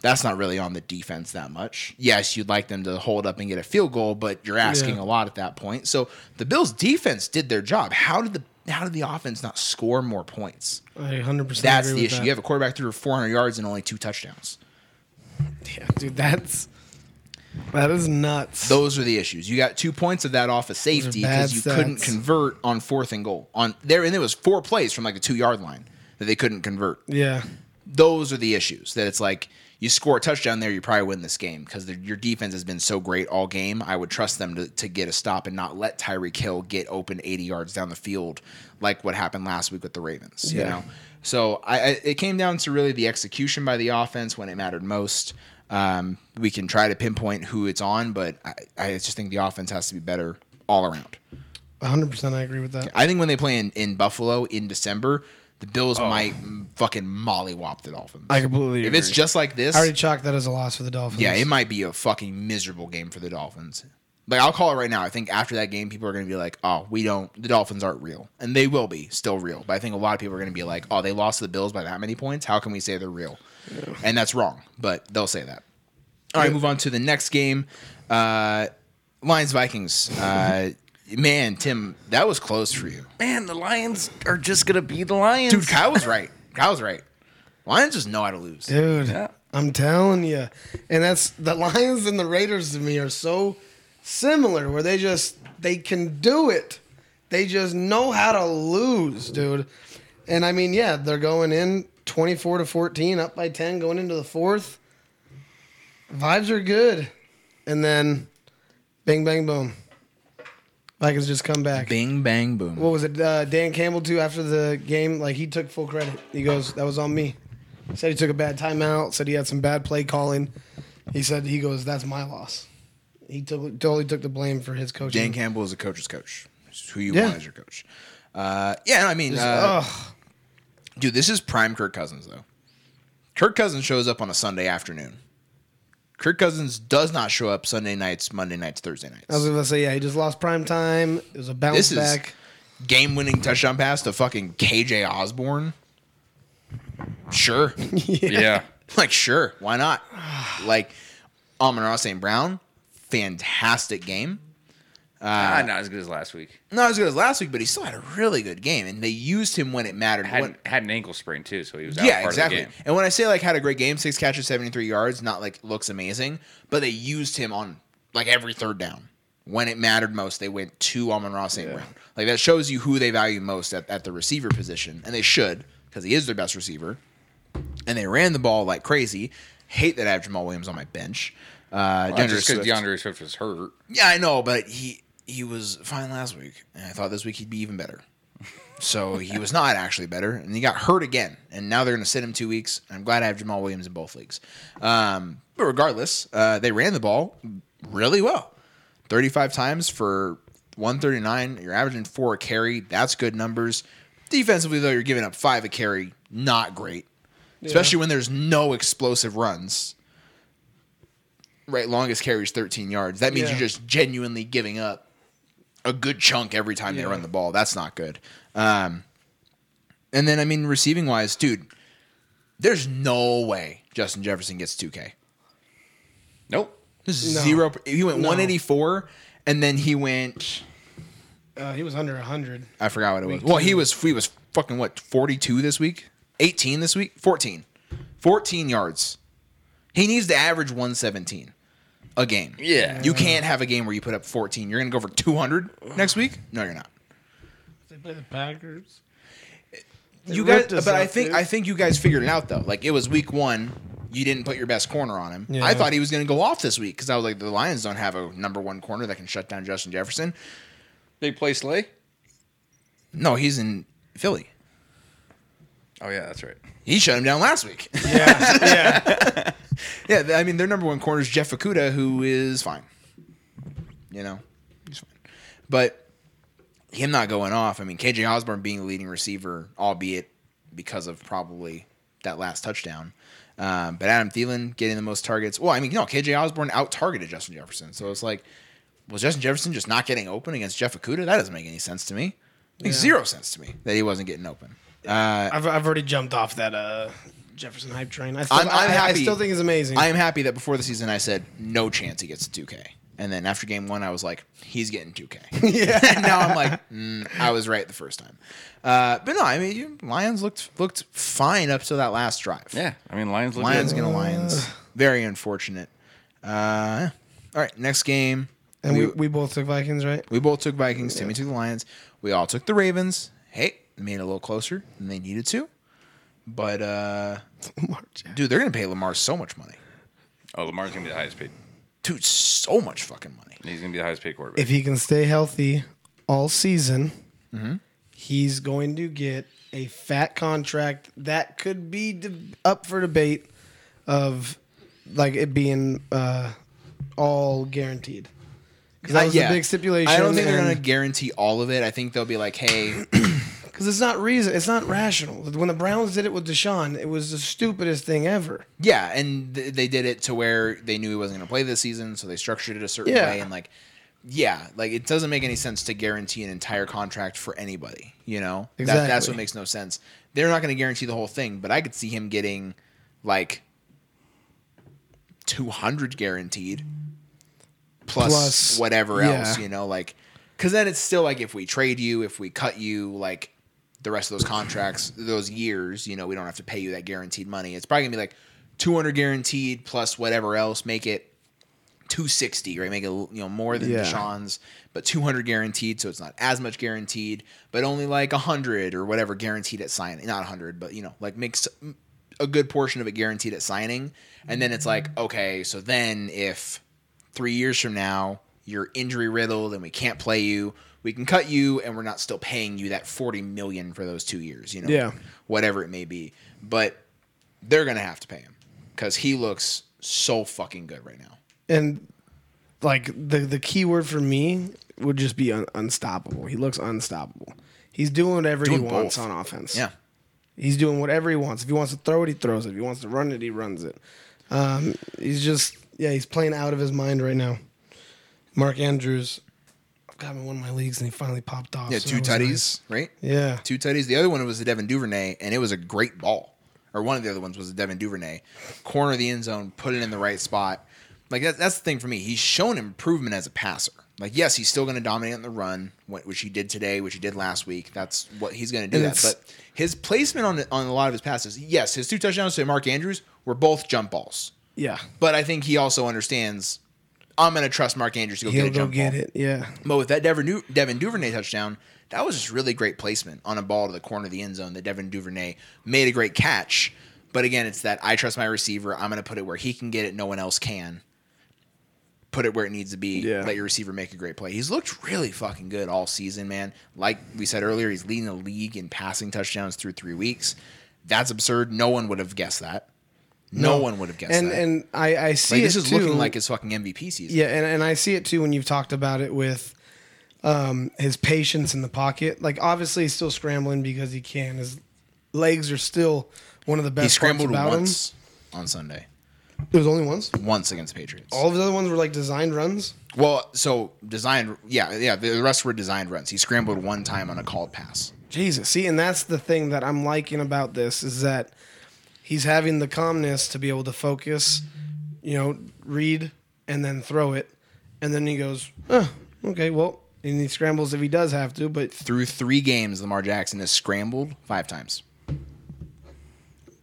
That's not really on the defense that much. Yes, you'd like them to hold up and get a field goal, but you're asking yeah. a lot at that point. So the Bills' defense did their job. How did the how did the offense not score more points? I 100% That's the issue. That. You have a quarterback through 400 yards and only two touchdowns. Yeah, dude, that's that is nuts. Those are the issues. You got two points of that off of safety because you couldn't convert on fourth and goal. On there, and it was four plays from like the two yard line that they couldn't convert. yeah, Those are the issues. That it's like you score a touchdown there, you probably win this game because your defense has been so great all game. I would trust them to, to get a stop and not let Tyreek Hill get open 80 yards down the field like what happened last week with the Ravens. You know, so I, I it came down to really the execution by the offense when it mattered most. Um, we can try to pinpoint who it's on, but I, I just think the offense has to be better all around. 100% I agree with that. I think when they play in, in Buffalo in December, the Bills might mm, fucking mollywop the Dolphins. I completely if it's just like this, I already chalked that as a loss for the Dolphins. yeah, it might be a fucking miserable game for the Dolphins. Like I'll call it right now. I think after that game, people are going to be like, "Oh, we don't. The Dolphins aren't real," and they will be still real. But I think a lot of people are going to be like, "Oh, they lost to the Bills by that many points. How can we say they're real?" And that's wrong. But they'll say that. All right, move on to the next game. Uh, Lions Vikings. Uh, man, Tim, that was close for you, Man, the Lions are just gonna be the Lions. dude. Kyle was right. Kyle was right. Lions just know how to lose. Dude, Yeah. I'm telling you. And that's the Lions and the Raiders to me are so similar where they just they can do it. They just know how to lose, dude. And I mean, yeah, they're going in 24 to 14 up by 10 going into the fourth. Vibes are good. And then bing bang boom. Vikings just come back. Bing bang boom. what was it? Uh, Dan Campbell too. After the game, like he took full credit. He goes, "That was on me." Said he took a bad timeout. Said he had some bad play calling. He said he goes, "That's my loss." He took totally took the blame for his coaching. Dan Campbell is a coach's coach. It's who you Yeah. want as your coach. Uh, yeah, no, I mean, Just- uh. Dude, this is prime Kirk Cousins though. Kirk Cousins shows up on a Sunday afternoon. Kirk Cousins does not show up Sunday nights, Monday nights, Thursday nights. I was gonna say, yeah, he just lost prime time. It was a bounce This back. Game-winning touchdown pass to fucking KJ Osborn. Sure, yeah. like sure, why not? like Amon-Ra St. Brown, fantastic game. Ah, not as good as last week. Not as good as last week, but he still had a really good game, and they used him when it mattered. Had When- had an ankle sprain too, so he was out yeah, part exactly. of the game. And when I say like had a great game, six catches, seventy three yards, not like looks amazing, but they used him on like every third down when it mattered most. They went to Amon-Ra St. Brown. Like that shows you who they value most at, at the receiver position, and they should because he is their best receiver. And they ran the ball like crazy. Hate that I have Jamaal Williams on my bench. Uh, Well, just because Swift- D'Andre Swift was hurt. yeah, I know, but he he was fine last week, and I thought this week he'd be even better. So he was not actually better, and he got hurt again. And now they're going to sit him two weeks. I'm glad I have Jamaal Williams in both leagues. Um, but regardless, uh, they ran the ball really well 35 times for 139. You're averaging four a carry. That's good numbers. Defensively, though, you're giving up five a carry. Not great, especially when there's no explosive runs. Right, longest carries 13 yards. That means Yeah. you're just genuinely giving up a good chunk every time they run the ball. That's not good. Um, and then, I mean, receiving wise, dude, there's no way Justin Jefferson gets 2K. Nope. There's No. Zero. He went No. 184, and then he went. Uh, he was under 100. I forgot what it was. Week Well, he was he was fucking what 42 this week, 18 this week, 14, 14 yards. He needs to average 117 a game. Yeah. you can't have a game where you put up 14. You're gonna go for 200 next week. No, you're not. They play the Packers. you guys, ripped us but I up, think dude. I think you guys figured it out though. Like it was week one. You didn't put your best corner on him. Yeah. I thought he was going to go off this week because I was like, the Lions don't have a number one corner that can shut down Justin Jefferson. They play Slay? No, he's in Philly. Oh, yeah, that's right. He shut him down last week. Yeah, yeah. yeah, I mean their number one corner is Jeff Okudah, who is fine. You know, he's fine. But him not going off. I mean, KJ Osborn being the leading receiver, albeit because of probably that last touchdown. Um, but Adam Thielen getting the most targets. Well, I mean, no, KJ Osborn out targeted Justin Jefferson. So it's like, was Justin Jefferson just not getting open against Jeff Okudah? That doesn't make any sense to me. Makes Yeah. zero sense to me that he wasn't getting open. Uh, I've, I've already jumped off that uh, Jefferson hype train. I still, I'm- I'm I, I happy. still think it's amazing. I am happy that before the season I said no chance he gets 2K, and then after game one I was like he's getting 2K. yeah. and now I'm like mm, I was right the first time. Uh, but no, I mean you, Lions looked looked fine up to that last drive. Yeah. I mean, Lions look Lions good. gonna Lions. Very unfortunate. Uh, all right, next game. and we, we, we both took Vikings, right? we both took Vikings. Timmy took the Lions. We all took the Ravens. Hey, made it a little closer than they needed to. But uh, dude, they're gonna pay Lamar so much money. Oh, Lamar's going to be the highest paid. Dude, so much fucking money. He's going to be the highest paid quarterback. If he can stay healthy all season, he's going to get a fat contract that could be de- up for debate of like it being uh, all guaranteed. Because that Uh, was yeah. a big stipulation. I don't think they're going to guarantee all of it. I think they'll be like, hey, Because it's not reason. It's not rational. When the Browns did it with Deshaun, it was the stupidest thing ever. yeah, and th- they did it to where they knew he wasn't going to play this season, so they structured it a certain Yeah. way. And like, yeah, like it doesn't make any sense to guarantee an entire contract for anybody. You know, That- that's what makes no sense. They're not going to guarantee the whole thing, but I could see him getting like two hundred guaranteed plus, Plus- whatever yeah. else. You know, like because then it's still like if we trade you, if we cut you, like the rest of those contracts, those years, you know, we don't have to pay you that guaranteed money. It's probably gonna be like 200 guaranteed plus whatever else, make it 260, right? Make it you know more than Yeah. Deshaun's, but 200 guaranteed, so it's not as much guaranteed, but only like 100 or whatever guaranteed at signing. Not 100, but you know, like makes a good portion of it guaranteed at signing, and then it's like okay, so then if three years from now you're injury riddled and we can't play you, we can cut you and we're not still paying you that 40 million for those two years, you know, Yeah. whatever it may be. But they're gonna have to pay him because he looks so fucking good right now. And like the the key word for me would just be un- unstoppable. He looks unstoppable. He's doing whatever Doing he wants both. on offense. Yeah. He's doing whatever he wants. If he wants to throw it, he throws it. If he wants to run it, he runs it. Um, he's just yeah, he's playing out of his mind right now. Mark Andrews, I've got him in one of my leagues, and he finally popped off. Yeah, so two tutties, nice. right? Yeah, Two tutties. The other one was the Devin Duvernay, and it was a great ball. Or one of the other ones was the Devin Duvernay. Corner of the end zone, put it in the right spot. Like that, that's the thing for me. He's shown improvement as a passer. Like yes, he's still going to dominate in the run, which he did today, which he did last week. That's what he's going to do. That, but his placement on on a lot of his passes, yes, his two touchdowns to Mark Andrews were both jump balls. yeah. But I think he also understands. I'm going to trust Mark Andrews to go He'll get a go jump get ball. it. Yeah, But with that Devin, Devin Duvernay touchdown, that was just really great placement on a ball to the corner of the end zone that Devin Duvernay made a great catch. But again, it's that I trust my receiver. I'm going to put it where he can get it, no one else can. put it where it needs to be. Yeah. Let your receiver make a great play. He's looked really fucking good all season, man. Like we said earlier, he's leading the league in passing touchdowns through three weeks. That's absurd. No one would have guessed that. No, one would have guessed and that. and I I see like this is too. looking like his fucking MVP season. Yeah, and, and I see it too when you've talked about it with um, his patience in the pocket. Like obviously he's still scrambling because he can. His legs are still one of the best He scrambled about once on Sunday. It was only once. Once against the Patriots. All of the other ones were like designed runs. Well, so designed, yeah, yeah. The rest were designed runs. He scrambled one time on a called pass. Jesus. See, and that's the thing that I'm liking about this is that he's having the calmness to be able to focus, you know, read and then throw it. And then he goes, oh, okay, well, and he scrambles if he does have to, but Through three games, Lamar Jackson has scrambled five times.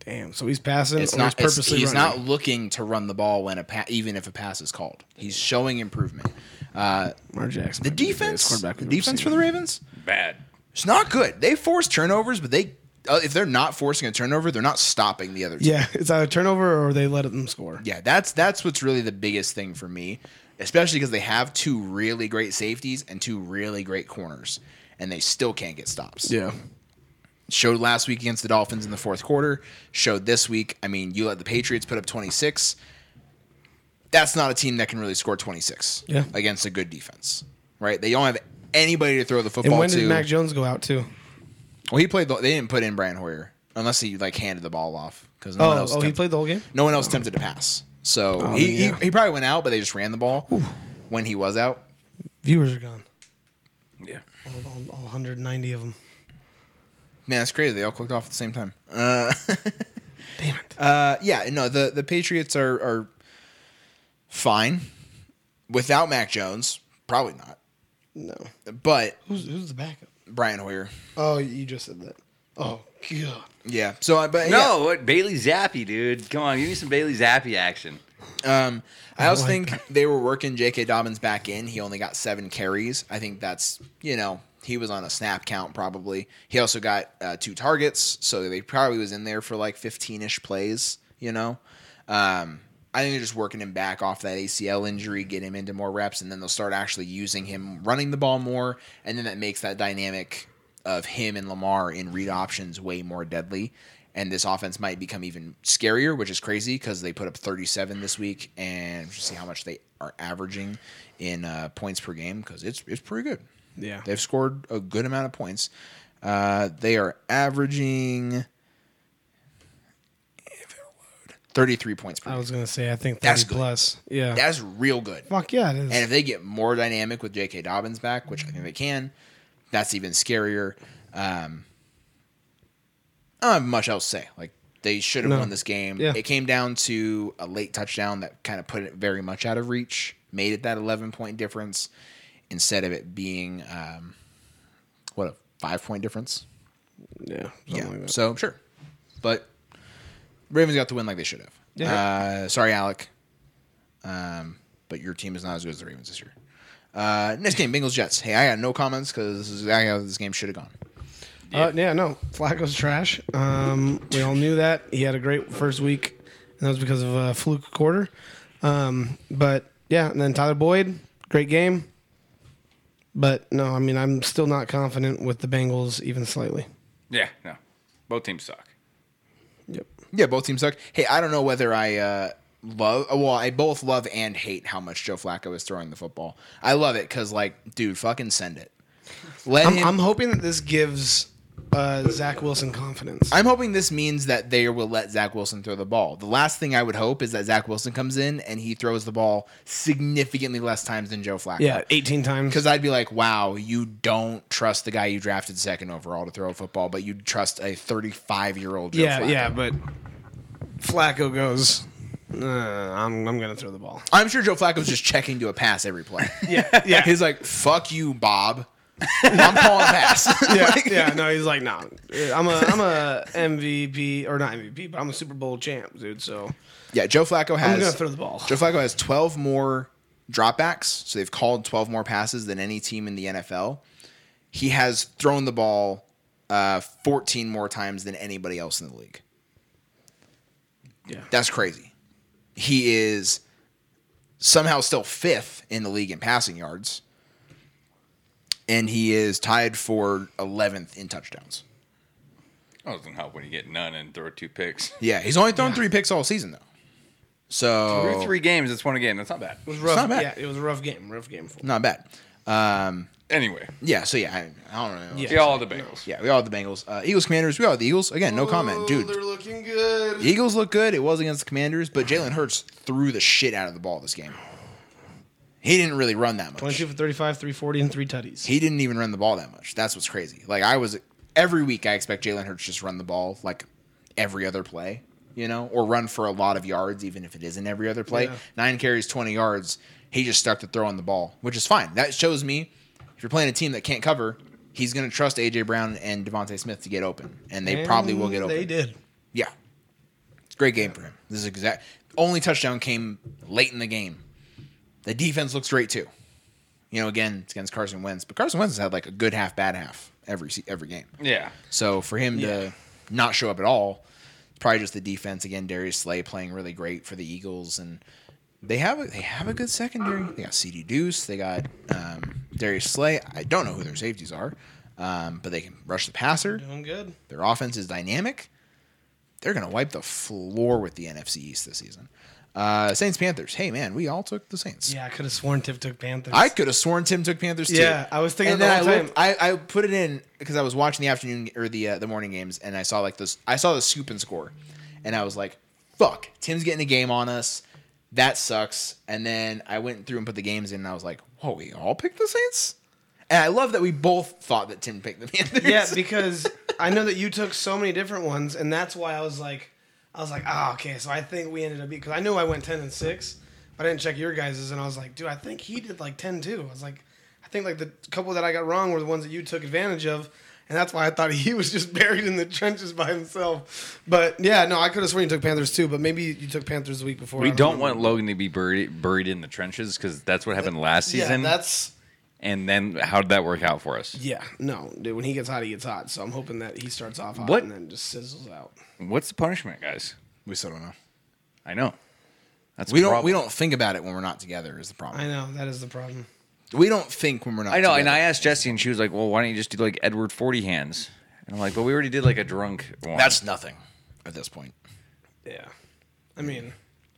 damn. So he's passing It's or not. he's it's- purposely he's running. not looking to run the ball when a pa- even if a pass is called. He's showing improvement. Uh, Lamar Jackson. the might be greatest defense, quarterback the defense for the Ravens, Bad. it's not good. They force turnovers, but they Uh, if they're not forcing a turnover, they're not stopping the other team. Yeah, it's either turnover or they let them score. Yeah, that's that's what's really the biggest thing for me, especially because they have two really great safeties and two really great corners, and they still can't get stops. Yeah. Showed last week against the Dolphins in the fourth quarter. Showed this week. I mean, you let the Patriots put up 26. That's not a team that can really score 26 Yeah. against a good defense, right? They don't have anybody to throw the And football when to. did Mac Jones go out too? Well, he played. The, they didn't put in Brian Hoyer unless he like handed the ball off because no one Oh, else. oh, he played the whole game. no one else attempted to pass. So Oh, he, yeah. he he probably went out, but they just ran the ball when he was out. Viewers are gone. Yeah. All, all, all 190 of them. Man, that's crazy. They all clicked off at the same time. Uh, Damn it. uh, yeah, no, the the Patriots are are fine without Mac Jones. Probably not, No. but Who's who's the backup? Brian Hoyer. Oh, you just said that. Oh god. Yeah. So, I but No, what Bailey Zappe, dude? Come on, give me some Bailey Zappe action. um, I also like think they were working J.K. Dobbins back in. He only got seven carries. I think that's you know he was on a snap count probably. He also got uh, two targets, so they probably was in there for like fifteen ish plays. You know, um, I think they're just working him back off that ACL injury, get him into more reps, and then they'll start actually using him running the ball more, and then that makes that dynamic of him and Lamar in read options way more deadly. And this offense might become even scarier, which is crazy because they put up 37 this week, and we'll see how much they are averaging in uh, points per game because it's it's pretty good. Yeah. They've scored a good amount of points. Uh, they are averaging 33 points per I game. was gonna say I think 30 That's good. plus. Yeah. That's real good. Fuck yeah, it is. And if they get more dynamic with J.K. Dobbins back, which I think they can, that's even scarier. Um, I don't have much else to say. Like they should have No. won this game. Yeah. It came down to a late touchdown that kind of put it very much out of reach, made it that 11 point difference instead of it being um, what a five point difference. yeah. something Yeah. like that. so sure, but Ravens got the win like they should have. Yeah. Uh, sorry, Alec. Um, but your team is not as good as the Ravens this year. Uh, next game, Bengals Jets. Hey, I got no comments because this is exactly how this game should have gone. Uh, yeah, no. Flacco's trash. Um, we all knew that. He had a great first week, and that was because of a fluke quarter. Um, but yeah, and then Tyler Boyd, great game. But no, I mean, I'm still not confident with the Bengals even slightly. Yeah, no. Both teams suck. Yeah, both teams suck. Hey, I don't know whether I uh, love. Well, I both love and hate how much Joe Flacco is throwing the football. I love it because, like, dude, fucking send it. Let I'm, him. I'm hoping that this gives uh, Zach Wilson confidence. I'm hoping this means that they will let Zach Wilson throw the ball. The last thing I would hope is that Zach Wilson comes in and he throws the ball significantly less times than Joe Flacco. yeah, 18 times. Because I'd be like, wow, you don't trust the guy you drafted second overall to throw a football, but you trust a 35 year old Joe yeah, Flacco. yeah, but Flacco goes. Uh, I'm I'm gonna throw the ball. I'm sure Joe Flacco's just checking to a pass every play. Yeah, yeah, He's like, fuck you, Bob. I'm calling pass. yeah, yeah. No, he's like, no. I'm a I'm a MVP or not MVP, but I'm a Super Bowl champ, dude. So yeah, Joe Flacco I'm has. gonna throw the ball. Joe Flacco has 12 more dropbacks, so they've called 12 more passes than any team in the NFL. He has thrown the ball uh, 14 more times than anybody else in the league. Yeah, That's crazy. He is somehow still fifth in the league in passing yards, and he is tied for 11th in touchdowns. That doesn't help when you get none and throw two picks. Yeah, he's only thrown three picks all season though. So Through three games, it's one a game. That's not bad. It was rough. It's not bad. Yeah, it was a rough game. Rough game for not bad. Um, Anyway, yeah, so yeah, I, I don't know. Yeah. we all the Bengals. Yeah, we all have the Bengals. Uh, Eagles, Commanders, we all have the Eagles. Again, no comment, dude. They're looking good. The Eagles look good. It was against the Commanders, but Jalen Hurts threw the shit out of the ball this game. He didn't really run that much. 22 for 35, 340, and three tutties. He didn't even run the ball that much. That's what's crazy. Like I was every week, I expect Jalen Hurts just run the ball like every other play, you know, or run for a lot of yards, even if it isn't every other play. Yeah. Nine carries, twenty yards. He just stuck to throwing the ball, which is fine. That shows me if you're playing a team that can't cover, he's going to trust AJ Brown and DeVonta Smith to get open, and they probably will get open. They did. Yeah. It's a great game for him. This is exact only touchdown came late in the game. The defense looks great too. You know, again, it's against Carson Wentz, but Carson Wentz has had like a good half, bad half every every game. Yeah. So for him Yeah. to not show up at all, it's probably just the defense. Again, Darius Slay playing really great for the Eagles, and they have a, they have a good secondary. They got CD Deuce, they got um, Darius Slay. I don't know who their safeties are, um, but they can rush the passer. Doing good. Their offense is dynamic. They're going to wipe the floor with the NFC East this season. Uh, Saints Panthers. Hey man, we all took the Saints. Yeah, I could have sworn Tim took Panthers. I could have sworn Tim took Panthers too. Yeah, I was thinking And the then I, time. looked, I I put it in because I was watching the afternoon or the uh, the morning games, and I saw like this. I saw the scoop and score, and I was like, "Fuck, Tim's getting a game on us. That sucks." And then I went through and put the games in, and I was like, "Whoa, we all picked the Saints." And I love that we both thought that Tim picked the Panthers. yeah, because I know that you took so many different ones, and that's why I was like, I was like, ah, okay. So I think we ended up because I knew I went ten and six, but I didn't check your guys's, and I was like, dude, I think he did like ten too. I was like, I think like the couple that I got wrong were the ones that you took advantage of. And that's why I thought he was just buried in the trenches by himself. But yeah, no, I could have sworn you took Panthers too. But maybe you took Panthers the week before. I We don't remember. want Logan to be buried buried in the trenches because that's what happened last season. Yeah, that's and then how did that work out for us? yeah. No, dude, when he gets hot, he gets hot. So I'm hoping that he starts off hot What? and then just sizzles out. What's the punishment, guys? we still don't know. I know. That's We a don't problem. we don't think about it when we're not together. Is the problem? I know that is the problem. We don't think when we're not. I know, and together. I asked Jesse, and she was like, "Well, why don't you just do like Edward Forty Hands?" And I'm like, "But we already did like a drunk one." That's nothing at this point. Yeah, I mean,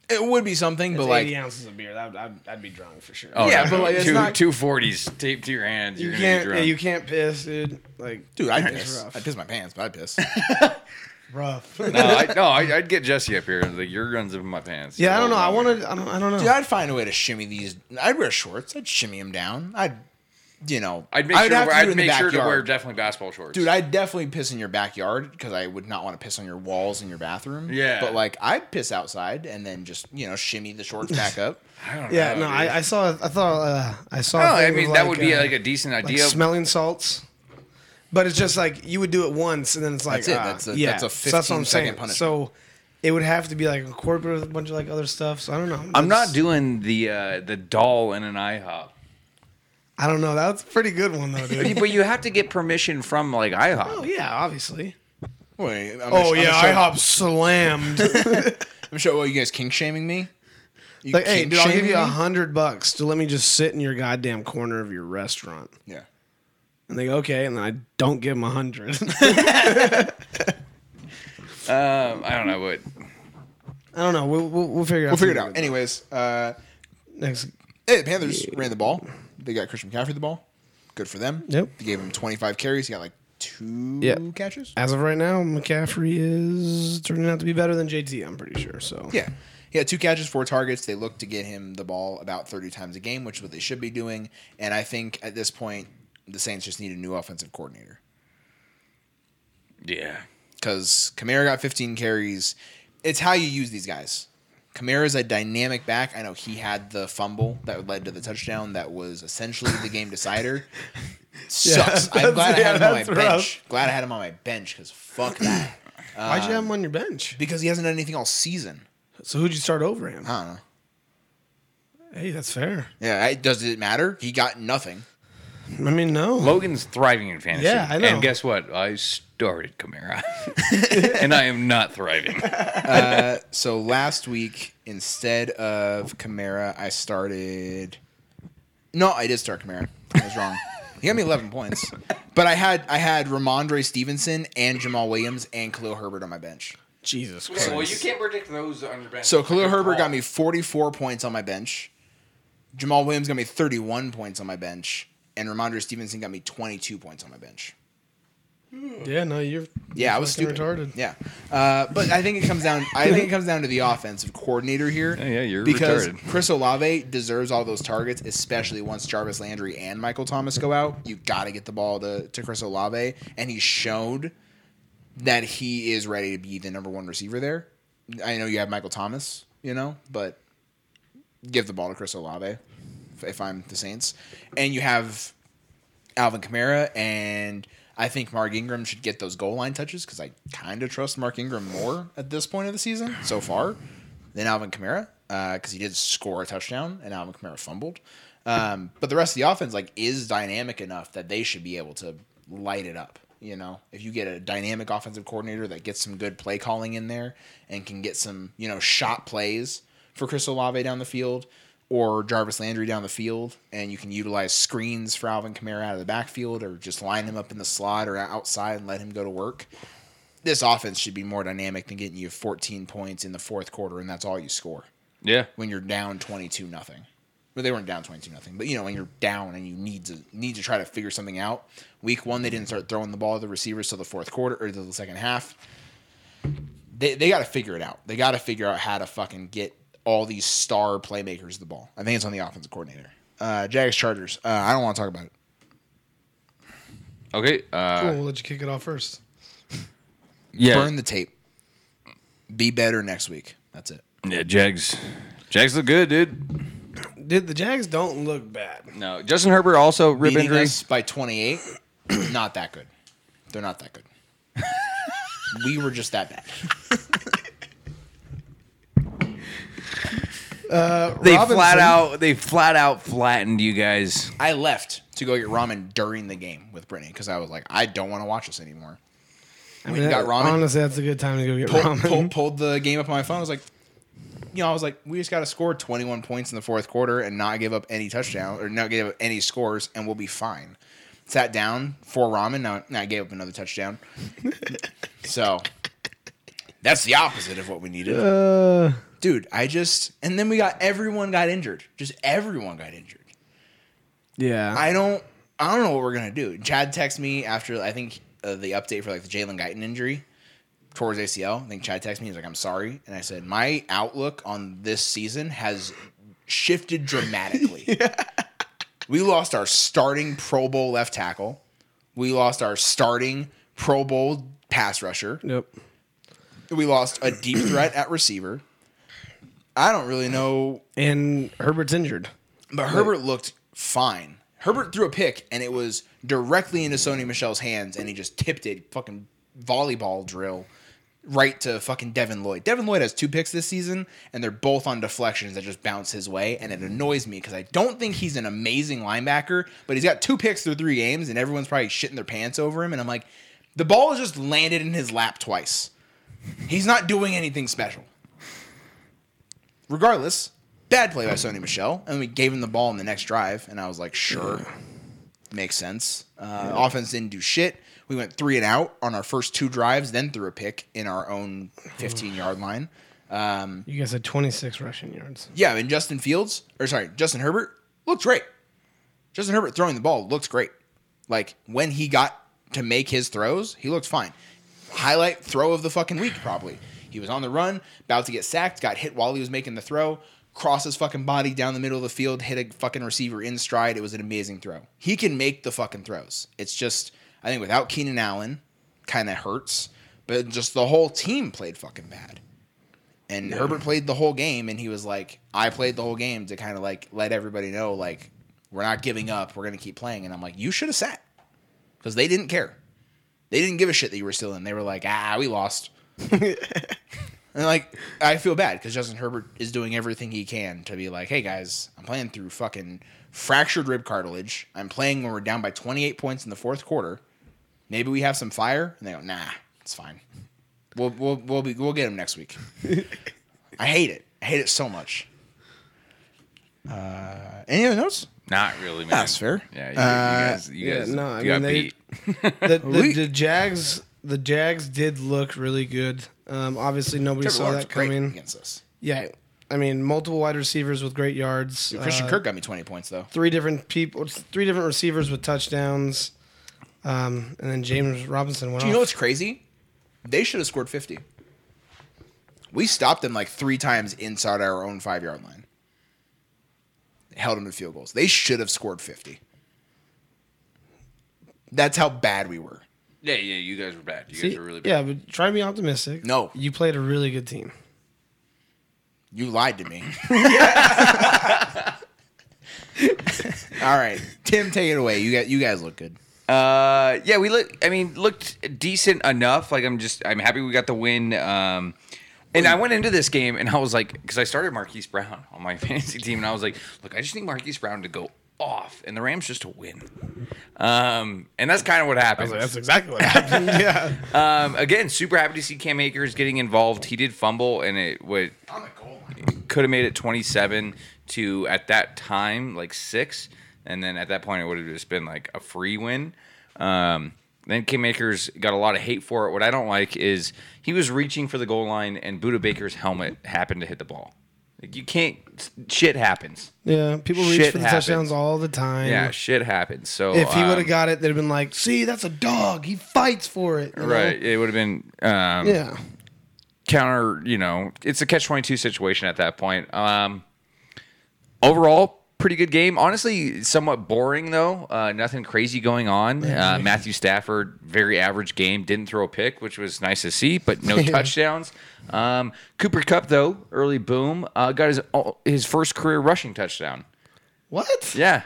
It would be something, it's but like 80 ounces of beer. That, I'd, I'd be drunk for sure. oh, Yeah, no. but, like, it's two not- two forties taped to your hands. you You're can't. gonna Yeah, be you can't piss, dude. Like, dude, I'd it's piss. rough. I'd piss my pants, but I'd piss. rough. no, I, no, I, I'd get Jesse up here and like your guns up in my pants. yeah, I don't know. I Hold on. wanted. I don't. I don't know. Dude, I'd find a way to shimmy these. I'd wear shorts. I'd shimmy them down. I'd, you know, I'd make sure. have to do I'd make sure to wear definitely basketball shorts. Dude, I'd definitely piss in your backyard because I would not want to piss on your walls in your bathroom. Yeah. But like, I'd piss outside and then just you know shimmy the shorts back up. I don't yeah, know, no. I, I saw. I thought. Uh, I saw. No, a I thing mean with, that would be uh, like a decent like idea. smelling salts. But it's just like you would do it once, and then it's like That's it. uh, That's a- yeah. that's a So that's what I'm 15 second saying. punishment. So it would have to be like incorporated with a bunch of like other stuff. So I don't know. I'm not doing the uh, the doll in an IHOP. I don't know. That's a pretty good one though, dude. but you have to get permission from like IHOP. oh yeah, obviously. Wait, I'm Oh gonna- yeah, I'm IHOP slammed. I'm gonna. Well, you guys kink shaming me. You like, hey, dude, I'll give you a hundred bucks to let me just sit in your goddamn corner of your restaurant. Yeah. And they go, okay, and then I don't give them a hundred. Um, I don't know what. I don't know. We'll, we'll, we'll figure it out. We'll figure it out. Anyways, uh, Next. hey, the Panthers ran the ball. They got Christian McCaffrey the ball. Good for them. Yep. They gave him 25 carries. He got like two Yeah. catches. As of right now, McCaffrey is turning out to be better than JT. I'm pretty sure. So Yeah. He had two catches, four targets. They look to get him the ball about 30 times a game, which is what they should be doing. And I think at this point, the Saints just need a new offensive coordinator. Yeah. Because Kamara got 15 carries. It's how you use these guys. Kamara's a dynamic back. I know he had the fumble that led to the touchdown that was essentially the game decider. Sucks. I'm glad I yeah, had him on my that's bench. Glad I had him on my bench because fuck that. why'd you have him um, on your bench? Because he hasn't done anything all season. So who'd you start over him? I don't know. Hey, that's fair. Yeah, I, does it matter? He got nothing. I mean, no. Logan's thriving in fantasy. Yeah, I know. And guess what? I started Kamara, and I am not thriving. Uh, so last week, instead of Kamara, I started. No, I did start Kamara. I was wrong. He got me 11 points, but I had I had Rhamondre Stevenson and Jamaal Williams and Khalil Herbert on my bench. Jesus Christ! well, you can't predict those on your bench. So Khalil Herbert got me 44 points on my bench. Jamaal Williams got me 31 points on my bench, and Rhamondre Stevenson got me 22 points on my bench. Yeah, no, you're. Yeah, I was fucking stupid. retarded. Yeah, uh, but I think it comes down. I think it comes down to the offensive coordinator here. Yeah, yeah, you're because retarded. Chris Olave deserves all those targets, especially once Jarvis Landry and Michael Thomas go out. You got to get the ball to, to Chris Olave, and he showed that he is ready to be the number one receiver there. I know you have Michael Thomas, you know, but give the ball to Chris Olave if, if I'm the Saints, and you have Alvin Kamara, and I think Mark Ingram should get those goal line touches because I kind of trust Mark Ingram more at this point of the season so far than Alvin Kamara because he did score a touchdown and Alvin Kamara fumbled. Um, but the rest of the offense like is dynamic enough that they should be able to light it up. You know, if you get a dynamic offensive coordinator that gets some good play calling in there and can get some you know shot plays for Chris Olave down the field or Jarvis Landry down the field, and you can utilize screens for Alvin Kamara out of the backfield, or just line him up in the slot or outside and let him go to work. This offense should be more dynamic than getting you 14 points in the fourth quarter, and that's all you score yeah, when you're down 22 nothing. Well, they weren't down 22 nothing, but you know when you're down and you need to need to try to figure something out. Week one, they didn't start throwing the ball to the receivers till the fourth quarter or the second half. They they got to figure it out. They got to figure out how to fucking get all these star playmakers the ball. I think it's on the offensive coordinator. Uh, Jags Chargers. Uh, I don't want to talk about it. okay. Uh, Cool, we'll let you kick it off first. Yeah, Burn the tape. Be better next week. That's it. yeah. Jags, Jags look good, dude. Did the Jags don't look bad? No, Justin Herbert also rib Beating injury. us by 28. not that good. They're not that good. we were just that bad. They Robinson- flat out, they flat out flattened you guys. I left to go get ramen during the game with Brittany because I was like, I don't want to watch this anymore. When you got ramen, Honestly, that's a good time to go get pulled, ramen. pulled, pulled the game up on my phone. I was like, you know, I was like, we just got to score 21 points in the fourth quarter and not give up any touchdown or not give up any scores, and we'll be fine. Sat down for ramen. Now, now I gave up another touchdown. so that's the opposite of what we needed. Uh, Dude, I just and then we got everyone got injured. Just everyone got injured. yeah. I don't I don't know what we're gonna do. Chad texted me after I think uh, the update for like the Jalen Guyton injury towards ACL. I think Chad texted me. He's like, "I'm sorry," and I said, "My outlook on this season has shifted dramatically. We lost our starting Pro Bowl left tackle. We lost our starting Pro Bowl pass rusher. Yep. We lost a deep threat at receiver. I don't really know And Herbert's injured. But Herbert looked fine. Herbert threw a pick and it was directly into Sony Michel's hands and he just tipped it, fucking volleyball drill, right to fucking Devin Lloyd. Devin Lloyd has two picks this season and they're both on deflections that just bounce his way and it annoys me because I don't think he's an amazing linebacker, but he's got two picks through three games and everyone's probably shitting their pants over him and I'm like, the ball has just landed in his lap twice. He's not doing anything special. Regardless, bad play by Sony Michel, and we gave him the ball in the next drive, and I was like, sure, makes sense. Uh, Offense didn't do shit. We went three and out on our first two drives, then threw a pick in our own 15 yard line. You guys had 26 rushing yards. Yeah, and Justin Fields, or sorry, Justin Herbert looked great. Justin Herbert throwing the ball looked great. Like when he got to make his throws, he looked fine. Highlight throw of the fucking week, probably. He was on the run, about to get sacked, got hit while he was making the throw, crossed his fucking body down the middle of the field, hit a fucking receiver in stride. It was an amazing throw. He can make the fucking throws. It's just, I think without Keenan Allen, kind of hurts, but just the whole team played fucking bad. And Herbert played the whole game, and he was like, I played the whole game to kind of like let everybody know, like, we're not giving up. We're going to keep playing. And I'm like, you should have sat because they didn't care. They didn't give a shit that you were still in. They were like, ah, we lost. And like, I feel bad because Justin Herbert is doing everything he can to be like, hey guys, I'm playing through fucking fractured rib cartilage. I'm playing when we're down by 28 points in the fourth quarter. Maybe we have some fire. And they go, nah, it's fine. We'll we'll we'll, be, we'll get him next week. I hate it. I hate it so much. Uh, any other notes? Not really, man. That's fair. Yeah, you, Uh, you guys, you yeah, guys, no, I you got mean, they- beat. The, the, the Jags, the Jags did look really good. Um, obviously, nobody Trevor saw Lawrence that great coming. against us. Yeah, I mean, multiple wide receivers with great yards. Dude, Christian Uh, Kirk got me 20 points though. three different people, three different receivers with touchdowns, um, and then James Robinson went Do you know what's crazy? They should have scored 50. We stopped them like three times inside our own five yard line. Held them to field goals. They should have scored 50. That's how bad we were. Yeah, yeah, you guys were bad. You See, guys were really bad. yeah, but try to be optimistic. No. you played a really good team. You lied to me. All right, Tim, take it away. You got you guys look good. Uh, yeah, we look. I mean, looked decent enough. Like I'm just, I'm happy we got the win. Um, and I went into this game and I was like, because I started Marquise Brown on my fantasy team, and I was like, look, I just need Marquise Brown to go off, and the Rams just to win. Um, and that's kind of what happened. That's exactly what happened. yeah, Um, again, super happy to see Cam Akers getting involved. He did fumble, and it would could have made it 27 to at that time like six, and then at that point it would have just been like a free win. Um, then Cam Akers got a lot of hate for it. What I don't like is he was reaching for the goal line, and Budda Baker's helmet happened to hit the ball. Like you can't, shit happens. yeah. People reach Shit for the happens. touchdowns all the time. Yeah, shit happens. So If he would um, have got it, they'd have been like, "See, that's a dog. He fights for it." you know? right, it would have been um, Yeah. counter, you know, it's a catch 22 situation at that point. Um, overall, pretty good game. Honestly, somewhat boring, though. Uh, nothing crazy going on. Uh, Matthew Stafford, very average game. Didn't throw a pick, which was nice to see, but no touchdowns. Um, Cooper Kupp, though, early boom, uh, got his his first career rushing touchdown. What? Yeah.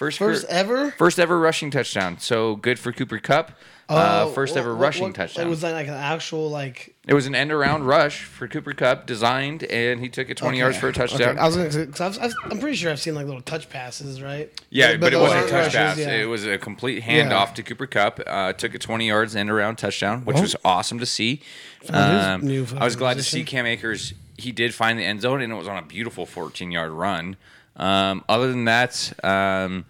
First, First career- ever? First ever rushing touchdown. So good for Cooper Kupp. uh, Oh, first what- ever rushing what- touchdown. It was like an actual like? It was an end around rush for Cooper Kupp, designed, and he took it 20 yards for a touchdown. Okay. I was gonna, I've, I'm pretty sure I've seen like little touch passes, right? yeah, but, it wasn't a touch rushes, pass. yeah. It was a complete handoff Yeah. to Cooper Kupp. Uh, took it 20 yards, end around touchdown, which Well, was awesome to see. Um, I was glad to see Cam Akers. He did find the end zone, and it was on a beautiful 14 yard run. Um, other than that, um,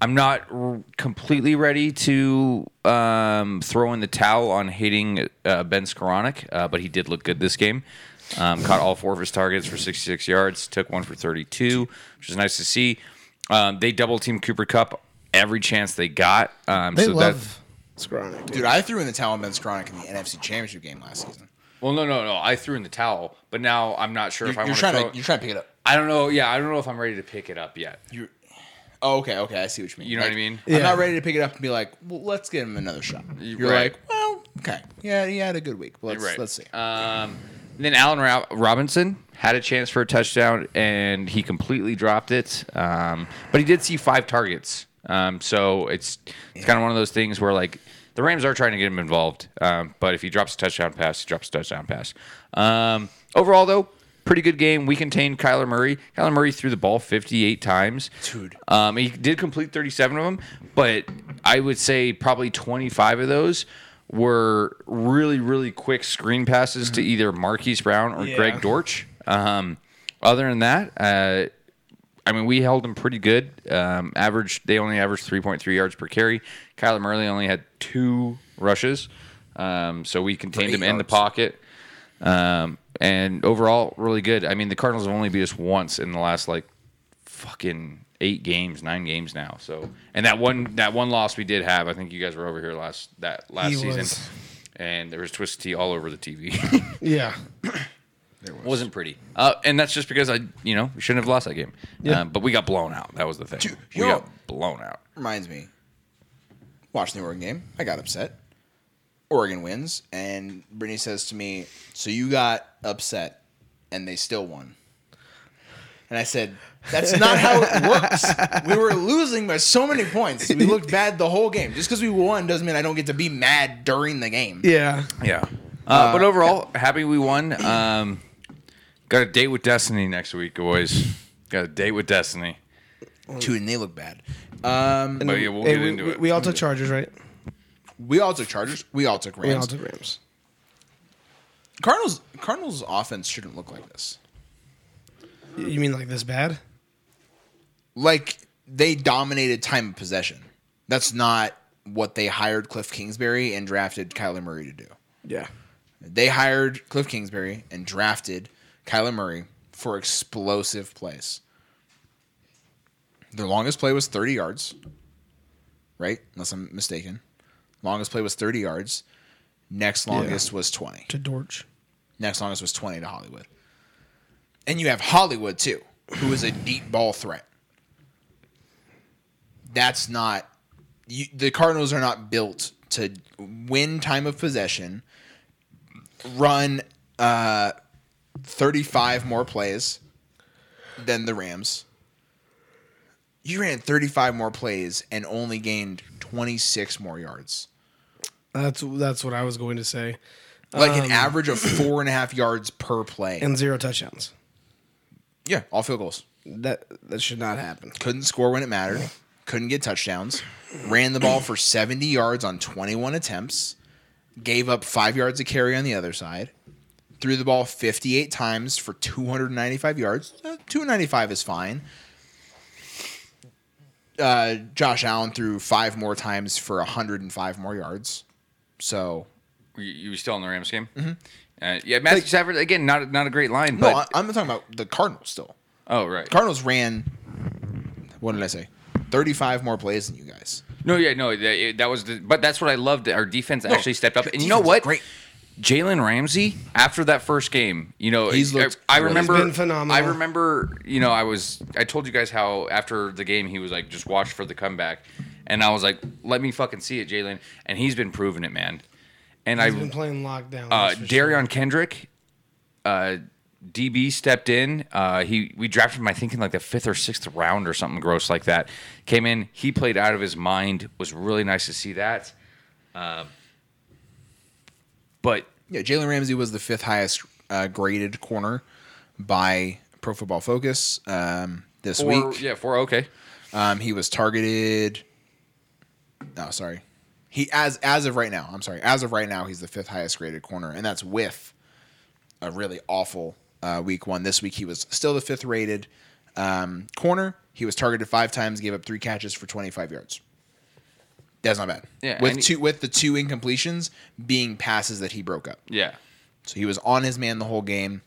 I'm not r- completely ready to um, throw in the towel on hating uh, Ben Skowronek, uh, but he did look good this game. Um, caught all four of his targets for 66 yards, took one for 32, which is nice to see. Um, they double teamed Cooper Kupp every chance they got. Um, They so that, love Skowronek, dude. Dude, I threw in the towel on Ben Skowronek in the NFC Championship game last season. well, no, no, no. I threw in the towel, but now I'm not sure You're, if I you're want trying to. Throw, to you're trying to pick it up. I don't know. Yeah, I don't know if I'm ready to pick it up yet. You're, oh, okay, okay. I see what you mean. You know what I Like, mean? I'm Yeah. not ready to pick it up and be like, well, let's give him another shot. You're right. like, well, okay, yeah, he had a good week. Let's right. let's see. Um, then Allen Ro- Robinson had a chance for a touchdown and he completely dropped it. Um, but he did see five targets. Um, so it's it's kind of one of those things where like the Rams are trying to get him involved. Um, but if he drops a touchdown pass, he drops a touchdown pass. Um, overall though, pretty good game. We contained Kyler Murray. Kyler Murray threw the ball 58 times. Dude. Um, he did complete 37 of them, but I would say probably 25 of those were really, really quick screen passes to either Marquise Brown or Yeah. Greg Dortch. Um, other than that, uh, I mean, we held them pretty good. Um, average, they only averaged 3.3 yards per carry. Kyler Murray only had two rushes, um, so we contained him in the pocket. Um, and overall, really good. I mean, the Cardinals have only beat us once in the last like fucking eight games, nine games now. So, and that one that one loss we did have, I think you guys were over here last that last He season, was. and there was twisted tea all over the TV. Yeah. It wasn't pretty, uh, and that's just because I, you know, we shouldn't have lost that game. Yeah. Um, but we got blown out. That was the thing. Dude, we you know- got blown out. Reminds me. Watching the Oregon game, I got upset. Oregon wins, and Brittany says to me, "So you got upset, and they still won." And I said, "That's not how it works. We were losing by so many points. We looked bad the whole game. Just because we won doesn't mean I don't get to be mad during the game." Yeah. Yeah. Uh, but overall, happy we won. Um, got a date with Destiny next week, boys. Got a date with Destiny. Dude, and they look bad. Um, But yeah, we'll Hey, get we, into we- it. we all took Chargers, right? We all took Chargers. We all took Rams. We all Rams. took Rams. Cardinals. Cardinals offense shouldn't look like this. You mean like this bad? Like they dominated time of possession. That's not what they hired Cliff Kingsbury and drafted Kyler Murray to do. Yeah. They hired Cliff Kingsbury and drafted Kyler Murray for explosive plays. Their longest play was 30 yards, right? Unless I'm mistaken. Longest play was 30 yards. Next longest was 20. To Dortch. Next longest was 20 to Hollywood. And you have Hollywood, too, who is a deep ball threat. That's not. You, the Cardinals are not built to win time of possession, run uh, 35 more plays than the Rams. You ran 35 more plays and only gained 26 more yards. That's that's what I was going to say. Like an average of four and a half yards per play. And zero touchdowns. yeah, all field goals. That that should not happen. couldn't score when it mattered, couldn't get touchdowns, ran the ball for 70 yards on 21 attempts, gave up five yards of carry on the other side, threw the ball 58 times for 295 yards. Uh, 295 is fine. Uh, Josh Allen threw five more times for 105 more yards. So, You, you were still in the Rams game? Mm-hmm. Uh, yeah, Matthew Stafford, again, not, not a great line, no, but. I'm talking about the Cardinals still. oh, right. Cardinals ran, what did I say? 35 more plays than you guys. No, yeah, no, that, that was the. But that's what I loved. Our defense actually stepped up, and you know what? great. Jalen Ramsey after that first game, you know, He's I, looked I really remember. He's phenomenal. I remember, you know, I was. I told you guys how after the game he was like, just watch for the comeback, and I was like, let me fucking see it, Jalen, and he's been proving it, man. And I've been playing lockdown. uh, for sure. Kendrick, uh, DB stepped in. Uh, he we drafted him, I think, in like the fifth or sixth round or something gross like that. Came in, he played out of his mind. Was really nice to see that. Um, but Yeah, Jalen Ramsey was the fifth highest uh, graded corner by Pro Football Focus um, this four, week. yeah, four okay. Um, he was targeted. No, sorry. He as as of right now. I'm sorry. As of right now, he's the fifth highest graded corner, and that's with a really awful uh, week one. This week, he was still the fifth rated um, corner. He was targeted five times, gave up three catches for 25 yards. That's not bad. Yeah, with he- two with the two incompletions being passes that he broke up. Yeah, So he was on his man the whole game.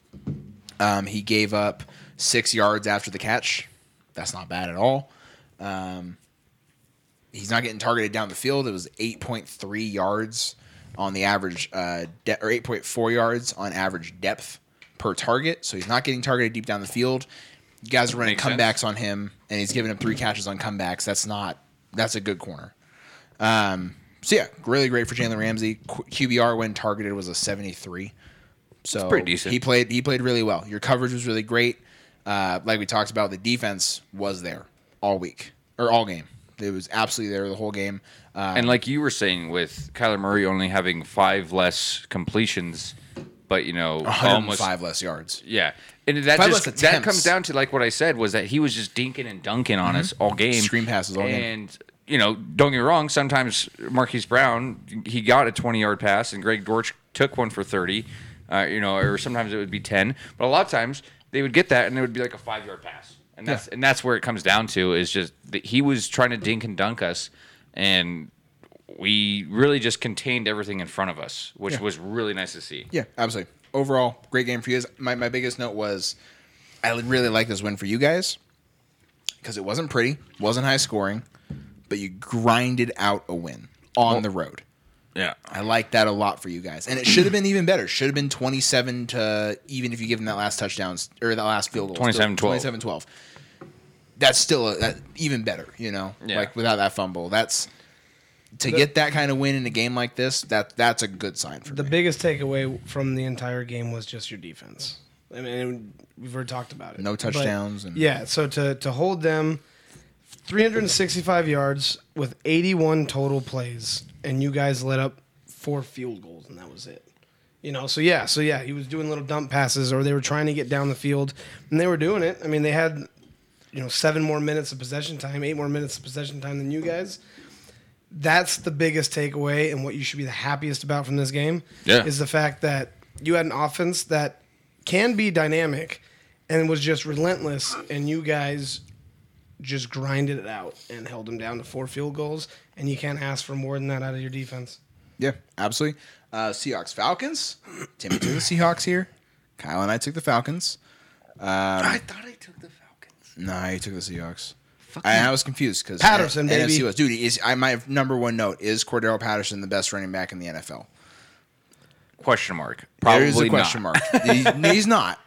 Um, he gave up six yards after the catch. That's not bad at all. Um, he's not getting targeted down the field. It was 8.3 yards on the average, uh, de- or 8.4 yards on average depth per target. So he's not getting targeted deep down the field. You guys are running Makes comebacks sense. on him, and he's giving up three catches on comebacks. That's not. That's a good corner. Um, so yeah, really great for Jalen Ramsey. Q- QBR when targeted was a 73. So pretty decent. He played. He played really well. Your coverage was really great. Uh, like we talked about, the defense was there all week or all game. It was absolutely there the whole game. Uh, and like you were saying, with Kyler Murray only having five less completions, but you know, almost 105 less yards. Yeah, and that Five just that comes down to like what I said was that he was just dinking and dunking on us all game, Screen passes all game. and you know, don't get me wrong. Sometimes Marquise Brown he got a twenty yard pass, and Greg Dortch took one for thirty. Uh, you know, or sometimes it would be ten, but a lot of times they would get that, and it would be like a five yard pass, and that's and that's where it comes down to is just that he was trying to dink and dunk us, and we really just contained everything in front of us, which Yeah. was really nice to see. Yeah, absolutely. Overall, great game for you. guys. My my biggest note was I really like this win for you guys because it wasn't pretty, wasn't high scoring, but you grinded out a win on the road. Yeah, I like that a lot for you guys, and it should have been even better. Should have been twenty-seven to even if you give them that last touchdowns or that last field goal. 27-12. 27-12. That's still a, that, even better, you know. Yeah. Like without that fumble, that's to get that kind of win in a game like this. That that's a good sign for The me. biggest takeaway from the entire game was just your defense. I mean, we've already talked about it. No But, touchdowns and- yeah, so to to hold them 365 yards with 81 total plays, and you guys let up four field goals, and that was it. You know, so yeah, so yeah, he was doing little dump passes, or they were trying to get down the field, and they were doing it. I mean, they had, you know, seven more minutes of possession time, eight more minutes of possession time than you guys. That's the biggest takeaway, and what you should be the happiest about from this game Yeah. is the fact that you had an offense that can be dynamic and was just relentless, and you guys just grinded it out and held them down to four field goals, and you can't ask for more than that out of your defense. Yeah, absolutely. Uh, Seahawks Falcons. Timmy took the Seahawks here. Kyle and I took the Falcons. I thought I took the Falcons. No, he took the Seahawks. I, I was confused because Patterson, baby. NFC was dude. Is I my number one note is Cordarrelle Patterson the best running back in the NFL? Question mark. Probably there is a question not. mark. He- he's not,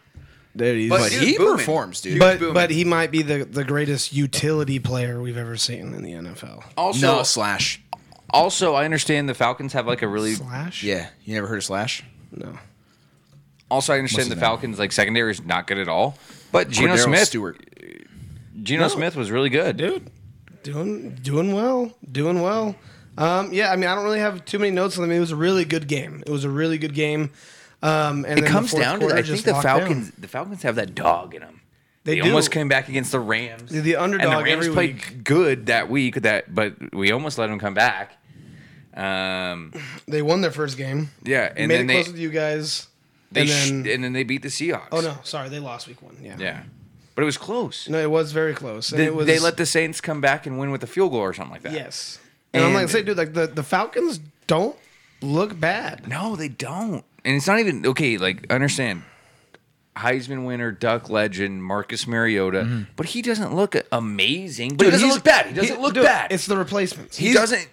There he is. but, But he booming. performs, dude. but booming. but he might be the, the greatest utility player we've ever seen in the NFL. Also, no slash. also, I understand the Falcons have like a really. Slash? Yeah, you never heard of slash? No. Also, I understand his the? Falcons like secondary is not good at all. But Geno Cordero Smith, Stewart. Geno Smith was really good. Dude, doing doing well. Doing well. Um, yeah, I mean, I don't really have too many notes on them. It was a really good game. It was a really good game. Um, and It the comes down to I think the locked down. Falcons. The Falcons have that dog in them. They They, almost came back against the Rams. The- the underdog and the Rams played week. good that week. That but we almost let them come back. Um, They won their first game. yeah, and made then it they close with you guys. they and sh- then, and then they beat the Seahawks. oh no, sorry, they lost week one. Yeah. yeah, but it was close. No, it was very close. And They, it was, they let the Saints come back and win with a field goal or something like that. yes. And, I'm And- like, say, dude, like the, the Falcons don't look bad. No, they don't. And it's not even okay. Like, understand, Heisman winner, Duck legend, Marcus Mariota, mm-hmm. but he doesn't look amazing. But he doesn't look bad. He doesn't he- look dude, bad. It's the replacements. he doesn't.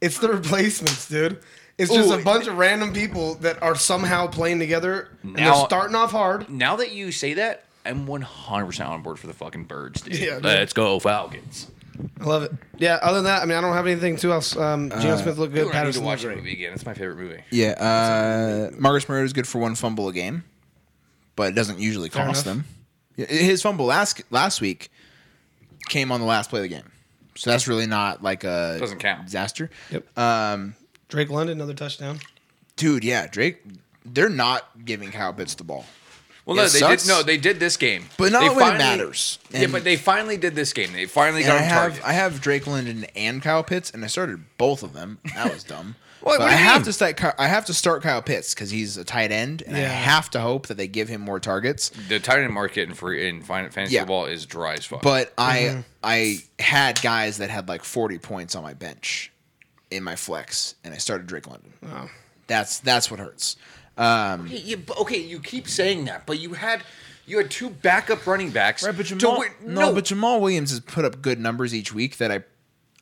It's the replacements, dude. It's just Ooh. a bunch of random people that are somehow playing together. And Now- they're starting off hard. Now that you say that, I'm 100 percent on board for the fucking birds, dude. Yeah, dude. Let's go Falcons. I love it. Yeah. Other than that, I mean, I don't have anything too else. Um, Geno Smith looked Dude, good. I need to Patterson watch looked the great. movie again. It's my favorite movie. Yeah, uh, Marcus Mariota is good for one fumble a game, but it doesn't usually Fair cost enough. them. Yeah, His fumble last last week came on the last play of the game, so that's really not like a Doesn't count. disaster. Yep. Um, Drake London, another touchdown. dude, yeah, Drake, they're not giving Kyle Pitts the ball, Well, It no, they sucks. did. No, they did this game, but not They when finally- it matters. yeah, but they finally did this game. They finally got I on have target. I have Drake London and Kyle Pitts, and I started both of them. That was dumb. What- but what do I you have mean? to start. I have to start Kyle Pitts because he's a tight end, and I have to hope that they give him more targets. the tight end market in free in fantasy Yeah. football is dry as fuck. But Mm-hmm. I I had guys that had like forty points on my bench in my flex, and I started Drake London. Oh. That's that's what hurts. Um, Okay, you, okay, you keep saying that, but you had you had two backup running backs. right, but Jamal, win- no, but Jamaal Williams has put up good numbers each week that I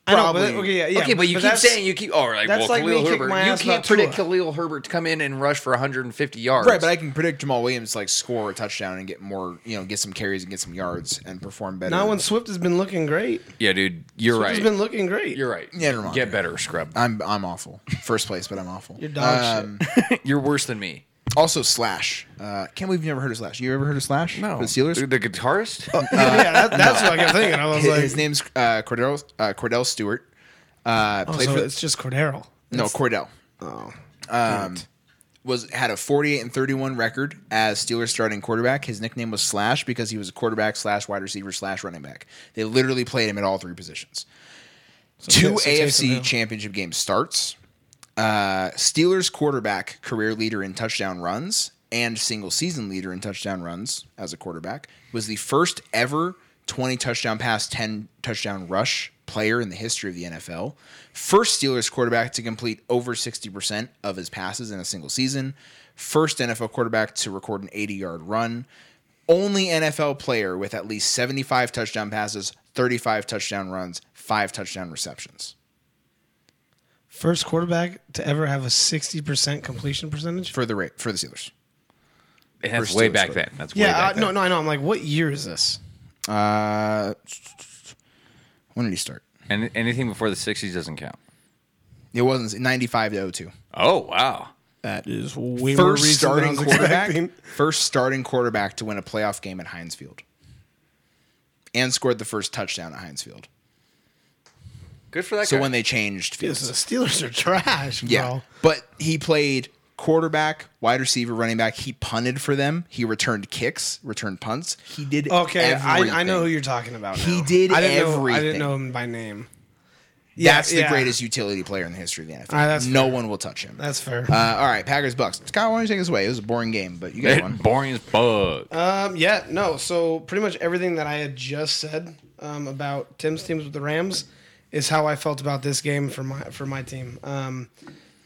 I know, but okay, yeah, yeah. okay, but you keep saying you keep. Oh, like that's well, like Khalil me kicking Herbert. my You can't predict Tua. Khalil Herbert to come in and rush for 150 yards. Right, but I can predict Jamaal Williams to like score a touchdown and get more, you know, get some carries and get some yards and perform better. Now when Swift has been looking great. yeah, dude, you're right. Swift right. has been looking great. you're right. Yeah, never mind. Get better, scrub. I'm I'm awful. First place, but I'm awful. You're dog Um, you're worse than me. Also, Slash. Uh, can't believe you've never heard of Slash. You ever heard of Slash? No, the Steelers. the, the guitarist. yeah, that, that's what I kept thinking. I was his, like, his name's uh, Kordell uh, Kordell Stewart. Uh, oh, so for it's just Cordero. no Kordell. Oh, Um, was had a 48 and 31 record as Steelers starting quarterback. His nickname was Slash because he was a quarterback slash wide receiver slash running back. They literally played him at all three positions. Two so Taysom Hill. AFC championship game starts. Uh, Steelers quarterback, career leader in touchdown runs and single season leader in touchdown runs as a quarterback, was the first ever 20 touchdown pass, 10 touchdown rush player in the history of the NFL. First Steelers quarterback to complete over 60% of his passes in a single season. First NFL quarterback to record an 80 yard run. Only NFL player with at least 75 touchdown passes, 35 touchdown runs, five touchdown receptions. First quarterback to ever have a sixty percent completion percentage. for the ra- for the Steelers. And that's First way Steelers back quarterback. then. That's way Yeah, back uh, then. no, no, I know. I'm like, what year is this? Uh, when did he start? And anything before the 60s doesn't count. It wasn't 95 to 02. Oh wow. That is way more First than I starting was quarterback. First starting quarterback to win a playoff game at Heinz Field. And scored the first touchdown at Heinz Field. Good for that So guy. when they changed Yes, fields. the Steelers are trash, bro. Yeah. But he played quarterback, wide receiver, running back. He punted for them. He returned kicks, returned punts. He did Okay, I, I know who you're talking about. He now. did I didn't Know, I didn't know him by name. Yeah, That's the yeah. greatest utility player in the history of the NFL. Ah, no fair. one will touch him. That's fair. Uh, all right, Packers Bucks. Scott, why don't you take us away? It was a boring game, but you guys won. Boring as fuck. Um, yeah, no. So pretty much everything that I had just said um, about Tim's teams with the Rams is how I felt about this game for my for my team. Um,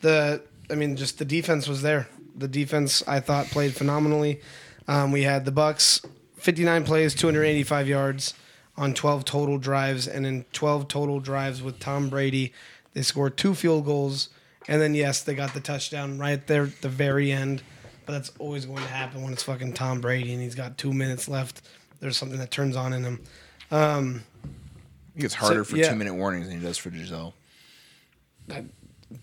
the I mean, just the defense was there. The defense I thought played phenomenally. Um, we had the Bucks, 59 plays, 285 yards on 12 total drives, and in 12 total drives with Tom Brady, they scored two field goals, and then yes, they got the touchdown right there at the very end. But that's always going to happen when it's fucking Tom Brady and he's got two minutes left. There's something that turns on in him. Um, He gets harder for yeah. two minute warnings than he does for Gisele. I-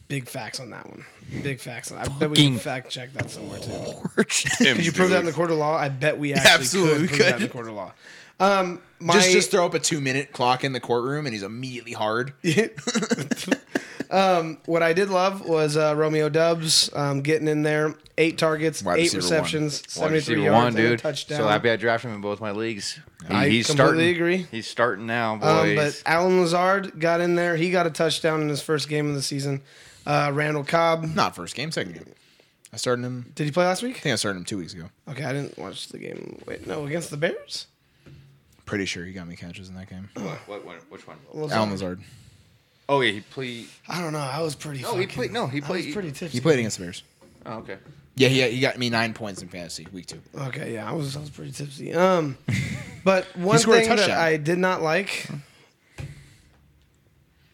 big facts on that one. Big facts. I bet we can fact check that somewhere too. Could Could you prove that in the court of law? I bet we actually Absolutely could prove that in the court of law. Um, my, just just throw up a two minute clock in the courtroom and he's immediately hard. um, what I did love was uh, Romeo Doubs um, getting in there, eight targets, Wide eight receiver one. receptions, Wide seventy three receiver yards, one, and a dude. touchdown. So happy I drafted him in both my leagues. He- I he's completely starting. agree. He's starting now, boys. Um, but Allen Lazard got in there. He got a touchdown in his first game of the season. Uh, Randall Cobb. Not first game, second game. I started him. Did he play last week? I week? think I started him two weeks ago. Okay, I didn't watch the game. Wait, no, against the Bears? Pretty sure he got me catches in that game. what, what, what, which one? Lazard? Allen Lazard. Oh yeah, he played. I don't know. I was pretty. No, he fucking- played- no, he I was played- pretty tipsy. He played against the Bears. Oh okay. Yeah, he, he got me nine points in fantasy week two. Okay, yeah, I was I was pretty tipsy. Um, but one scored a thing that touchdown. I did not like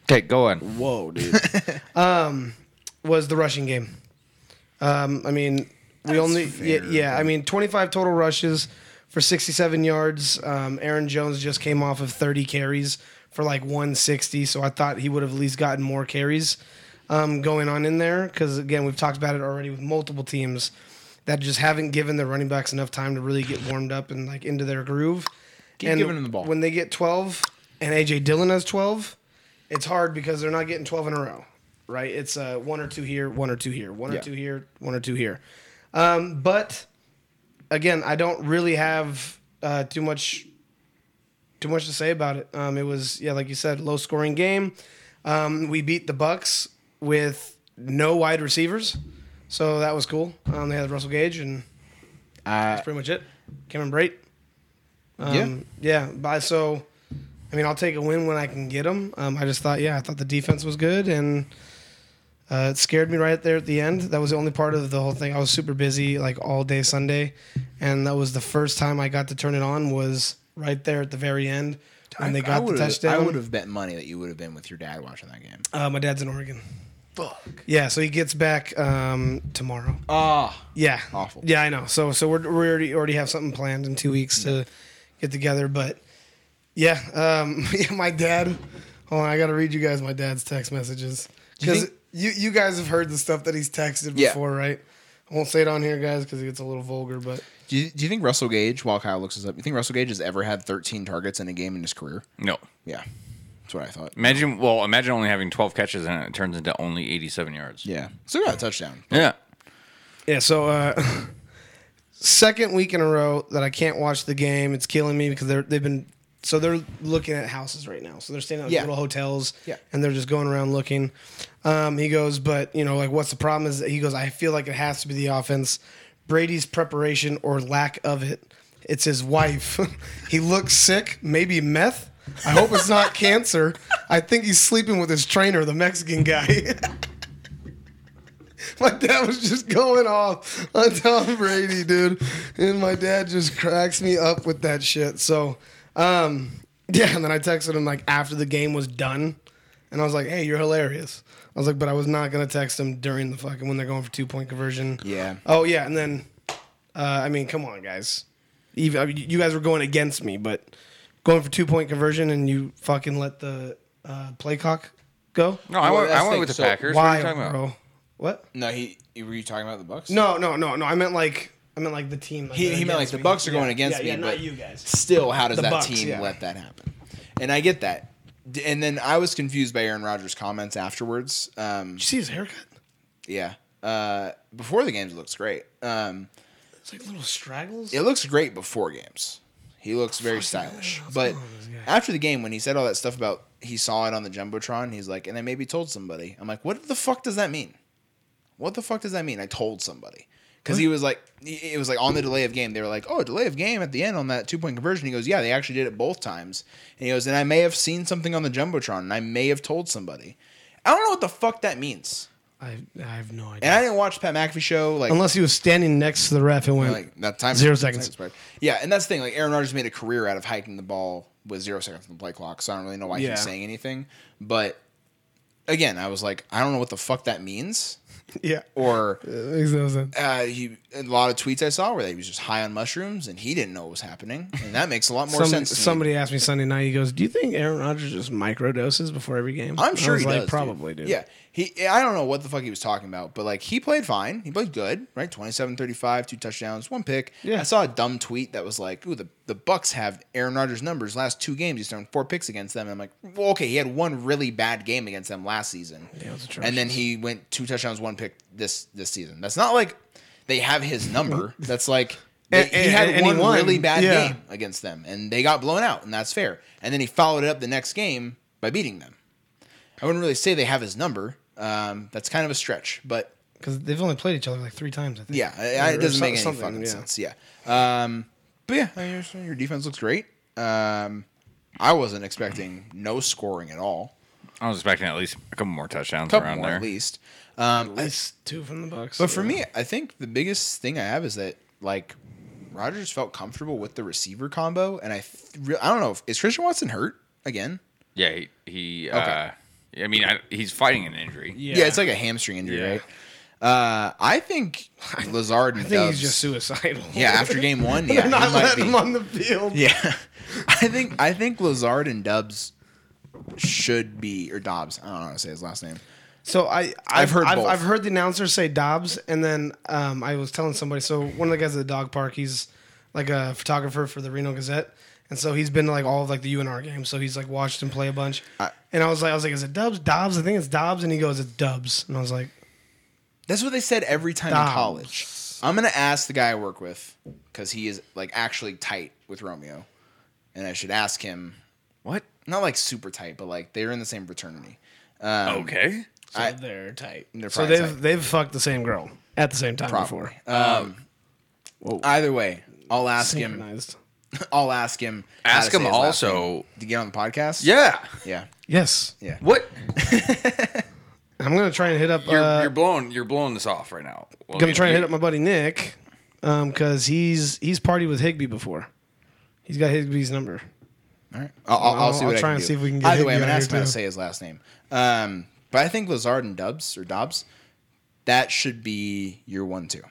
Okay, go on. Whoa, dude. Um, was the rushing game. Um, I mean, we only yeah, yeah. I mean, 25 total rushes for 67 yards. Um, Aaron Jones just came off of 30 carries for like 160, so I thought he would have at least gotten more carries um, going on in there. Because again, we've talked about it already with multiple teams that just haven't given their running backs enough time to really get warmed up and like into their groove. Keep giving them the ball. When they get 12 and AJ Dillon has 12, it's hard because they're not getting 12 in a row, right? It's uh, one or two here, one or two here, one or Yeah. two here, one or two here. Um, but again, I don't really have uh, too much too much to say about it. Um, it was yeah, like you said, low scoring game. Um, we beat the Bucks with no wide receivers, so that was cool. Um, they had Russell Gage, and Uh, that's pretty much it. Cameron Brate. Um, Yeah. yeah. By so, I mean, I'll take a win when I can get them. Um, I just thought, yeah, I thought the defense was good, and uh, it scared me right there at the end. That was the only part of the whole thing. I was super busy like all day Sunday, and that was the first time I got to turn it on. Was right there at the very end when they got the touchdown. I would have bet money that you would have been with your dad watching that game. Uh, my dad's in Oregon. Fuck. Yeah, so he gets back um, tomorrow. Ah, Yeah. Awful. Yeah, I know. So so we're, we already already have something planned in two weeks to get together. But yeah, um, yeah, my dad. Hold on, I got to read you guys my dad's text messages because you you guys have heard the stuff that he's texted Yeah. before, right? I won't say it on here, guys, because it gets a little vulgar. But do you, do you think Russell Gage, while Kyle looks this up, you think Russell Gage has ever had 13 targets in a game in his career? No. Yeah, that's what I thought. Imagine. Well, imagine only having 12 catches and it turns into only 87 yards. Yeah, still got a touchdown. Yeah. yeah, so uh, second week in a row that I can't watch the game. It's killing me because they're they've been so they're looking at houses right now. So they're staying at Yeah. little hotels, Yeah. and they're just going around looking. Um, he goes, but you know, like, what's the problem? Is that he goes, I feel like it has to be the offense, Brady's preparation or lack of it. It's his wife. he looks sick, maybe meth. I hope it's not cancer. I think he's sleeping with his trainer, the Mexican guy. my dad was just going off on Tom Brady, dude. And my dad just cracks me up with that shit. So, um, yeah, and then I texted him like after the game was done. And I was like, hey, you're hilarious. I was like, but I was not going to text him during the fucking when they're going for two point conversion. Yeah. Oh, yeah. And then, uh, I mean, come on, guys. Even, I mean, you guys were going against me, but going for two point conversion and you fucking let the uh, play clock go? No, I Well, went, I went with the So Packers. what are Why, you talking about? bro? What? No, he. Were you talking about the Bucks? No, no, no, no. I meant like I meant like the team. Like, He, he meant like the. Bucks are going Yeah, against yeah, me, Yeah, but not you guys. still, how does The that Bucks, team yeah. let that happen? And I get that. And then I was confused by Aaron Rodgers' comments afterwards. Um, Did you see his haircut? yeah. Uh, before the games, it looks great. Um, It's like little straggles. it looks great before games. He looks very stylish. But after the game, when he said all that stuff about he saw it on the jumbotron, he's like, and I maybe told somebody. I'm like, what the fuck does that mean? What the fuck does that mean? I told somebody because he was like, it was like on the delay of game. They were like, oh, delay of game at the end on that two point conversion. He goes, yeah, they actually did it both times. And he goes, and I may have seen something on the jumbotron, and I may have told somebody. I don't know what the fuck that means. I, I have no idea. And I didn't watch Pat McAfee show. Like Unless he was standing next to the ref and went, like that time Zero seconds. expired. Yeah, and that's the thing. Like Aaron Rodgers made a career out of hiking the ball with zero seconds on the play clock, so I don't really know why Yeah. he's saying anything. But again, I was like, I don't know what the fuck that means. yeah. Or Makes no sense. uh, he a lot of tweets I saw where he was just high on mushrooms and he didn't know what was happening, and that makes a lot more Some- sense. To me. somebody asked me Sunday night. He goes, "Do you think Aaron Rodgers just microdoses before every game?" I'm sure he like, does. Probably, dude. Yeah. He I don't know what the fuck he was talking about, but like he played fine. He played good, right? 27-35, two touchdowns, one pick. Yeah. I saw a dumb tweet that was like, "Ooh, the, the Bucks have Aaron Rodgers numbers last two games. He's thrown four picks against them." And I'm like, "Well, okay, he had one really bad game against them last season." Yeah, and then he went two touchdowns, one pick this this season. That's not like they have his number. That's like they- And- he had and he one won. really bad Yeah. game against them, and they got blown out, and that's fair. And then he followed it up the next game by beating them. I wouldn't really say they have his number. Um, that's kind of a stretch, but because they've only played each other like three times. I think. yeah, I- I- it doesn't make any fucking yeah. sense. Yeah, um, but yeah, I mean, your, your defense looks great. Um, I wasn't expecting no scoring at all. I was expecting at least a couple more touchdowns couple around more there. at least. Um, At least two from the Bucks. But for me, I think the biggest thing I have is that like Rodgers felt comfortable with the receiver combo, and I th- re- I don't know if is Christian Watson hurt again. Yeah, he. he Okay. uh, I mean, I, he's fighting an injury. Yeah, it's like a hamstring injury, Yeah. right? Uh, I think Lazard and I think Doubs, he's just suicidal. yeah after game one, yeah, They're not letting be. him on the field. Yeah, I think I think Lazard and Dubs should be or Dobbs. I don't know how to say his last name. So I, I've, heard I've, both. I've heard the announcer say Dobbs, and then um, I was telling somebody. So one of the guys at the dog park, he's like a photographer for the Reno Gazette, and so he's been to like all of like the UNR games. So he's like watched him play a bunch. and I was like, I was like, is it Dubs? Dobbs? I think it's Dobbs. And he goes, it's Dubs. And I was like, That's what they said every time Dobbs. in college. I'm gonna ask the guy I work with because he is like actually tight with Romeo, and I should ask him. What? Not like super tight, but like they're in the same fraternity. Okay. So I- they're tight. They're so they've tight. they've fucked the same girl at the same time Probably. before. Um, either way, I'll ask him. I'll ask him. Ask him say his last also- to get on the podcast. Yeah. yeah, Yes, yeah. What? I'm gonna try and hit up. You're, uh, you're blowing. You're blowing this off right now. Well, gonna you- try and hit up my buddy Nick, because he's he's partied with Higby before. He's got Higby's number. All right, I'll, I'll, I'll I'll- see I'll what I try can and do. see if we can get Either way, I'm Higby gonna on ask him here, how to say his last name. Um, but I think Lazard and Dubs or Dobbs, that should be your one-two.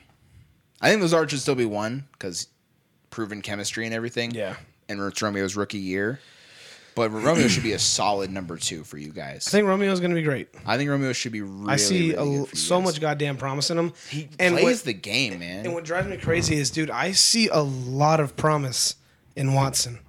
I think Lazard should still be one because proven chemistry and everything. Yeah. and it's Romeo's rookie year. But Romeo should be a solid number two for you guys. I think Romeo's gonna be great. I think Romeo should be really. I see really a, good for you so much goddamn promise in him. He and plays what, the game, man. and what drives me crazy is, dude, I see a lot of promise in Watson.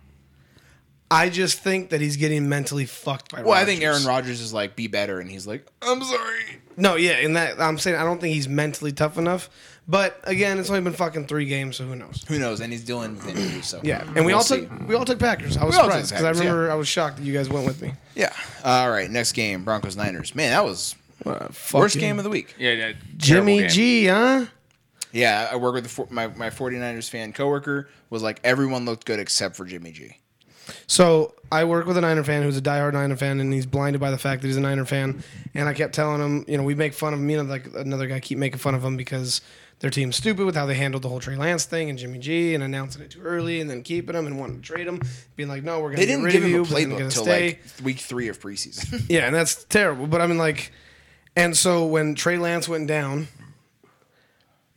I just think that he's getting mentally fucked by. well, I think Aaron Rodgers is like, be better, and he's like, I'm sorry. No, yeah, and that I'm saying I don't think he's mentally tough enough. But again, it's only been fucking three games, so who knows? Who knows? And he's dealing with injuries, so Yeah, and we we'll all see. took we all took Packers. I was We all took surprised because I Packers, yeah. remember I was shocked that you guys went with me. Yeah. All right. Next game, Broncos Niners. Man, that was worst game of the week. Yeah, yeah. Jimmy terrible game. G, huh? Yeah, I work with the, my my 49ers fan coworker was like everyone looked good except for Jimmy G. So I work with a Niner fan who's a diehard Niner fan, and he's blinded by the fact that he's a Niner fan. And I kept telling him, you know, we make fun of me and like another guy keep making fun of him because their team's stupid with how they handled the whole Trey Lance thing and Jimmy G and announcing it too early and then keeping him and wanting to trade him, being like, no, we're gonna They get didn't rid give of him you, a but then you're playbook gonna till stay. like week three of preseason. Yeah, and that's terrible. But I mean, like, and so when Trey Lance went down,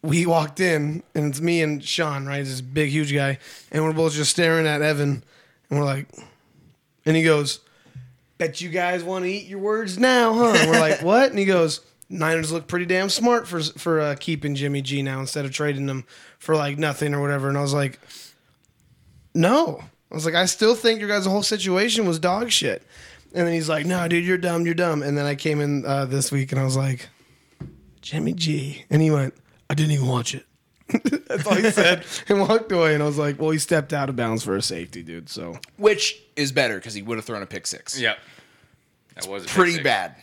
we walked in, and it's me and Sean, right? This big, huge guy, and we're both just staring at Evan, and we're like, and he goes, "Bet you guys want to eat your words now, huh?" And we're like, "What?" And he goes. Niners look pretty damn smart for for uh, keeping Jimmy G now instead of trading him for like nothing or whatever. And I was like, no. I was like, I still think your guys' whole situation was dog shit. And then he's like, no, dude, you're dumb, you're dumb. And then I came in uh, this week and I was like, Jimmy G, and he went, "I didn't even watch it." That's all he said, and walked away. And I was like, "Well, he stepped out of bounds for a safety, dude." So Which is better because he would have thrown a pick six. Yep. That was a pick Pretty six. bad.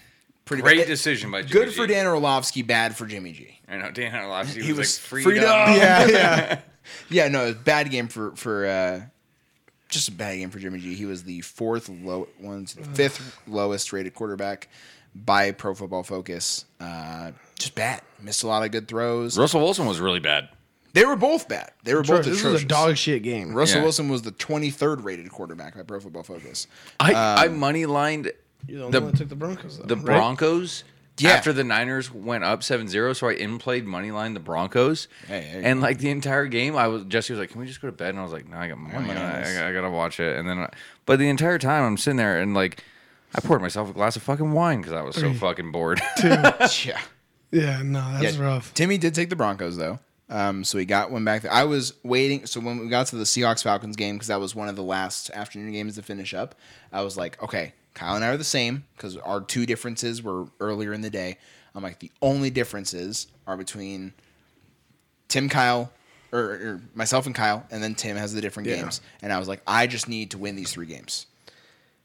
Pretty Great bad. decision by Jimmy Good for G. Dan Orlovsky, bad for Jimmy G. I know Dan Orlovsky He was, was like freedom. freedom. yeah, yeah. Yeah, no, bad game for for uh, just a bad game for Jimmy G. He was the fourth low one, fifth lowest rated quarterback by Pro Football Focus. Uh, just bad. Missed a lot of good throws. Russell Wilson was really bad. They were both bad. They were both this atrocious. was a dog shit game. Russell Yeah. Wilson was the 23rd rated quarterback by Pro Football Focus. I, I um, money lined You're the only the- one that took the Broncos. Though, the right? Broncos Yeah. after the Niners went up 7-0, so I in played money line the Broncos. Hey, hey. and like the entire game, I was Jesse was like, "Can we just go to bed?" And I was like, "No, I got oh, money. money on on it. this." I, I gotta watch it." And then, I, but the entire time I'm sitting there and like, I poured myself a glass of fucking wine because I was so fucking bored. yeah. Yeah, no, that's Yeah, rough. Timmy did take the Broncos though. Um, so we got one back there. I was waiting. So when we got to the Seahawks Falcons game, because that was one of the last afternoon games to finish up, I was like, okay, Kyle and I are the same because our two differences were earlier in the day. I'm like, the only differences are between Tim, Kyle, or, or myself and Kyle, and then Tim has the different Yeah. games. And I was like, I just need to win these three games.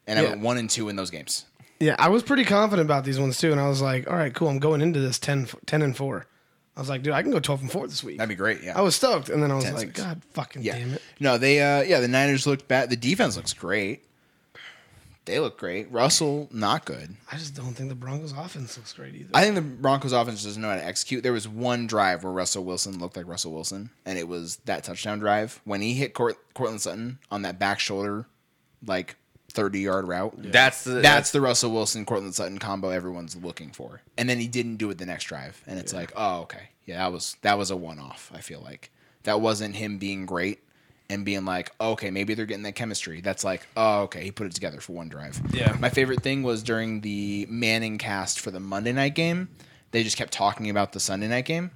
And I went one and two in those games. Yeah, I was pretty confident about these ones too, and I was like, "All right, cool. I'm going into this 10, 10 and four. I was like, "Dude, I can go twelve and four this week." That'd be great. Yeah. I was stoked, and then I was 10-6. like, "God, fucking Yeah. damn it!" No, they uh yeah, the Niners looked bad. The defense looks great. They look great. Russell, not good. I just don't think the Broncos' offense looks great either. I think the Broncos offense doesn't know how to execute. There was one drive where Russell Wilson looked like Russell Wilson, and it was that touchdown drive when he hit Court, Courtland Sutton on that back shoulder, like thirty yard route. That's the That's the Russell Wilson Courtland Sutton combo everyone's looking for. And then he didn't do it the next drive, and it's like, oh okay, yeah, that was that was a one off. I feel like that wasn't him being great and being like, oh, okay, maybe they're getting that chemistry. That's like, oh okay, he put it together for one drive. Yeah. My favorite thing was during the Manning cast for the Monday night game, they just kept talking about the Sunday night game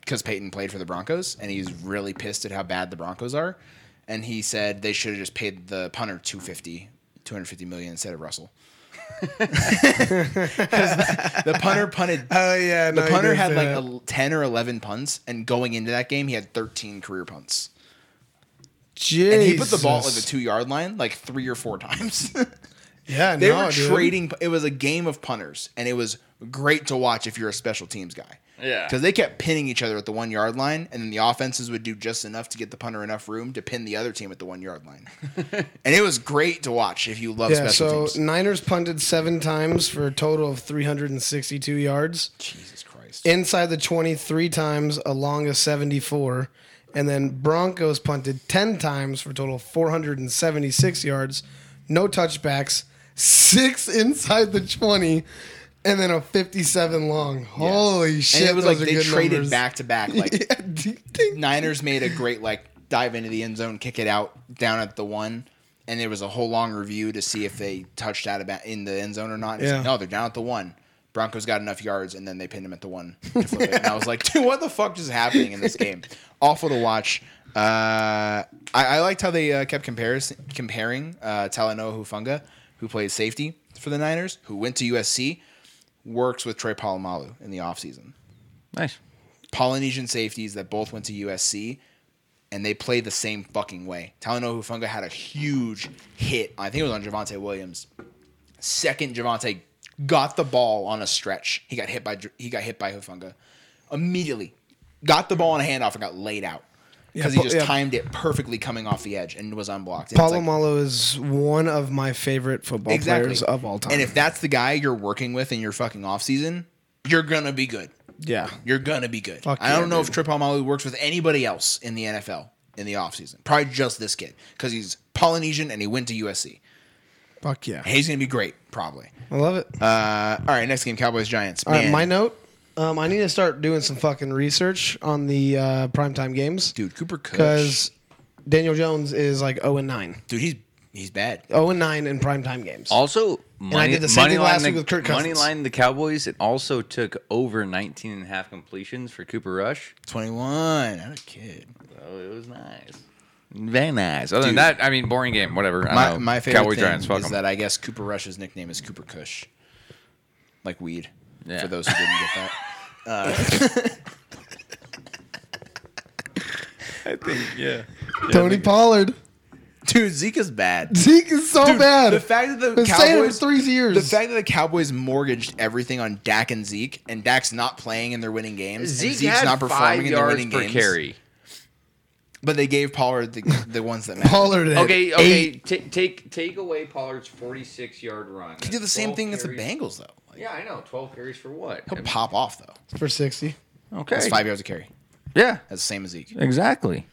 because Peyton played for the Broncos, and he's really pissed at how bad the Broncos are. And he said they should have just paid the punter 250, 250 million instead of Russell. The, the punter punted. Oh yeah, The no, he punter had like a, 10 or 11 punts, and going into that game, he had 13 career punts. Jesus. And he put the ball at like the two yard line like three or four times. Yeah, they no, were dude. trading. It was a game of punters, and it was great to watch if you're a special teams guy. Yeah. because they kept pinning each other at the one yard line, and then the offenses would do just enough to get the punter enough room to pin the other team at the one yard line. and it was great to watch if you love Yeah, special so teams. Niners punted seven times for a total of 362 yards. Jesus Christ! Inside the 23 times, along a 74. And then Broncos punted 10 times for a total of 476 yards. No touchbacks. Six inside the 20. And then a 57 long. Holy shit. and it was like they traded numbers. back to back. Like Yeah. Niners made a great like dive into the end zone, kick it out down at the one, and there was a whole long review to see if they touched out about in the end zone or not. Yeah. like, no, they're down at the one. Broncos got enough yards, and then they pinned him at the one to flip it. And I was like, dude, what the fuck is happening in this game? Awful to watch. Uh, I, I liked how they uh, kept comparis- comparing uh, Talanoa Hufanga, who plays safety for the Niners, who went to USC, works with Troy Polamalu in the offseason. nice. Polynesian safeties that both went to USC, and they play the same fucking way. Talanoa Hufanga had a huge hit. I think it was on Javonte Williams. Second, Javonte got the ball on a stretch. He got hit by he got hit by Hufanga immediately. Got the ball on a handoff and got laid out because Yeah, he just yeah. timed it perfectly coming off the edge and was unblocked. And it's like- is one of my favorite football players of all time. And if that's the guy you're working with in your fucking offseason, you're gonna be good. yeah. You're gonna be good. Fuck I don't know dude. if Troy Polamalu works with anybody else in the NFL in the offseason. Probably just this kid because he's Polynesian and he went to USC. Fuck yeah. He's gonna be great, probably. I love it. Uh, all right, next game, Cowboys Giants. All right, my note. Um, I need to start doing some fucking research on the uh, primetime games dude, Cooper Kush. because Daniel Jones is like 0 and 9. dude, he's he's bad. 0 and 9 in primetime games. Also, money, did the same money thing last the, week with Kirk Money Cousins. line the Cowboys. It also took over 19 and a half completions for Cooper Rush. Twenty one. Not a kid. Oh, it was nice. Very nice. Other than Dude. that, I mean, boring game. Whatever. I My, don't know. my favorite Cowboy thing Giants. Fuck is 'em. that I guess Cooper Rush's nickname is Cooper Cush, like weed. Yeah. For those who didn't get that. Uh, I think yeah. Tony Pollard. Dude, Zeke is bad. Zeke is so Dude, bad. The fact that the Been it for Cowboys three years. The fact that the Cowboys mortgaged everything on Dak and Zeke, and Dak's not playing and they're winning games. and Zeke Zeke's had not performing and they're yards winning per games. carry. But they gave Pollard the, the ones that matter. Pollard. had Okay, okay. eight. ta- take take away Pollard's forty-six yard run. He did the same thing as the Bengals though. Like, Yeah, I know. Twelve carries for what? He'll pop off though. for sixty. Okay. That's five yards of carry. Yeah, That's the same as Zeke. exactly.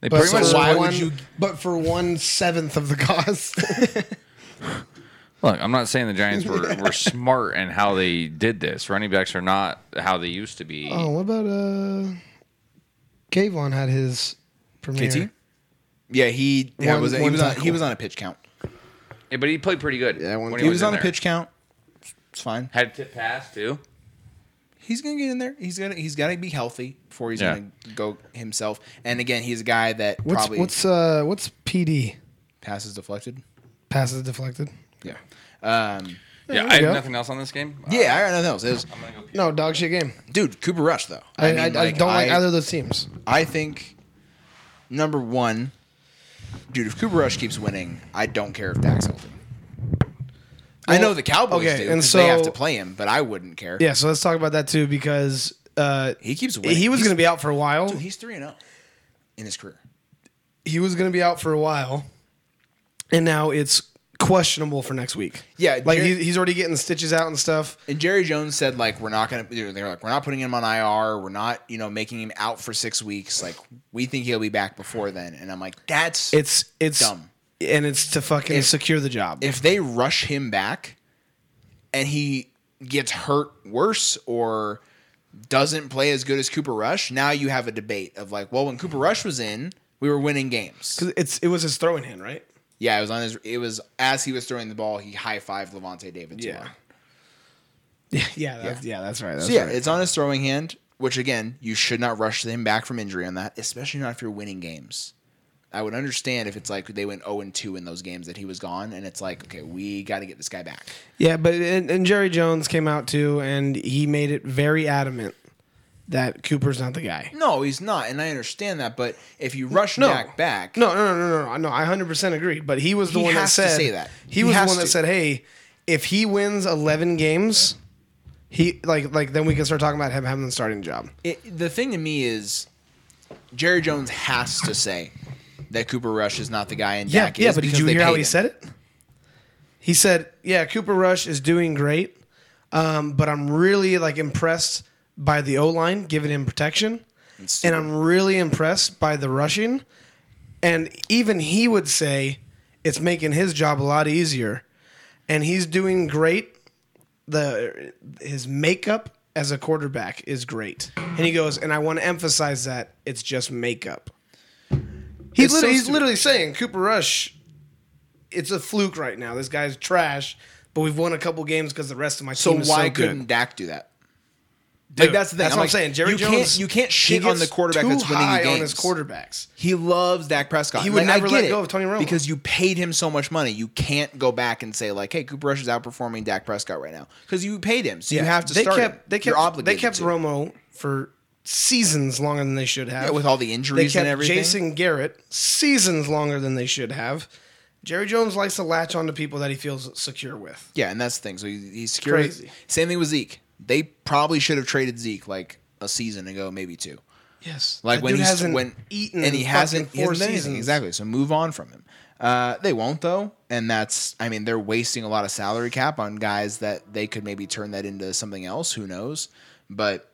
They But pretty for much. why would you- But for one seventh of the cost. Look, I'm not saying the Giants were, were smart in how they did this. Running backs are not how they used to be. oh, what about uh? Kayvon had his premiere. KT? Yeah, he yeah, One- was he was on, he was on a pitch count. Yeah, but he played pretty good. Yeah, one- when He was in on a pitch count. It's fine. Had tip pass too. He's gonna get in there. He's gonna he's gotta be healthy before he's Yeah. gonna go himself. And again, he's a guy that What's probably what's uh what's PD? passes deflected. Passes deflected. Yeah. Um, Yeah, I have go. nothing else on this game. yeah, I got nothing else. It was, I'm gonna go. Pee. No dog shit game. dude, Cooper Rush though. I, I, mean, I don't like I- either of those teams. I think number one, dude, if Cooper Rush keeps winning, I don't care if Dak's healthy. I know the Cowboys okay, do, and and they have to play him, but I wouldn't care. Yeah, so let's talk about that too because uh, He keeps winning. he was going to be out for a while. Dude, he's three and zero in his career. He was going to be out for a while, and now it's questionable for next week. Yeah, like Jer- he, he's already getting stitches out and stuff. And Jerry Jones said like we're not gonna. They're like we're not putting him on IR. We're not you know making him out for six weeks. Like we think he'll be back before then. And I'm like that's It's it's Dumb. And it's to fucking If- secure the job. if they rush him back and he gets hurt worse or doesn't play as good as Cooper Rush, now you have a debate of like, well, when Cooper Rush was in, we were winning games. 'Cause it's it was his throwing hand, right? Yeah, it was on his. It was as he was throwing the ball, he high fived Lavonte David. Yeah. Yeah, yeah, that's, yeah. that's right. That's So yeah, right. it's on his throwing hand, which again, you should not rush him back from injury on that, especially not if you're winning games. I would understand if it's like they went 0 and 2 in those games that he was gone, and it's like, okay, we got to get this guy back. Yeah, but and, and Jerry Jones came out too, and he made it very adamant that Cooper's not the guy. No, he's not, and I understand that. But if you rush No. Dak back, No, no, no, no, no, no. I hundred percent agree. But he was the He one that to said that. He, He was the one that said, "Hey, if he wins eleven games, he like like then we can start talking about him having the starting job." it, the thing to me is, Jerry Jones has to say that Cooper Rush is not the guy, and Yeah, Dak yeah. is But did you hear how he him. said it? He said, "Yeah, Cooper Rush is doing great, um, but I'm really like impressed by the O line giving him protection, and I'm really impressed by the rushing." And even he would say it's making his job a lot easier, and he's doing great. The his makeup as a quarterback is great, and he goes, and I want to emphasize that it's just makeup. He's It's so literally, he's literally saying Cooper Rush. It's a fluke right now. This guy's trash, but we've won a couple games because the rest of my So team is why so why couldn't. Dak do that? Dude, like that's the thing. That's I'm what I'm saying. Jerry you Jones, can't you can't shit on the quarterback that's winning high games. on his quarterbacks. He loves Dak Prescott. He would Like, I never get let go of Tony Romo. because you paid him so much money. You can't go back and say like, "Hey, Cooper Rush is outperforming Dak Prescott right now," because you paid him, so you have to they start kept him. they kept obligated they kept to. Romo for seasons longer than they should have. Yeah, with all the injuries they kept and everything. Jason Garrett seasons longer than they should have. Jerry Jones likes to latch on to people that he feels secure with. Yeah, and that's the thing. So he, he's secure. Crazy. Same thing with Zeke. They probably should have traded Zeke like a season ago, maybe two. Yes, Like when he's hasn't when eaten and he hasn't, he four anything. seasons. exactly. So move on from him. Uh, they won't though, and that's I mean they're wasting a lot of salary cap on guys that they could maybe turn that into something else. Who knows? But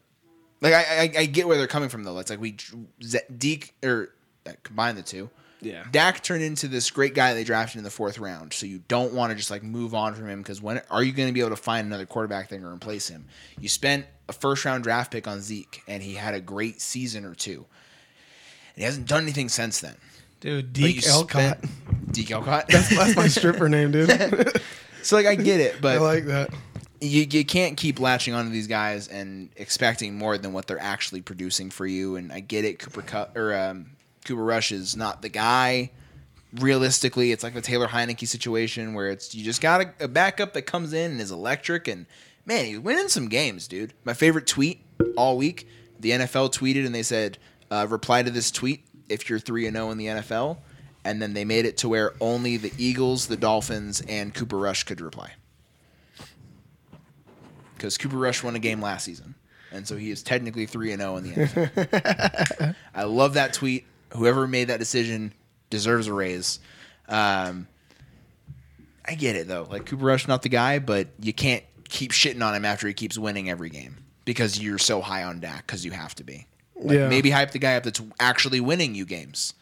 like I, I, I get where they're coming from though. It's like we Z- Deke or uh, combine the two. Yeah. Dak turned into this great guy they drafted in the fourth round. So you don't want to just like move on from him because when are you going to be able to find another quarterback that can replace him? You spent a first round draft pick on Zeke and he had a great season or two. And he hasn't done anything since then. dude. But Deke Elcott. spent- Deke Elcott. That's my stripper name, dude. so like I get it, but I like that. You, you can't keep latching onto these guys and expecting more than what they're actually producing for you. And I get it, Cooper Kupp or um, Cooper Rush is not the guy. Realistically, it's like the Taylor Heinicke situation where it's you just got a, a backup that comes in and is electric and man, he's winning some games, dude. My favorite tweet all week. The NFL tweeted and they said, uh, reply to this tweet if you're 3 and 0 in the NFL. And then they made it to where only the Eagles, the Dolphins, and Cooper Rush could reply. Because Cooper Rush won a game last season. And so he is technically 3 and 0 in the NFL. I love that tweet. Whoever made that decision deserves a raise. Um, I get it though. Like Cooper Rush, not the guy, but you can't keep shitting on him after he keeps winning every game because you're so high on Dak because you have to be. Like, Yeah. Maybe hype the guy up that's actually winning you games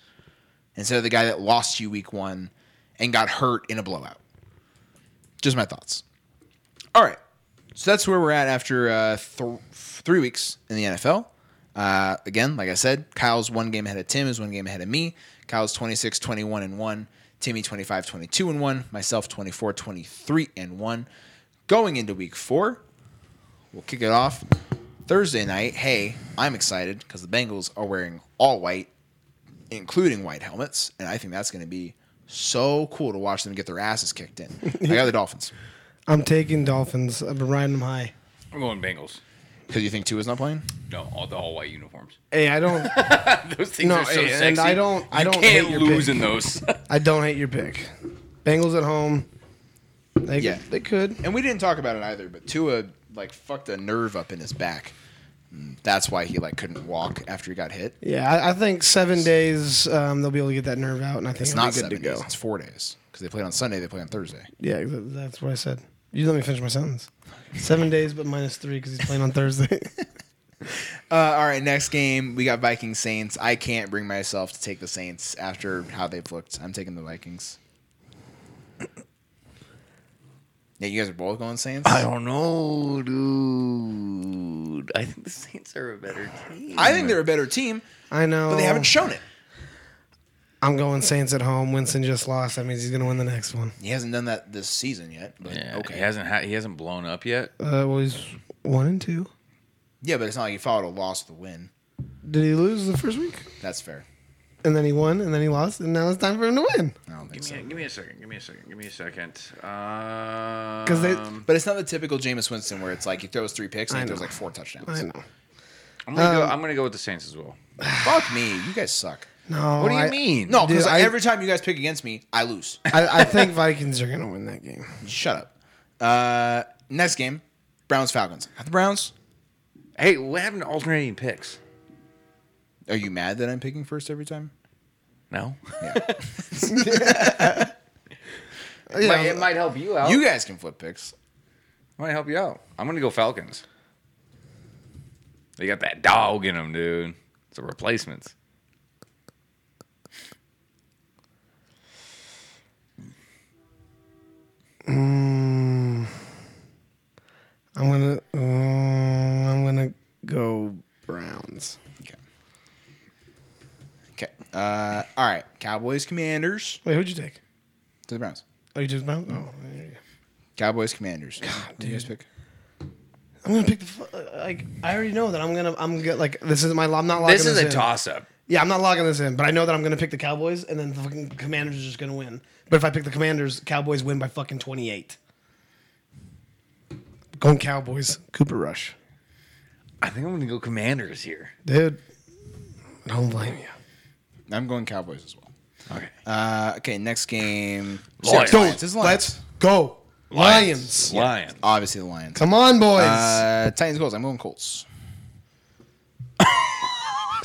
instead of the guy that lost you week one and got hurt in a blowout. Just my thoughts. All right. So that's where we're at after uh, th- three weeks in the NFL. Uh, again, like I said, Kyle's one game ahead of Tim, is one game ahead of me. Kyle's 26, 21, and 1. Timmy 25, 22, and 1. Myself 24, 23, and 1. Going into week four, we'll kick it off Thursday night. Hey, I'm excited because the Bengals are wearing all white, including white helmets. And I think that's going to be so cool to watch them get their asses kicked in. I got the Dolphins. I'm taking Dolphins. I've been riding them high. I'm going Bengals. Because you think Tua's not playing? No, all the all white uniforms. Hey, I don't. Those things No, are so and sexy. I don't- I don't can't hate your lose pick. in those. I don't hate your pick. Bengals at home. They, Yeah. they could. And we didn't talk about it either, but Tua like fucked a nerve up in his back. That's why he like couldn't walk after he got hit. Yeah, I, I think seven days um, they'll be able to get that nerve out, and I think It's not be good seven to go. days; it's four days because they played on Sunday. They play on Thursday. Yeah, that's what I said. You let me finish my sentence. Seven days, but minus three because he's playing on Thursday. Uh, all right, next game we got Vikings Saints. I can't bring myself to take the Saints after how they've looked. I'm taking the Vikings. Yeah, you guys are both going Saints. I don't know, dude. I think the Saints are a better team. I think they're a better team, I know, but they haven't shown it. I'm going Saints at home. Winston just lost. That means he's gonna win the next one. He hasn't done that this season yet. But Yeah, okay, He hasn't ha- he hasn't blown up yet. Uh, well, he's one and two. yeah, but it's not like he followed a loss with a win. Did he lose the first week? That's fair. And then he won, and then he lost, and now it's time for him to win. I don't think Give so. me, a, give me a second. Give me a second. Give me a second. Um, Because they, But it's not the typical Jameis Winston where it's like he throws three picks and I he throws like four touchdowns. I know. I'm gonna go. um, I'm gonna go with the Saints as well. Fuck me, you guys suck. No, What do you I, mean? No, because Dude, I- every time you guys pick against me, I lose. I, I think Vikings are gonna win that game. Shut up. Uh, next game, Browns Falcons. Got the Browns. Hey, what happened to alternating picks? Are you mad that I'm picking first every time? No. Yeah. It, might, it might help you out. you guys can flip picks. might help you out. I'm gonna go Falcons. They got that dog in them, dude. It's a replacements. I'm gonna, uh, I'm gonna go Browns. Okay. Okay. Uh, all right. Cowboys Commanders Wait, who'd you take? to the Browns. Oh, you just Browns. Oh, there you go. Cowboys Commanders. God, do you guys pick? I'm gonna pick the fu- like. I already know that I'm gonna. I'm gonna like. This is my. I'm not locking This this, is a in. toss up. Yeah, I'm not logging this in, but I know that I'm gonna pick the Cowboys, and then the fucking Commanders are just gonna win. But if I pick the Commanders, Cowboys win by fucking 28. Going Cowboys. Cooper Rush, I think I'm gonna go Commanders here. dude. I don't blame you. I'm going Cowboys as well. Okay. Uh, okay, next game. Lions. Lions. It's Lions. Let's go Lions. Lions. Obviously the Lions. Come on, boys. Uh, Titans Colts. I'm going Colts.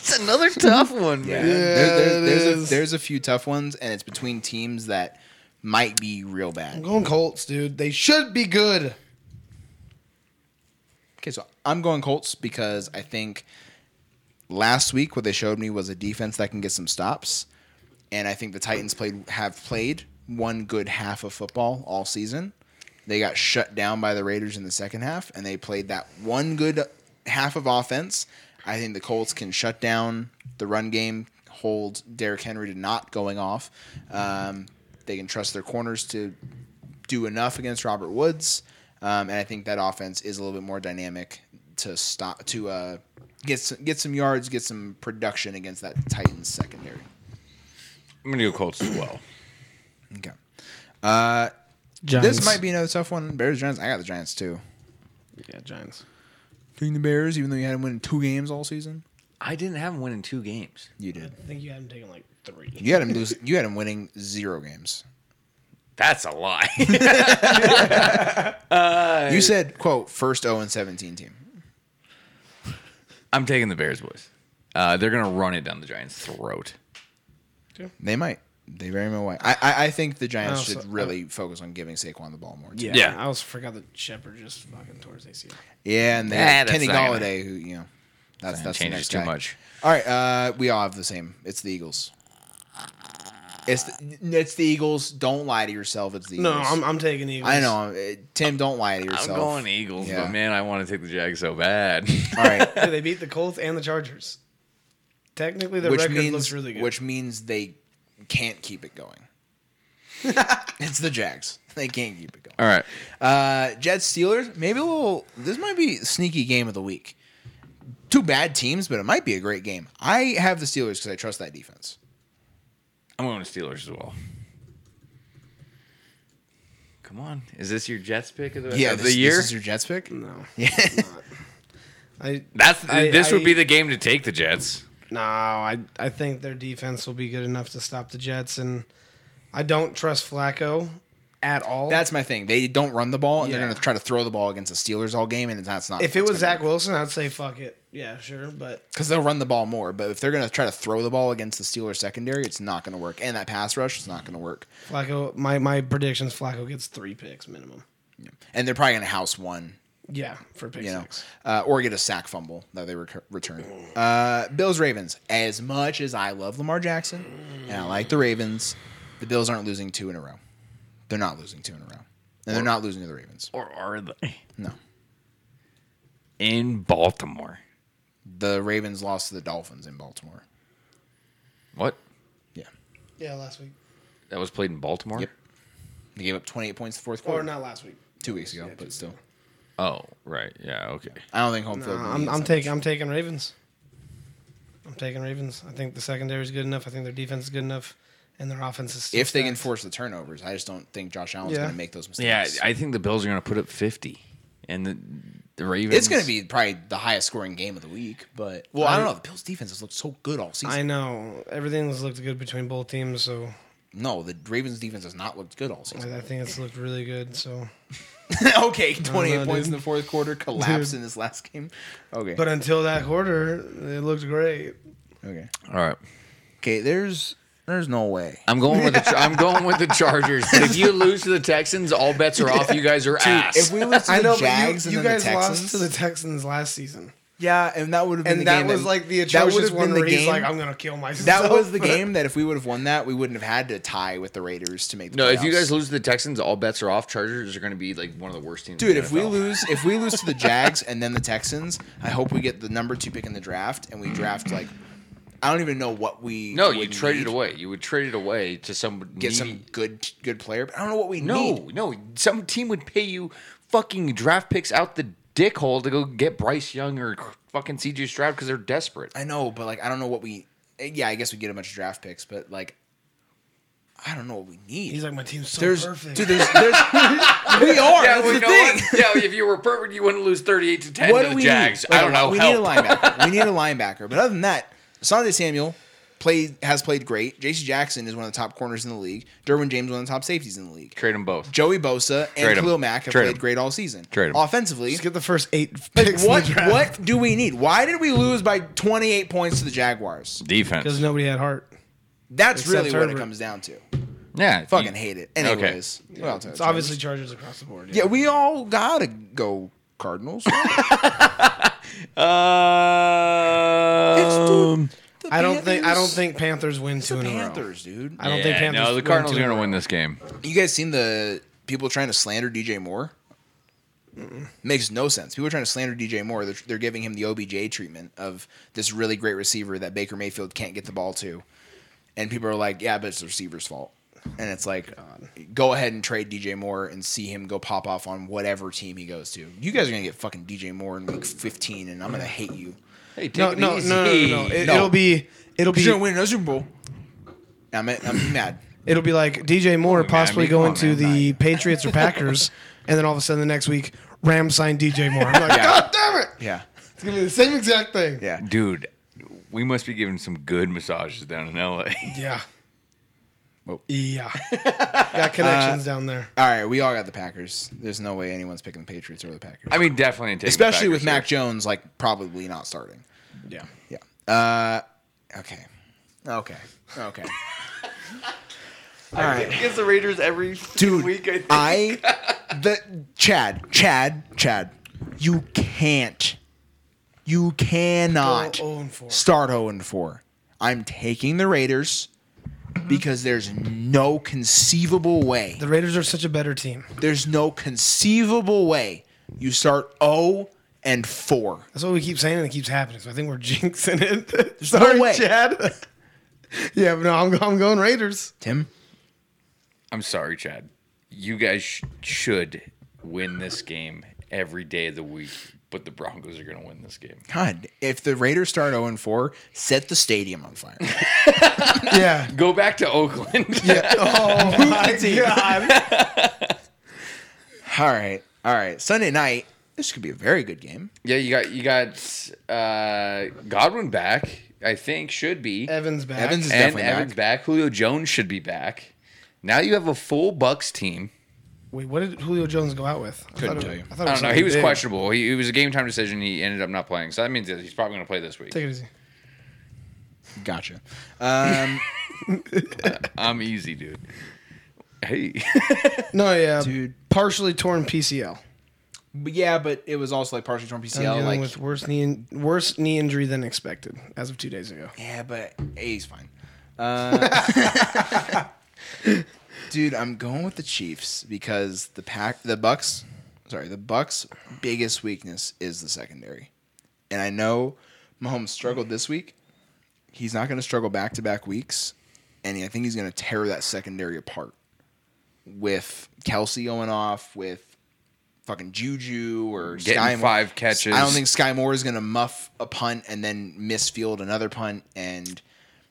It's another tough one, Yeah, man. there, there- there's, a, there's a few tough ones, and it's between teams that might be real I'm bad. going Colts, dude. They should be good. Okay, so I'm going Colts because I think last week what they showed me was a defense that can get some stops, and I think the Titans played have played one good half of football all season. They got shut down by the Raiders in the second half, and they played that one good half of offense. I think the Colts can shut down the run game, hold Derrick Henry to not going off. Um, they can trust their corners to do enough against Robert Woods, um, and I think that offense is a little bit more dynamic to stop to uh, get some, get some yards, get some production against that Titans secondary. I'm gonna go Colts as well. Okay. Uh, Giants. this might be another tough one. Bears Giants. I got the Giants too. Yeah, Giants. Taking the Bears, even though you had them winning two games all season. I didn't have him winning two games. You did. I think you had them taking like three. You had them lose. You had him winning zero games. That's a lie. you said, "quote first zero and seventeen team." I'm taking the Bears, boys. Uh, they're gonna run it down the Giants' throat. They might. They very well might. I, I, I think the Giants also- should really focus on giving Saquon the ball more. too. Yeah, Yeah. I also forgot that Shepard just fucking tore his ACL. Yeah, and Nah, then that's Kenny not gonna- Golladay, who you know, that's that's the changes next too guy. much. All right, uh, we all have the same. It's the Eagles. It's the, it's the Eagles. Don't lie to yourself. It's the Eagles. No, Eagles. I'm, I'm taking Eagles. I know, uh, Tim. Don't lie to yourself. I'm going Eagles, Yeah. but man, I want to take the Jags so bad. All right, Hey, they beat the Colts and the Chargers. Technically, the which record means looks really good. which means they can't keep it going. it's the Jags. They can't keep it going. All right. Uh, Jets Steelers. Maybe a little. This might be sneaky game of the week. Two bad teams, but it might be a great game. I have the Steelers because I trust that defense. I'm going to Steelers as well. Come on. Is this your Jets pick of the, Yeah, of this, the year? This is your Jets pick. no, Yeah. I That's I- this would I- be the game to take the Jets. No, I I think their defense will be good enough to stop the Jets, and I don't trust Flacco at all. That's my thing. They don't run the ball, and they're going to try to throw the ball against the Steelers all game, and that's not. if it was Zach Wilson, I'd say fuck it. Yeah, sure, but because they'll run the ball more, but if they're going to try to throw the ball against the Steelers secondary, it's not going to work, and that pass rush is not going to work. Flacco, my my predictions, Flacco gets three picks minimum. And they're probably going to house one Yeah, for pick you know, six. uh, or get a sack fumble that they rec- return. Uh, Bills Ravens. As much as I love Lamar Jackson and I like the Ravens, the Bills aren't losing two in a row. They're not losing two in a row, and they're not losing to the Ravens. Or are they? No, In Baltimore. the Ravens lost to the Dolphins in Baltimore. What? Yeah, Yeah, last week That was played in Baltimore? Yep. they gave up 28 points the fourth quarter. or not last week. two weeks ago, Yeah, but two still, Oh, right. Yeah, okay. I don't think home field. really I'm, I'm taking. I'm taking Ravens. I'm taking Ravens. I think the secondary is good enough. I think their defense is good enough, and their offense is. Still if they can force the turnovers. I just don't think Josh Allen's Yeah. going to make those mistakes. Yeah, I think the Bills are going to put up 50. And the, the Ravens. it's going to be probably the highest scoring game of the week. But well, I don't know. The Bills defense has looked so good all season. I know everything's looked good between both teams, so No, the Ravens defense has not looked good all season. I I think it's looked really good. So, okay, 28 points dude. in the fourth quarter, collapse Dude. in this last game. Okay. but until that quarter, it looked great. okay. All right. Okay, there's there's no way. I'm going with the I'm going with the Chargers. But if you lose to the Texans, all bets are off. You guys are ass. If we lose to I know, the Jags you, and you then guys the Texans, lost to the Texans last season, yeah, and that would have been and the that game was like the that would atrocious have one been the where he's game- like, "I'm gonna kill myself." That was the game that if we would have won that, we wouldn't have had to tie with the Raiders to make the no, if you guys lose to the Texans, all bets are off. Chargers are going to be like one of the worst teams. in Dude, the if we lose, if we lose to the Jags and then the Texans, I hope we get the number two pick in the draft and we draft like, I don't even know what we. no, would you trade need. it away. You would trade it away to some Get needy- some good good player, but I don't know what we No, need. no, some team would pay you fucking draft picks out the dick hole to go get Bryce Young or fucking CJ Stroud because they're desperate. I know, but like I don't know what we. Yeah, I guess we get a bunch of draft picks, but like, I don't know what we need. He's like, "My team's so there's, perfect." dude, there's, there's, we are. that's well, the you know thing. yeah, if you were perfect, you wouldn't lose thirty-eight to ten What to do the we Jags. need? I don't know. We Help. need a linebacker. we need a linebacker. But other than that, Asante Samuel played has played great. J.C. Jackson is one of the top corners in the league. Derwin James one of the top safeties in the league. Trade them both. Joey Bosa and Trade 'em. Khalil Mack have Trade played 'em. great all season. Trade 'em. Offensively, Just get the first eight like, picks. in what the draft. what do we need? Why did we lose by 28 points to the Jaguars? Defense. Because nobody had heart. That's Except really what it comes down to. yeah, Fucking you- hate it. Anyways, well, It's obviously Chargers across the board. yeah, we all gotta go Cardinals. Um, The I don't think I don't Panthers- think Panthers win it's two the in a row. Panthers, dude. I don't think Panthers. no, the win Cardinals two are in a going to row. win this game. You guys seen the people trying to slander DJ Moore? Makes no sense. People are trying to slander DJ Moore. They're, they're giving him the OBJ treatment of this really great receiver that Baker Mayfield can't get the ball to. And people are like, yeah, but it's the receiver's fault. And it's like, go ahead and trade DJ Moore and see him go pop off on whatever team he goes to. You guys are going to get fucking DJ Moore in week 15, and I'm going to hate you. Hey, take No, it no, no, easy. no, no, no. It, No. It'll be it'll Because you're be going to win a Super Bowl. I'm, I'm mad. it'll be like DJ Moore man, possibly I come going on, to man. the Patriots or Packers, and then all of a sudden the next week Rams signed DJ Moore. I'm like, God damn it! Yeah. It's gonna be the same exact thing. Yeah. Dude, we must be giving some good massages down in LA. Yeah. Whoa. Yeah. Got connections down there. All right, we all got the Packers. There's no way anyone's picking the Patriots over the Packers. I mean, definitely taking the Especially with Packers Mac here. Jones, like probably not starting. Yeah. Yeah. Uh, okay. Okay. Okay. All right. Against the Raiders every Dude, week. I think. I the Chad, Chad, Chad. You can't. You cannot 0 and 4. start 0 and 4. I'm taking the Raiders Mm-hmm. because there's no conceivable way. The Raiders are such a better team. There's no conceivable way you start 0 and 4. That's what we keep saying, and it keeps happening. So I think we're jinxing it. no Sorry, way. Chad. yeah, but no, I'm, I'm going Raiders. Tim? I'm sorry, Chad. You guys sh- should win this game every day of the week, but the Broncos are going to win this game. God, if the Raiders start 0 and 4, set the stadium on fire. Yeah. Go back to Oakland. yeah. Oh my god. all right. All right. Sunday night, this could be a very good game. Yeah, you got you got uh, Godwin back. I think should be Evans back. Evans is and definitely Evans back. Julio Jones should be back. Now you have a full Bucks team. Wait, what did Julio Jones go out with? I Couldn't thought it- tell you. I, thought it I don't know. He was big. questionable. He, it was a game time decision. He ended up not playing. So that means that he's probably going to play this week. Take it easy. Gotcha. Um, I'm easy, dude. Hey, No, yeah, Dude. Partially torn PCL. but yeah, but it was also like partially torn I'm PCL. dealing Like, with worse knee worse knee injury than expected as of two days ago. yeah, but hey, he's fine. Uh, dude, I'm going with the Chiefs because the pack, the Bucks. Sorry, the Bucks' biggest weakness is the secondary, and I know Mahomes struggled this week. He's not going to struggle back to back weeks, and I think he's going to tear that secondary apart with Kelce going off with fucking Juju or Getting Skyy Moore. five catches. I don't think Skyy Moore is going to muff a punt and then miss field another punt. And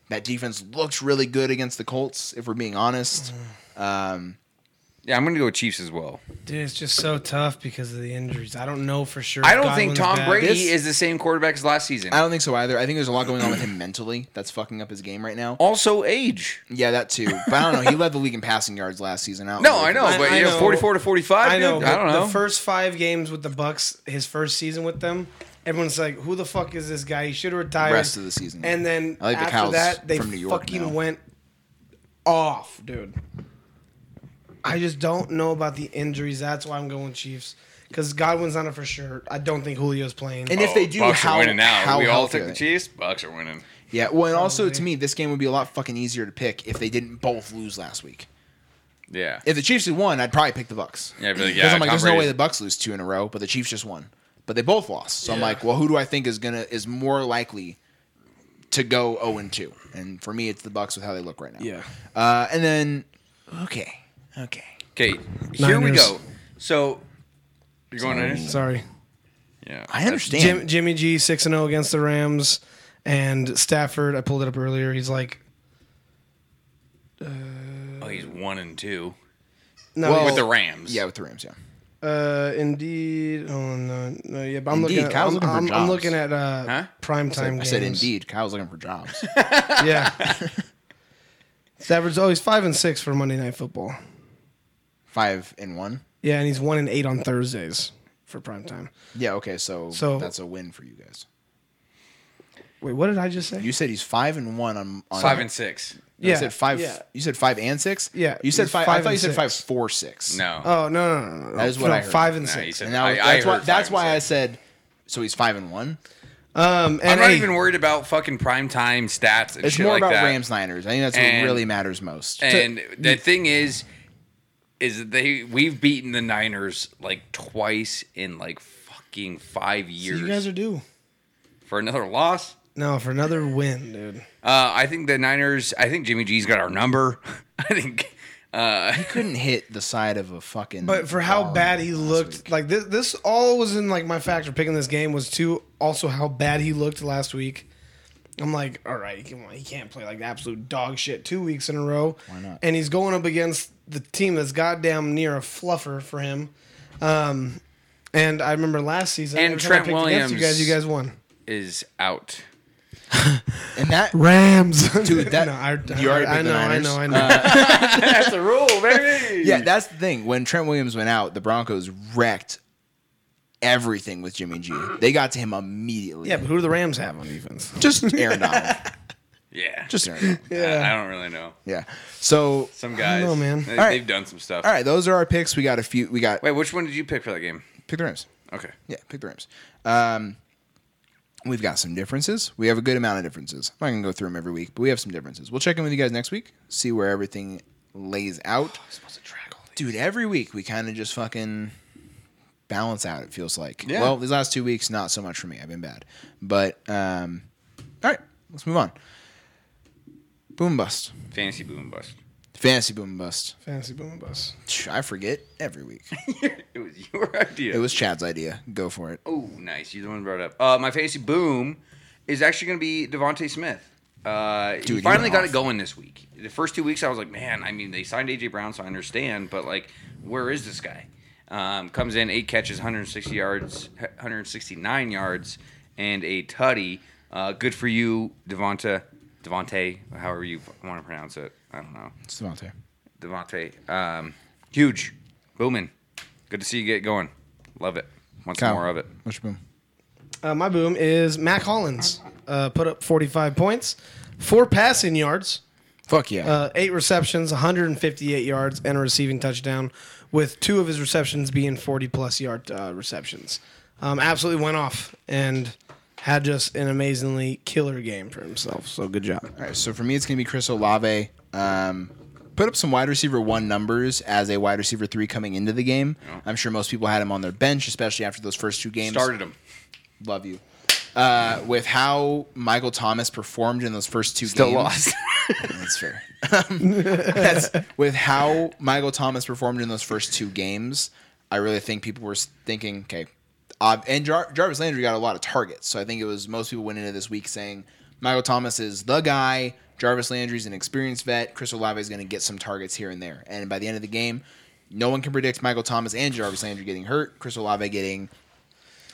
that defense looked really good against the Colts, if we're being honest. Um, yeah, I'm going to go with Chiefs as well. Dude, it's just so tough because of the injuries. I don't know for sure. I don't think Tom back. Brady This- is the same quarterback as last season. I don't think so either. I think there's a lot going on with him mentally that's fucking up his game right now. Also, age. Yeah, that too. But I don't know. He led the league in passing yards last season. don't No, if I know, but I you know, know. 44 to 45. I know. dude? I don't know. The first five games with the Bucks, his first season with them, everyone's like, "Who the fuck is this guy? He should have retired." Rest of the season. And then I like the after Cows that, they from New York fucking now. went off, dude. I just don't know about the injuries. That's why I'm going Chiefs. Because Godwin's on it for sure. I don't think Julio's playing. And if they do, Bucks how, are winning now. how we all healthy took are the they? Chiefs. Bucks are winning. Yeah, well, and also Probably. to me, this game would be a lot fucking easier to pick if they didn't both lose last week. Yeah. If the Chiefs had won, I'd probably pick the Bucks. Yeah, I'd be like, Because yeah, I'm like, Tom there's no way the Bucks lose two in a row, but the Chiefs just won. But they both lost. So I'm like, well, who do I think is gonna is more likely to go 0 and 2? And for me, it's the Bucks with how they look right now. Yeah. Uh, and then, okay, okay. Okay, here we go. So, you're going Niners? Sorry. Yeah. I understand. Jim, Jimmy G, 6 and 0 against the Rams. And Stafford, I pulled it up earlier. He's like, Oh, he's one and two no, Well, with the Rams. Yeah, with the Rams. Yeah. Uh, indeed. Oh no, no, yeah. But I'm Indeed, looking. At, Kyle's I'm, looking for I'm, I'm looking at uh, Huh? prime I said, time I said games. indeed. Kyle's looking for jobs. Yeah. Stafford's always five and six for Monday Night Football. Five and one. Yeah, and he's one and eight on Thursdays for prime time. Yeah. Okay. So, So- that's a win for you guys. Wait, what did I just say? You said he's five and one on. on Five and six. You yeah, said five. Yeah. You said five and six. Yeah, You said he's five. I five thought you said five six. four six. No. Oh no no no no! That is what no, I heard. Five and No, six. said- And now I- I that's why. That's why I said. So he's five and one. Um, and I'm not hey, even worried about fucking prime time stats and It's shit more like about that. Rams Niners. I think that's what really matters most. And the thing is, is that they we've beaten the Niners like twice in like fucking five So years you guys are due. for another loss. No, for another win, dude. Uh, I think the Niners. I think Jimmy G's got our number. I think. Uh, he couldn't hit the side of a fucking. But for how bad he looked, week. like this, this all was in like my factor picking this game was too. Also, how bad he looked last week. I'm like, all right, come on, he can't play like absolute dog shit two weeks in a row. Why not? And he's going up against the team that's goddamn near a fluffer for him. Um, And I remember last season, And every Trent picked against you guys, you guys won. Is out. And that Rams, Dude, that- no, I, you already I, I picked the know, I know, I know. That's the rule, baby. Yeah, that's the thing. When Trent Williams went out, the Broncos wrecked everything with Jimmy G. They got to him immediately. yeah, but who do the Rams have on defense? just Aaron Donald. Yeah. Just Aaron Donald. I, I don't really know. Yeah. So, Some guys. know, man. They, All right. They've done some stuff. all right, those are our picks. We got a few. We got Wait, which one did you pick for that game? pick the Rams. Okay. Yeah, pick the Rams. Um, we've got some differences. We have a good amount of differences. I'm not gonna go through them every week, but we have some differences. We'll check in with you guys next week, see where everything lays out. Dude, every week we kind of just fucking balance out. It feels like. Yeah. Well, these last two weeks, not so much for me. I've been bad, but um, all right, let's move on. Boom bust, Fantasy boom bust. Fantasy boom bust. Fantasy boom and bust. I forget every week. it was your idea. it was Chad's idea. Go for it. Oh, nice. You're the one who brought it up. Uh, my fantasy boom is actually going to be Devonte Smith. Uh, Dude, he finally got off. it going this week. The first two weeks, I was like, man. I mean, they signed AJ Brown, so I understand, but like, where is this guy? Um, comes in eight catches, 160 yards, 169 yards, and a tutty. Uh, good for you, Devonta. Devonte, however you want to pronounce it. I don't know. It's Devontae. Devontae. Um, huge. Booming. Good to see you get going. Love it. Want some Kyle, more of it. What's your boom? Uh, my boom is Mack Hollins. Uh, put up 45 points, four passing yards, Fuck yeah. uh, eight receptions, 158 yards, and a receiving touchdown, with two of his receptions being 40 plus yard uh, receptions. Um, absolutely went off and had just an amazingly killer game for himself. So good job. All right, so for me, it's going to be Chris Olave. Um, put up some wide receiver one numbers as a wide receiver three coming into the game. I'm sure most people had him on their bench, especially after those first two games. Started him. Love you. Uh, with how Michael Thomas performed in those first two Still games. lost. That's fair. Um, that's, with how Michael Thomas performed in those first two games, I really think people were thinking, okay, uh, and Jar- Jarvis Landry got a lot of targets, so I think it was most people went into this week saying Michael Thomas is the guy. Jarvis Landry's an experienced vet. Chris Olave is going to get some targets here and there, and by the end of the game, no one can predict Michael Thomas and Jarvis Landry getting hurt. Chris Olave getting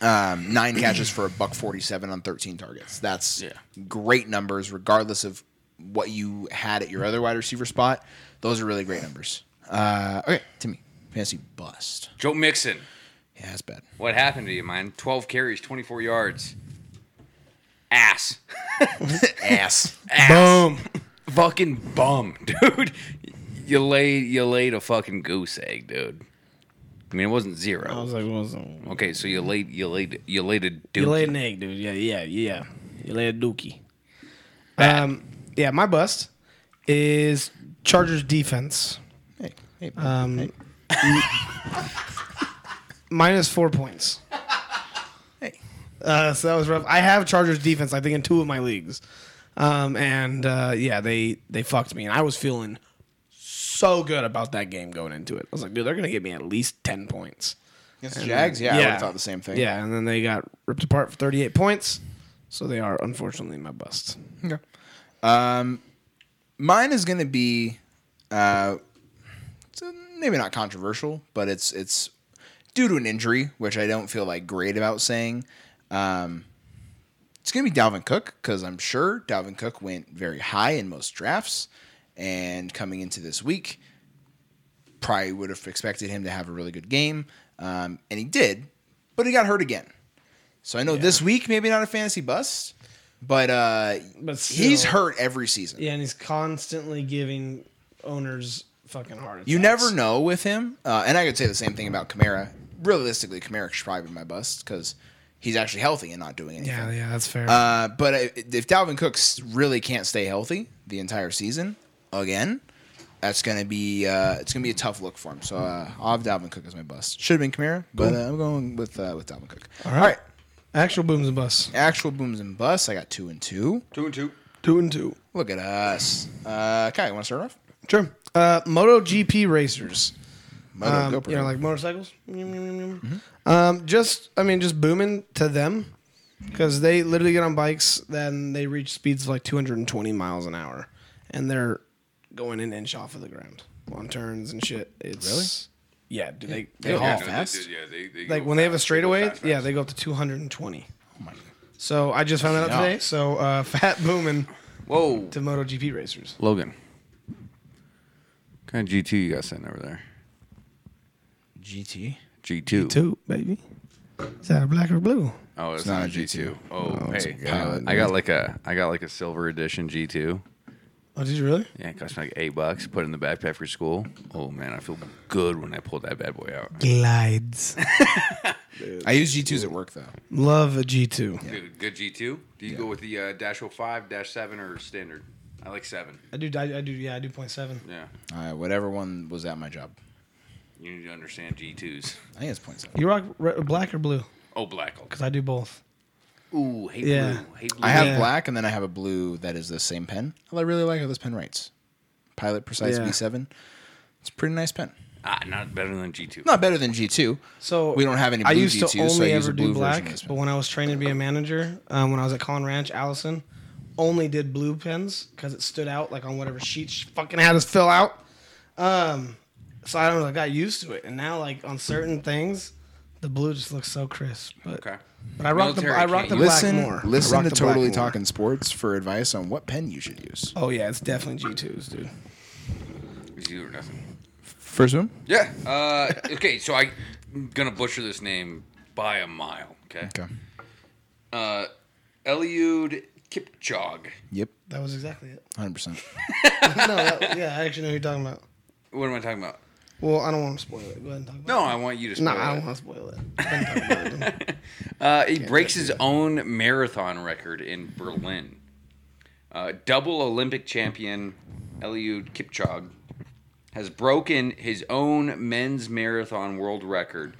um, nine catches for a buck forty-seven on thirteen targets. That's Yeah. great numbers, regardless of what you had at your other wide receiver spot. Those are really great numbers. Uh, okay, Timmy, fantasy bust. Joe Mixon. Yeah, that's bad. What happened to you, man? 12 carries, 24 yards. Ass. Ass. Ass. Boom. Fucking bum, dude. You laid you laid a fucking goose egg, dude. I mean, it wasn't zero. I was like, what's up? Okay, so you laid you laid you laid a dookie. You laid an egg, dude. Yeah, yeah, yeah. You laid a dookie. Um, yeah, my bust is Chargers defense. Hey, hey, Um, hey, minus four points. hey. Uh, so that was rough. I have Chargers defense, I think, in two of my leagues. Um, and uh, yeah, they they fucked me, and I was feeling so good about that game going into it. I was like, dude, they're gonna give me at least ten points. Against the Jags? Yeah, I would have thought the same thing. Yeah, and then they got ripped apart for 38 points. So they are unfortunately my bust. Okay. Um, mine is going to be, uh, it's, uh, maybe not controversial, but it's it's due to an injury, which I don't feel like great about saying. Um, it's going to be Dalvin Cook because I'm sure Dalvin Cook went very high in most drafts, and coming into this week, probably would have expected him to have a really good game, um, and he did, but he got hurt again. So I know this week maybe not a fantasy bust, but uh, But he's hurt every season. Yeah, and he's constantly giving owners fucking heart attacks. You never know with him, uh, and I could say the same thing about Kamara. Realistically, Kamara should probably be my bust because he's actually healthy and not doing anything. Yeah, yeah, that's fair. Uh, but if Dalvin Cooks really can't stay healthy the entire season again, that's gonna be uh, it's gonna be a tough look for him. So uh, I'll have Dalvin Cook as my bust. Should have been Kamara, but uh, I'm going with uh, with Dalvin Cook. All right. Actual booms and busts. actual booms and busts. I got two and two. Two and two. Two and two. Look at us. Uh, Kai, you want to start off? Sure. Uh, MotoGP racers. Moto, Um, you know, like motorcycles. Um, just, I mean, just booming to them because they literally get on bikes, then they reach speeds of like 220 miles an hour, and they're going an inch off of the ground on turns and shit. It's Really? Yeah, do they, They they haul Yeah, haul. no, they fast? do, yeah, they, they Like go when they have a fast. go straightaway, fast, yeah, they go up to 220. Oh my. god! So I just found that out Yeah. today. So uh, fat booming Whoa, to MotoGP racers. Logan. What kind of GT you got sitting over there? GT. G2. Two, baby. Is that a black or blue? Oh, it's, not not, a a G2. G2. Oh, it's hey, a pilot, I got like a I got like a silver edition G2. Oh, did you really? Yeah, it cost me like eight bucks. Put it in the backpack for school. Oh man, I feel good when I pull that bad boy out. Glides. I use G2s at work though. Love a G2. Dude, good G2. Do you go with the uh, dash 05, dash 7, or standard? I like 7. I do. I, I do. Yeah, I do point seven. Yeah. Uh, whatever one was at my job. You need to understand G2s. I think it's point seven. You rock re- black or blue? Oh, black. Because I do both. Ooh, hate Yeah. blue. Hate blue. I have Yeah. black and then I have a blue that is the same pen. I really like how this pen writes. Pilot Precise Yeah. V7. It's a pretty nice pen. ah, not better than G2. Not better than G2. So We don't have any I blue used to G2s, only so I use ever a blue do version black, this but pen. when I was training to be a manager, um, when I was at Colin Ranch, Allison only did blue pens because it stood out like on whatever sheet she fucking had us fill out. Um, so I don't know, I got used to it, and now like on certain things, the blue just looks so crisp. But, Okay. but I rock the Military I rock can't the use- black Listen, more. I listen rock to the black Totally more. Talking Sports for advice on what pen you should use. Oh yeah, it's definitely G twos, dude. It's you or nothing. First one? Yeah. Uh, okay, so I, I'm going to butcher this name by a mile. Okay. Okay. Uh, Eliud Kipchoge. Yep. That was exactly it. 100%. no, that, yeah, I actually know who you're talking about. What am I talking about? Well, I don't want to spoil it. Go ahead and talk about No, it. I want you to. No, spoil I it. don't want to spoil it. Go ahead and talk about it. Uh, he breaks his own marathon record in Berlin. Uh, double Olympic champion Eliud Kipchoge has broken his own men's marathon world record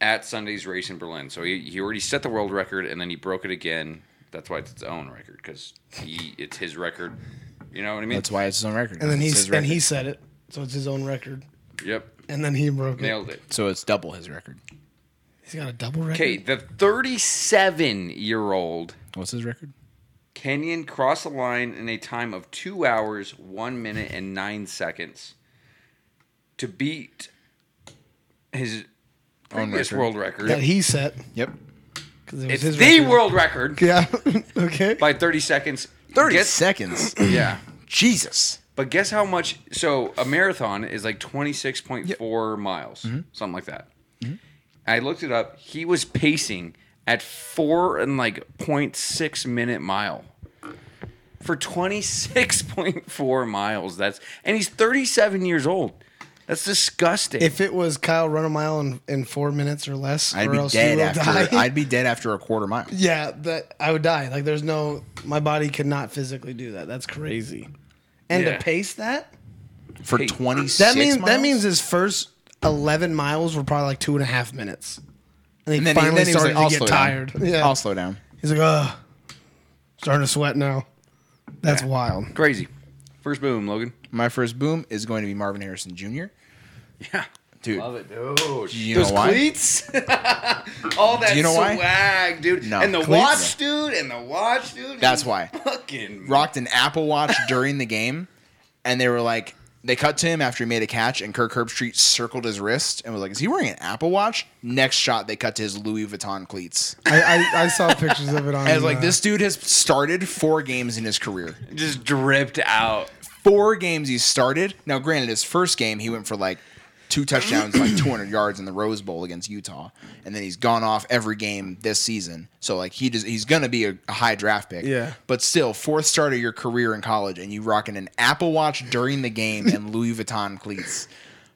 at Sunday's race in Berlin. So he, he already set the world record and then he broke it again. That's why it's its own record because he it's his record. You know what I mean? That's why it's his own record. And then It's he's his and he record. said it, so it's his own record. Yep, And then he broke it. nailed it. So it's double his record. He's got a double record. Okay, the 37 year old What's his record? Kenyan crossed the line in a time of two hours, one minute, and nine seconds to beat his Own previous record. world record. that he set Yep. it was it's his the record. world record Yeah. okay. by 30 seconds. 30 Guess- seconds. Yeah. Jesus. But guess how much? So a marathon is like 26.4 miles, mm-hmm. something like that. Mm-hmm. I looked it up. He was pacing at four and like 0.6 minute mile for 26.4 miles. That's and he's 37 years old. That's disgusting. If it was Kyle run a mile in, in four minutes or less, I'd or be else dead you will after die. I'd be dead after a quarter mile. yeah, that I would die. Like there's no, my body could not physically do that. That's crazy. And Yeah. to pace that, For Hey, 26 that means that means his first eleven miles were probably like two and a half minutes. And he And then, he, finally then he was started like, I'll to slow get tired. down. Yeah. I'll slow down. He's like, ugh, starting to sweat now. That's wild. Crazy. First boom, Logan. My first boom is going to be Marvin Harrison Jr. Yeah. Dude, Love it, dude. you Those know why? cleats. All that Do you know why? swag, dude. No. And the Cleats? watch, dude. And the watch, dude. That's He why. Fucking rocked an Apple Watch during the game, and they were like, they cut to him after he made a catch, and Kirk Herbstreit circled his wrist and was like, "Is he wearing an Apple Watch?" Next shot, they cut to his Louis Vuitton cleats. I, I, I saw pictures of it on. And I was like, uh, "This dude has started four games in his career. just dripped out. Four games he's started. Now, granted, his first game he went for like." Two touchdowns, like 200 yards in the Rose Bowl against Utah, and then he's gone off every game this season. So like he just he's gonna be a, a high draft pick. Yeah. But still, fourth start of your career in college, and you rocking an Apple Watch during the game and Louis Vuitton cleats.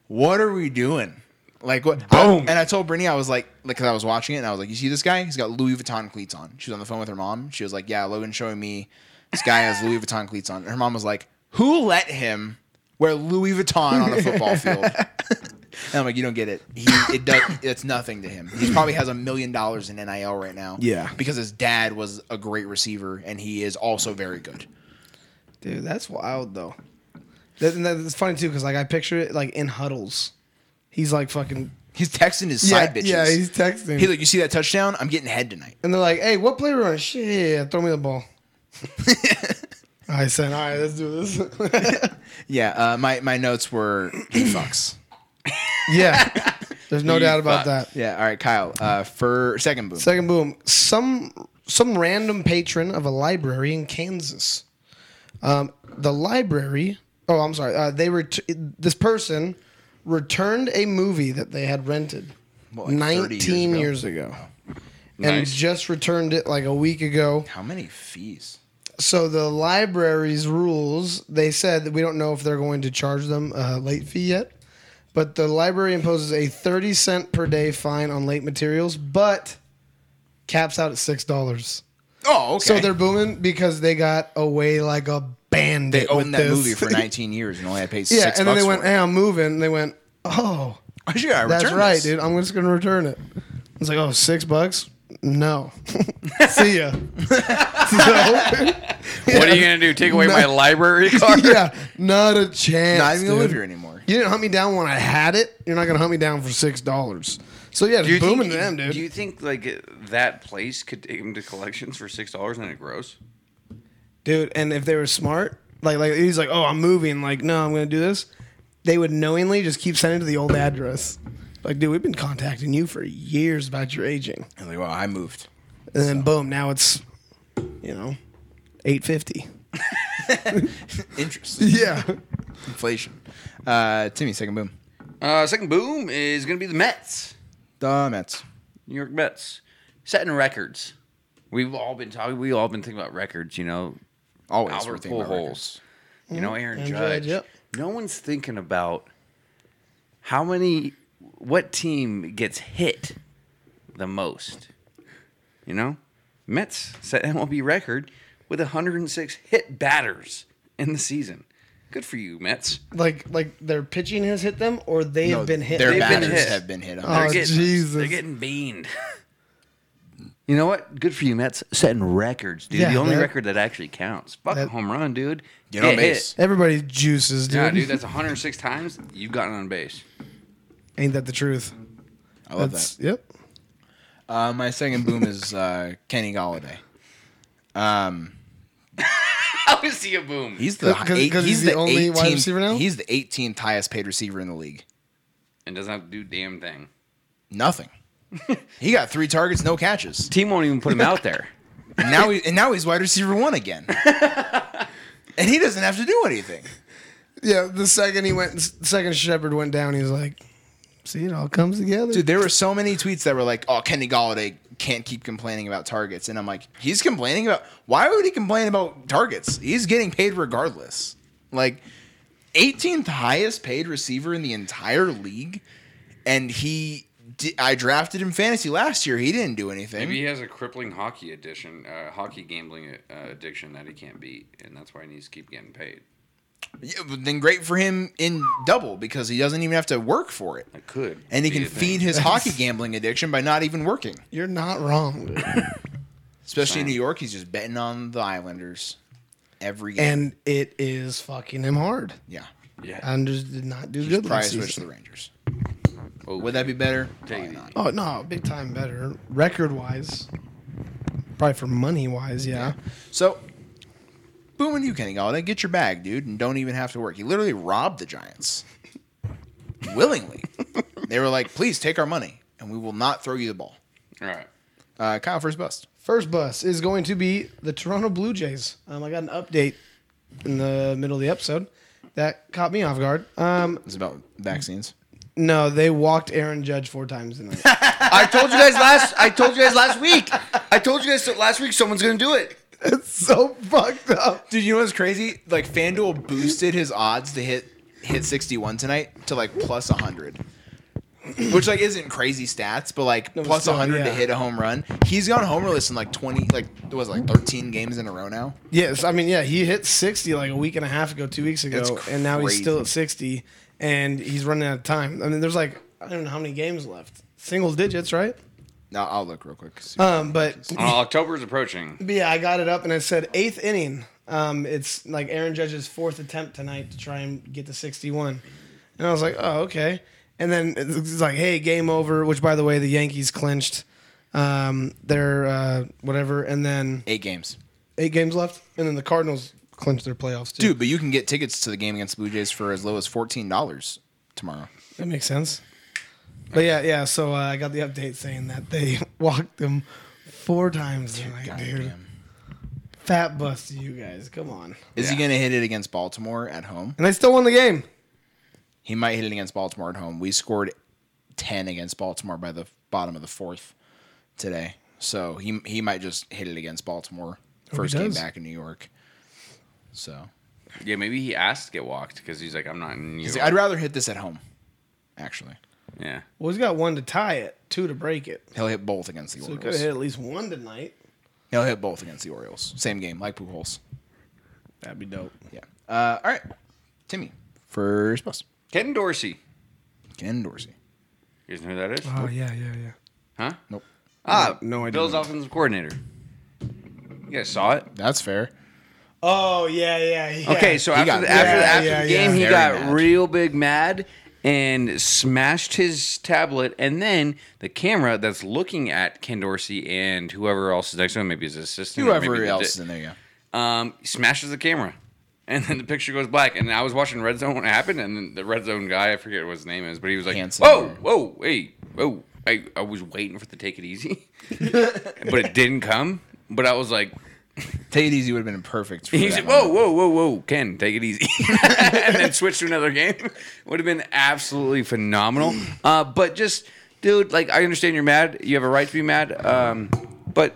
What are we doing? Like what? Boom. and I told Brittany, I was like, like, cause I was watching it, and I was like, you see this guy? He's got Louis Vuitton cleats on. She was on the phone with her mom. She was like, yeah, Logan's showing me this guy has Louis Vuitton cleats on. And her mom was like, who let him wear Louis Vuitton on a football field? And I'm like, you don't get it. He it does it's nothing to him. He probably has a million dollars in NIL right now. Yeah. Because his dad was a great receiver and he is also very good. dude, that's wild though. That, and that's funny too, because like I picture it like in huddles. He's like fucking He's texting his yeah, side bitches. yeah. He's texting, He's like, you see that touchdown? I'm getting head tonight. and they're like, "Hey, what play we running? Shit, throw me the ball." I said, "All right, let's do this." Yeah, uh, my, my notes were he fucks. Yeah, there's no You doubt about fuck. that. Yeah. All right, Kyle. Uh, for second boom. Second boom. Some some random patron of a library in Kansas. Um, the library. Oh, I'm sorry. Uh, they ret- This person returned a movie that they had rented What, like 30 years 19 ago? years ago, and Nice. just returned it like a week ago. How many fees? So the library's rules, they said that we don't know if they're going to charge them a late fee yet, but the library imposes a 30 cent per day fine on late materials, but caps out at $6. Oh, okay. So they're booming because they got away like a bandit. they owned that this. movie for 19 years and only had paid yeah, six and then they went. "Hey, I'm moving." And they went, "Oh, I should gotta that's return right, dude. I'm just gonna return it." It's like, "Oh, six bucks? No. See ya." so, What are you gonna do? Take away my library card? yeah, not a chance. Not even gonna dude. live here anymore. You didn't hunt me down when I had it. You're not gonna hunt me down for six dollars. So yeah, Do you it's booming think, to them, dude. Do you think like that place could take him to collections for six dollars and it grows? dude. And if they were smart, like like he's like, oh, I'm moving. Like, no, I'm gonna do this. They would knowingly just keep sending to the old address. Like, dude, we've been contacting you for years about your aging, I'm like, well, I moved. and then boom, now it's, you know, eight fifty. Interest. Yeah, Inflation. Uh, Timmy, second boom. Uh, second boom is gonna be the Mets, The Mets. New York Mets, setting records. We've all been talking. We've all been thinking about records. You know, Always Albert we're thinking about Pujols. records. You know, Aaron, Aaron Judge. Judge, yep. No one's thinking about how many, what team gets hit the most. You know, Mets set MLB record with 106 hit batters in the season. Good for you, Mets. like like their pitching has hit them, or they No, have been hit. Their They've been batters hit. have been hit. Oh, They're On. getting, Jesus. They're getting beaned. You know what? Good for you, Mets. Setting records, dude. Yeah, the only that- record that actually counts. Fuck a that- home run, dude. Get on hit. base. Everybody juices, dude. Yeah, dude. That's 106 times you've gotten on base. Ain't that the truth? I love That's that. yep. Uh, my second boom is uh, Kenny Golladay. Um, How is he a boom? he's the 'Cause- 'cause eight, he's he's the the only wide 18th receiver now? He's the 18th highest paid receiver in the league. and doesn't have to do damn thing. Nothing. he got three targets, no catches. Team won't even put him out there. And now he and now he's wide receiver one again. and he doesn't have to do anything. Yeah, the second he went, the second Shepard went down, he was like, "See, it all comes together." Dude, there were so many tweets that were like, "Oh, Kenny Golladay can't keep complaining about targets," and I'm like, he's complaining about. Why would he complain about targets? He's getting paid regardless. Like, 18th highest paid receiver in the entire league, and he. I drafted him fantasy last year. He didn't do anything. Maybe he has a crippling hockey addiction, uh, hockey gambling uh, addiction that he can't beat, and that's why he needs to keep getting paid. Yeah, then great for him in double because he doesn't even have to work for it, It could, and he can a thing. feed his hockey gambling addiction by not even working. You're not wrong. dude. Especially in New York, he's just betting on the Islanders every game. and it is fucking him hard. yeah, Yeah. Anders did not do He's good probably last switch to season. the Rangers. Oh, Would that be better? Take Probably it not. Oh no, big time better record wise. Probably for money wise, yeah. So, booming you, Kenny Golladay. Get your bag, dude, and don't even have to work. He literally robbed the Giants willingly. they were like, "Please take our money, and we will not throw you the ball." All right. Uh, Kyle first bust. First bus is going to be the Toronto Blue Jays. Um, I got an update in the middle of the episode that caught me off guard. Um, It's about vaccines. no, they walked Aaron Judge four times tonight. I told you guys last. I told you guys last week. I told you guys last week someone's gonna do it. it's so fucked up. Dude, you know what's crazy? Like FanDuel boosted his odds to hit hit 61 tonight to like plus 100. Which like isn't crazy stats, but like No, plus still, 100 to hit a home run. He's gone homerless in like 20 like what was like 13 games in a row now. Yes, I mean, yeah, he hit 60 like a week and a half ago, two weeks ago, That's and now he's still at 60, and he's running out of time. I mean, there's like, I don't know how many games left. Single digits, right? Now I'll look real quick. See- Um, but, Uh, October's approaching. but yeah, I got it up and it said eighth inning. Um, it's like Aaron Judge's fourth attempt tonight to try and get to 61. And I was like, oh, okay. And then it's like, hey, game over, which by the way, the Yankees clinched um, their uh, whatever. And then 8 games. eight games left. And then the Cardinals clinched their playoffs, too. Dude, but you can get tickets to the game against the Blue Jays for as low as $14 tomorrow. That makes sense. But yeah, yeah. So uh, I got the update saying that they walked him four times tonight, dude. Goddamn. Fat bust to you guys. Come on. Is he going to hit it against Baltimore at home? And they still won the game. He might hit it against Baltimore at home. We scored 10 against Baltimore by the bottom of the fourth today. So he he might just hit it against Baltimore first game does. back in New York. So Yeah, maybe he asked to get walked because he's like, I'm not in New He's York. like, I'd rather hit this at home. Actually, yeah. Well, he's got one to tie it, two to break it. he'll hit both against the So he could Orioles. have hit at least one tonight. He'll hit both against the Orioles. Same game, like Pujols. That'd be dope. Yeah. Uh, all right, Timmy, first bus. Ken Dorsey. Ken Dorsey. You guys know who that is? Oh yeah, yeah, yeah. Huh? Nope. Ah, No, idea. Bills didn't. offensive coordinator. You guys saw it? That's fair. Oh yeah, yeah, yeah. Okay, so He after got the, after, mad. after Yeah, the yeah, game, yeah. he Very got mad. real big mad and smashed his tablet. And then the camera that's looking at Ken Dorsey and whoever else is next to him, maybe his assistant, Whoever else is in there, yeah. um, smashes the camera. And then the picture goes black. And I was watching Red Zone when it happened. And then the Red Zone guy, I forget what his name is, but he was like, Hanson Whoa, whoa, hey, whoa. I, I was waiting for the take it easy, but it didn't come. But I was like, Take it easy would have been perfect. For he that said, moment. "Whoa, whoa, whoa, whoa, Ken, take it easy," and then switch to another game. Would have been absolutely phenomenal. Uh, but just, dude, like I understand you're mad. You have a right to be mad. Um, but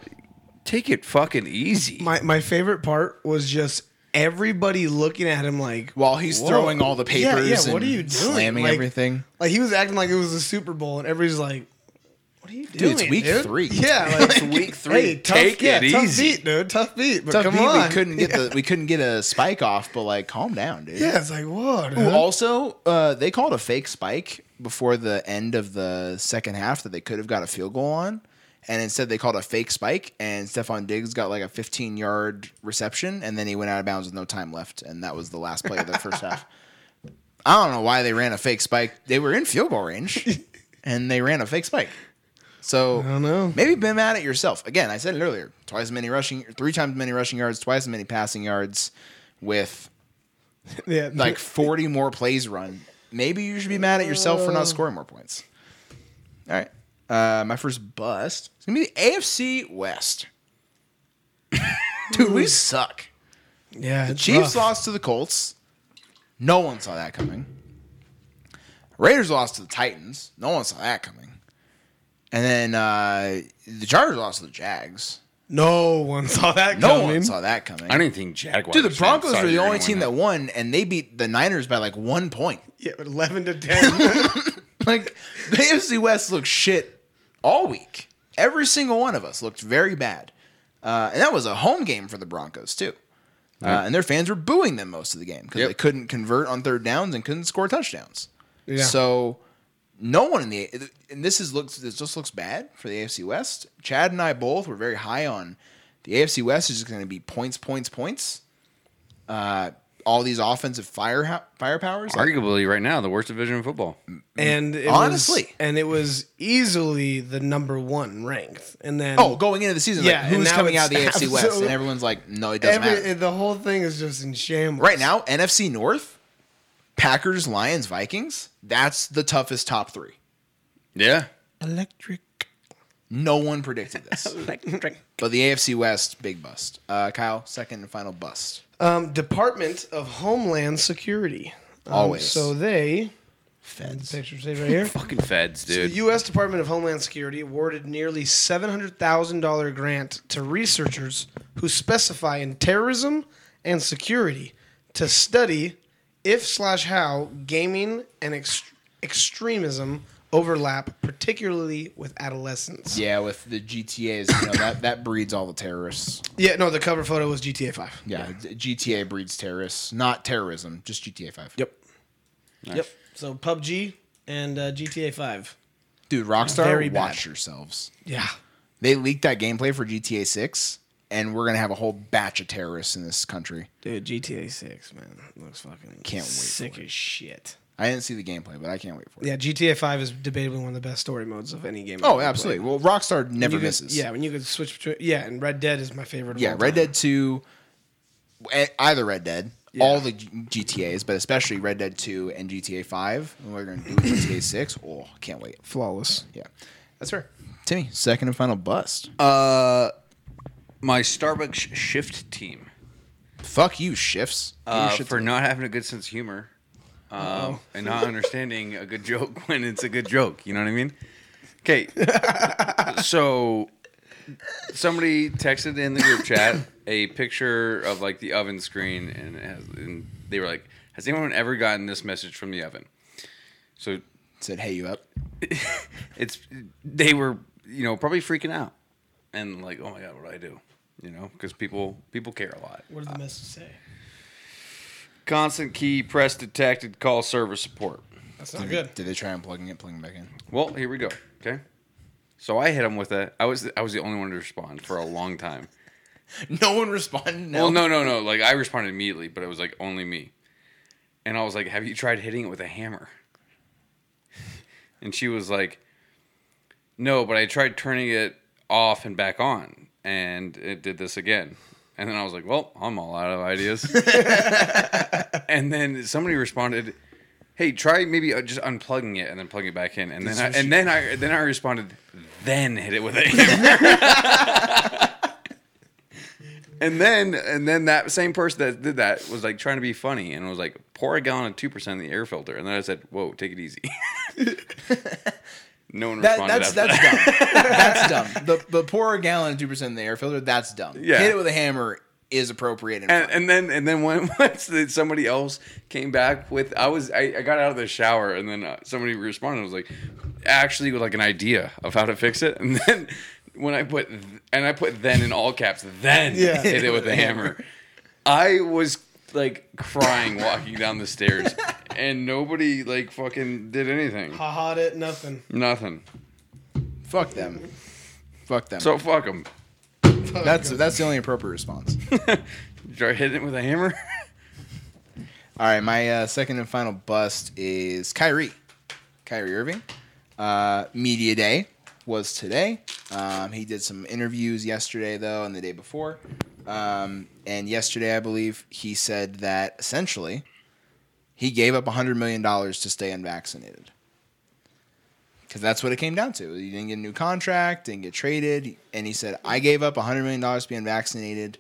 take it fucking easy. My my favorite part was just everybody looking at him like While he's Whoa. throwing all the papers yeah, what and are you doing? slamming Like- everything. like he was acting like it was a Super Bowl, and everybody's like, "What are you Dude, doing, it's week dude? three. Yeah, like It's week three. Hey, tough, Take yeah, it tough easy. beat, dude. Tough beat, but Tough come beat, on. we couldn't get yeah. the we couldn't get a spike off, but like calm down, dude. Yeah, it's like what? Ooh, also, uh, they called a fake spike before the end of the second half that they could have got a field goal on, and instead they called a fake spike, and Stefon Diggs got like a 15 yard reception, and then he went out of bounds with no time left, and that was the last play of the first half. I don't know why they ran a fake spike. They were in field goal range, and they ran a fake spike. So I don't know. Maybe be mad at yourself. Again, I said it earlier. Twice as many rushing, three times as many rushing yards, twice as many passing yards, with Yeah, like 40 more plays run. Maybe you should be mad at yourself for not scoring more points. All right. Uh, my first bust is going to be the AFC West. Dude, we suck. yeah. the Chiefs rough. lost to the Colts. No one saw that coming. Raiders lost to the Titans. No one saw that coming. And then uh, the Chargers lost to the Jags. No one saw that No coming. one saw that coming. I didn't think Jaguars. Dude, the Broncos were the you only team win that won, and they beat the Niners by like one point. Yeah, but eleven to ten. Like the AFC West looked shit all week. Every single one of us looked very bad, uh, and that was a home game for the Broncos too. Uh, and their fans were booing them most of the game because Yep. they couldn't convert on third downs and couldn't score touchdowns. Yeah. So no one in the and this is looks this just looks bad for the AFC West. Chad and I both were very high on the AFC West is just going to be points, points, points. Uh, all these offensive fire firepowers. like- Arguably, right now, the worst division in football. and it Honestly. was, and it was easily the number one ranked. And then Oh, going into the season, Yeah, like, and who's now coming out of the AFC West? absolute- And everyone's like, no, it doesn't every, matter. the whole thing is just in shambles Right now, NFC North, Packers, Lions, Vikings, that's the toughest top three. Yeah. Electric. No one predicted this. Electric. But the AFC West, big bust. Uh, Kyle, second and final bust. Um, Department of Homeland Security. Um, Always. So they Feds. picture saved right here. Fucking feds, The dude. U.S. Department of Homeland Security awarded nearly seven hundred thousand dollar grant to researchers who specify in terrorism and security to study if slash how gaming and ex- extremism overlap, particularly with adolescents. Yeah, with the GTAs, you know, that, that breeds all the terrorists. Yeah, no, the cover photo was GTA Five. Yeah, GTA breeds terrorists. Not terrorism, just GTA 5. Yep. Nice. Yep. So PUBG and uh, GTA Five. Dude, Rockstar, Very bad. watch yourselves. Yeah. They leaked that gameplay for GTA 6, and we're going to have a whole batch of terrorists in this country. Dude, GTA Six, man, looks fucking Can't wait sick as shit. I didn't see the gameplay, but I can't wait for it. Yeah, GTA Five is debatably one of the best story modes of any game. I've Oh, ever absolutely. played. Well, Rockstar never You could- misses. Yeah, when you could switch between. Yeah, and Red Dead is my favorite. Of Yeah, all Red time. Dead 2, eh, either Red Dead, all the G- GTA's, but especially Red Dead 2 and GTA 5. And we're going to do with GTA 6. Oh, can't wait. Flawless. Yeah, that's fair. Timmy, second and final bust. Uh, my Starbucks shift team Fuck you, shifts. Uh, for not having a good sense of humor um, and not understanding a good joke when it's a good joke. You know what I mean? Okay, so somebody texted in the group chat a picture of like the oven screen, and, it has, and they were like, "Has anyone ever gotten this message from the oven?" So said, "Hey, you up?" it's they were you know probably freaking out and like oh my god what do i do you know because people people care a lot What did the message say? constant key press detected call service support That's not good. Did they try unplugging it, plugging it back in? well here we go okay so i hit them with a i was i was the only one to respond for a long time No one responded. No. well no no no like i responded immediately but it was like only me and i was like have you tried hitting it with a hammer and she was like no but i tried turning it off and back on and it did this again. And then i was like well i'm all out of ideas. And then somebody responded hey try maybe uh, just unplugging it and then plugging it back in. And then I, and then i then i responded then hit it with a hammer. And then and then that same person that did that was like trying to be funny and was like pour a gallon of 2% in the air filter. And then i said whoa take it easy no one That, responded that's that's that. dumb. that's dumb. The the pour a gallon of two percent in the air filter. That's dumb. Yeah. Hit it with a hammer is appropriate. And, and, and then and then when once somebody else came back with I was I, I got out of the shower and then uh, somebody responded was like actually with like an idea of how to fix it and then when I put th- and I put then in all caps then Yeah. hit it with a hammer I was like crying walking down the stairs and nobody like fucking did anything Ha ha it, nothing. nothing fuck them. Fuck them. so fuck them that's that's the only appropriate response. try hitting it with a hammer All right, my uh, second and final bust is Kyrie. Kyrie Irving. Uh, Media Day was today. Um, he did some interviews yesterday, though, and the day before. Um, and yesterday, I believe, he said that essentially he gave up $100 million to stay unvaccinated. Because that's what it came down to. He didn't get a new contract, didn't get traded. And he said, I gave up $100 million to be unvaccinated.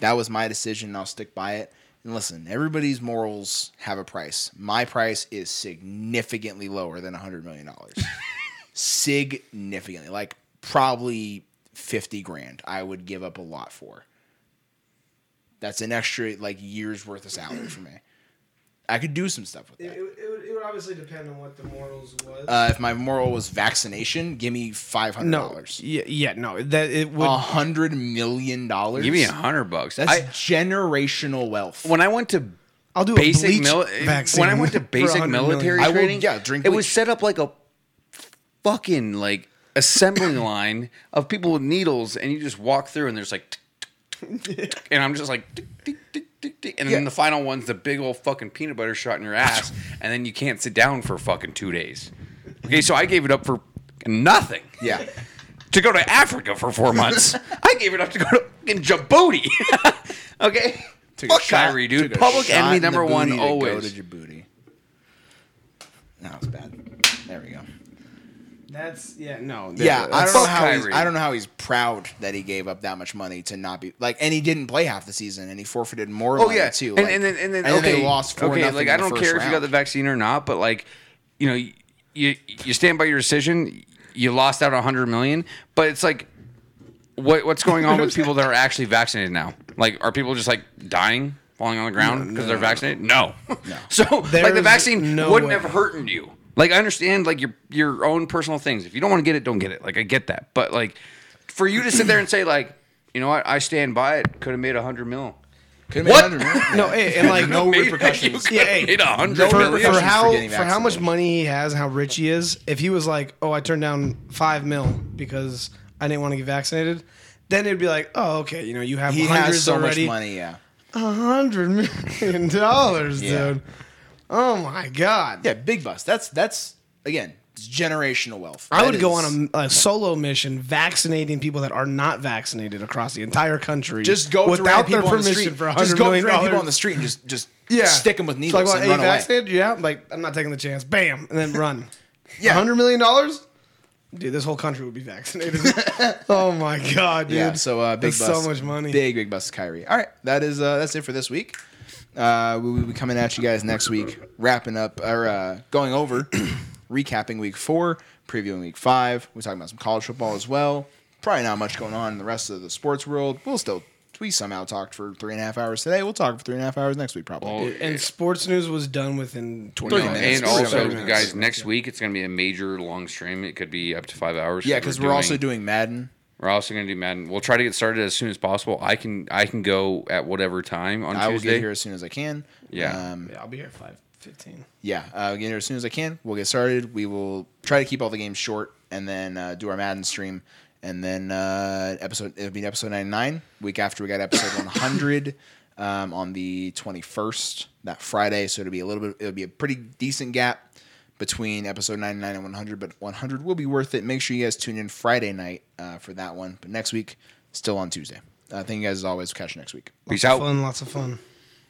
That was my decision, and I'll stick by it. And listen, everybody's morals have a price. My price is significantly lower than $100 million. significantly. Like probably 50 grand I would give up a lot for. That's an extra like year's worth of salary for me. I could do some stuff with It, that. it, it, would, it would obviously depend on what the morals was. Uh, if my moral was vaccination, give me five hundred no, dollars. yeah, yeah, no, that it would. A hundred million dollars. give me a hundred bucks That's I, generational wealth. when I went to I'll do basic a bleach mil- vaccine when I went to basic 100 million. military I will- training. yeah, drink It was set up like a fucking like assembly line of people with needles, and you just walk through, and there's like, and I'm just like, tick, tick, tick, tick, tick. and then Yeah. the final one's the big old fucking peanut butter shot in your ass, and then you can't sit down for fucking two days. Okay, so I gave it up for nothing. yeah. To go to Africa for four months, I gave it up to go to fucking Djibouti. okay, Took fuck Kyrie, dude. Public enemy number one always. Go to Djibouti. That was bad. There we go. That's yeah, no. Yeah, I don't know how he's, I don't know how he's proud that he gave up that much money to not be like, and he didn't play half the season, and he forfeited more. Oh money yeah, too. and, like- and then and then and okay, they lost four okay. Like I don't first care if you got the vaccine or not, but like you know, you you stand by your decision. You lost out a hundred million, but it's like, what what's going on with people that are actually vaccinated now? Like, are people just like dying, falling on the ground because they're vaccinated? No, no. So like the vaccine no wouldn't way. have hurted you. Like I understand like your your own personal things. If you don't want to get it, don't get it. Like I get that, but like for you to sit there and say like, you know what, I stand by it. Could have made a hundred mil. Could've made What? 100 million. No, hey, and like no Made- repercussions. Yeah, hey, made a hundred for, for for how getting for how much money he has and how rich he is, if he was like, "Oh, I turned down five mil because I didn't want to get vaccinated," then it'd be like, "Oh, okay, you know, you have He hundreds has so already, much money. Yeah. a hundred million dollars, Yeah. dude. Oh my god, Yeah, big bust. That's that's again it's generational wealth. I That would go is- on a, a solo mission vaccinating people that are not vaccinated across the entire country. just go without their the permission street. for Just go million people on the street and just just Yeah. stick them with It's needles like, what, and run away. Yeah. I'm like, I'm not taking the chance. Bam. And then run. Yeah. $100 million? Dude, this whole country would be vaccinated. oh my God, dude. Yeah, so uh, big bust. so much money. Big big bust, Kyrie. All right, that is uh, that's it for this week. Uh, we will be coming at you guys next week, wrapping up or uh, going over, recapping week four, previewing week five. We're talking about some college football as well. Probably not much going on in the rest of the sports world. We'll still we somehow talked for three and a half hours today. We'll talk for three and a half hours next week, probably. Well, And sports news was done within 20 minutes. minutes. and also, minutes. guys, next week it's going to be a major long stream. It could be up to five hours. yeah, because we're, also doing Madden. We're also going to do Madden. We'll try to get started as soon as possible. I can I can go at whatever time on I will Tuesday. get here as soon as I can. Yeah. Um, Yeah, I'll be here at 5.15. yeah, uh, I'll get here as soon as I can. We'll get started. We will try to keep all the games short and then uh, do our Madden stream. And then uh, episode it'll be episode ninety nine. Week after we got episode one hundred um, on the twenty first that Friday. So it'll be a little bit. It'll be a pretty decent gap between episode ninety nine and one hundred. But one hundred will be worth it. Make sure you guys tune in Friday night uh, for that one. But next week, still on Tuesday. Uh, thank you guys as always. Catch you next week. Peace Lots out. of Fun, lots of fun.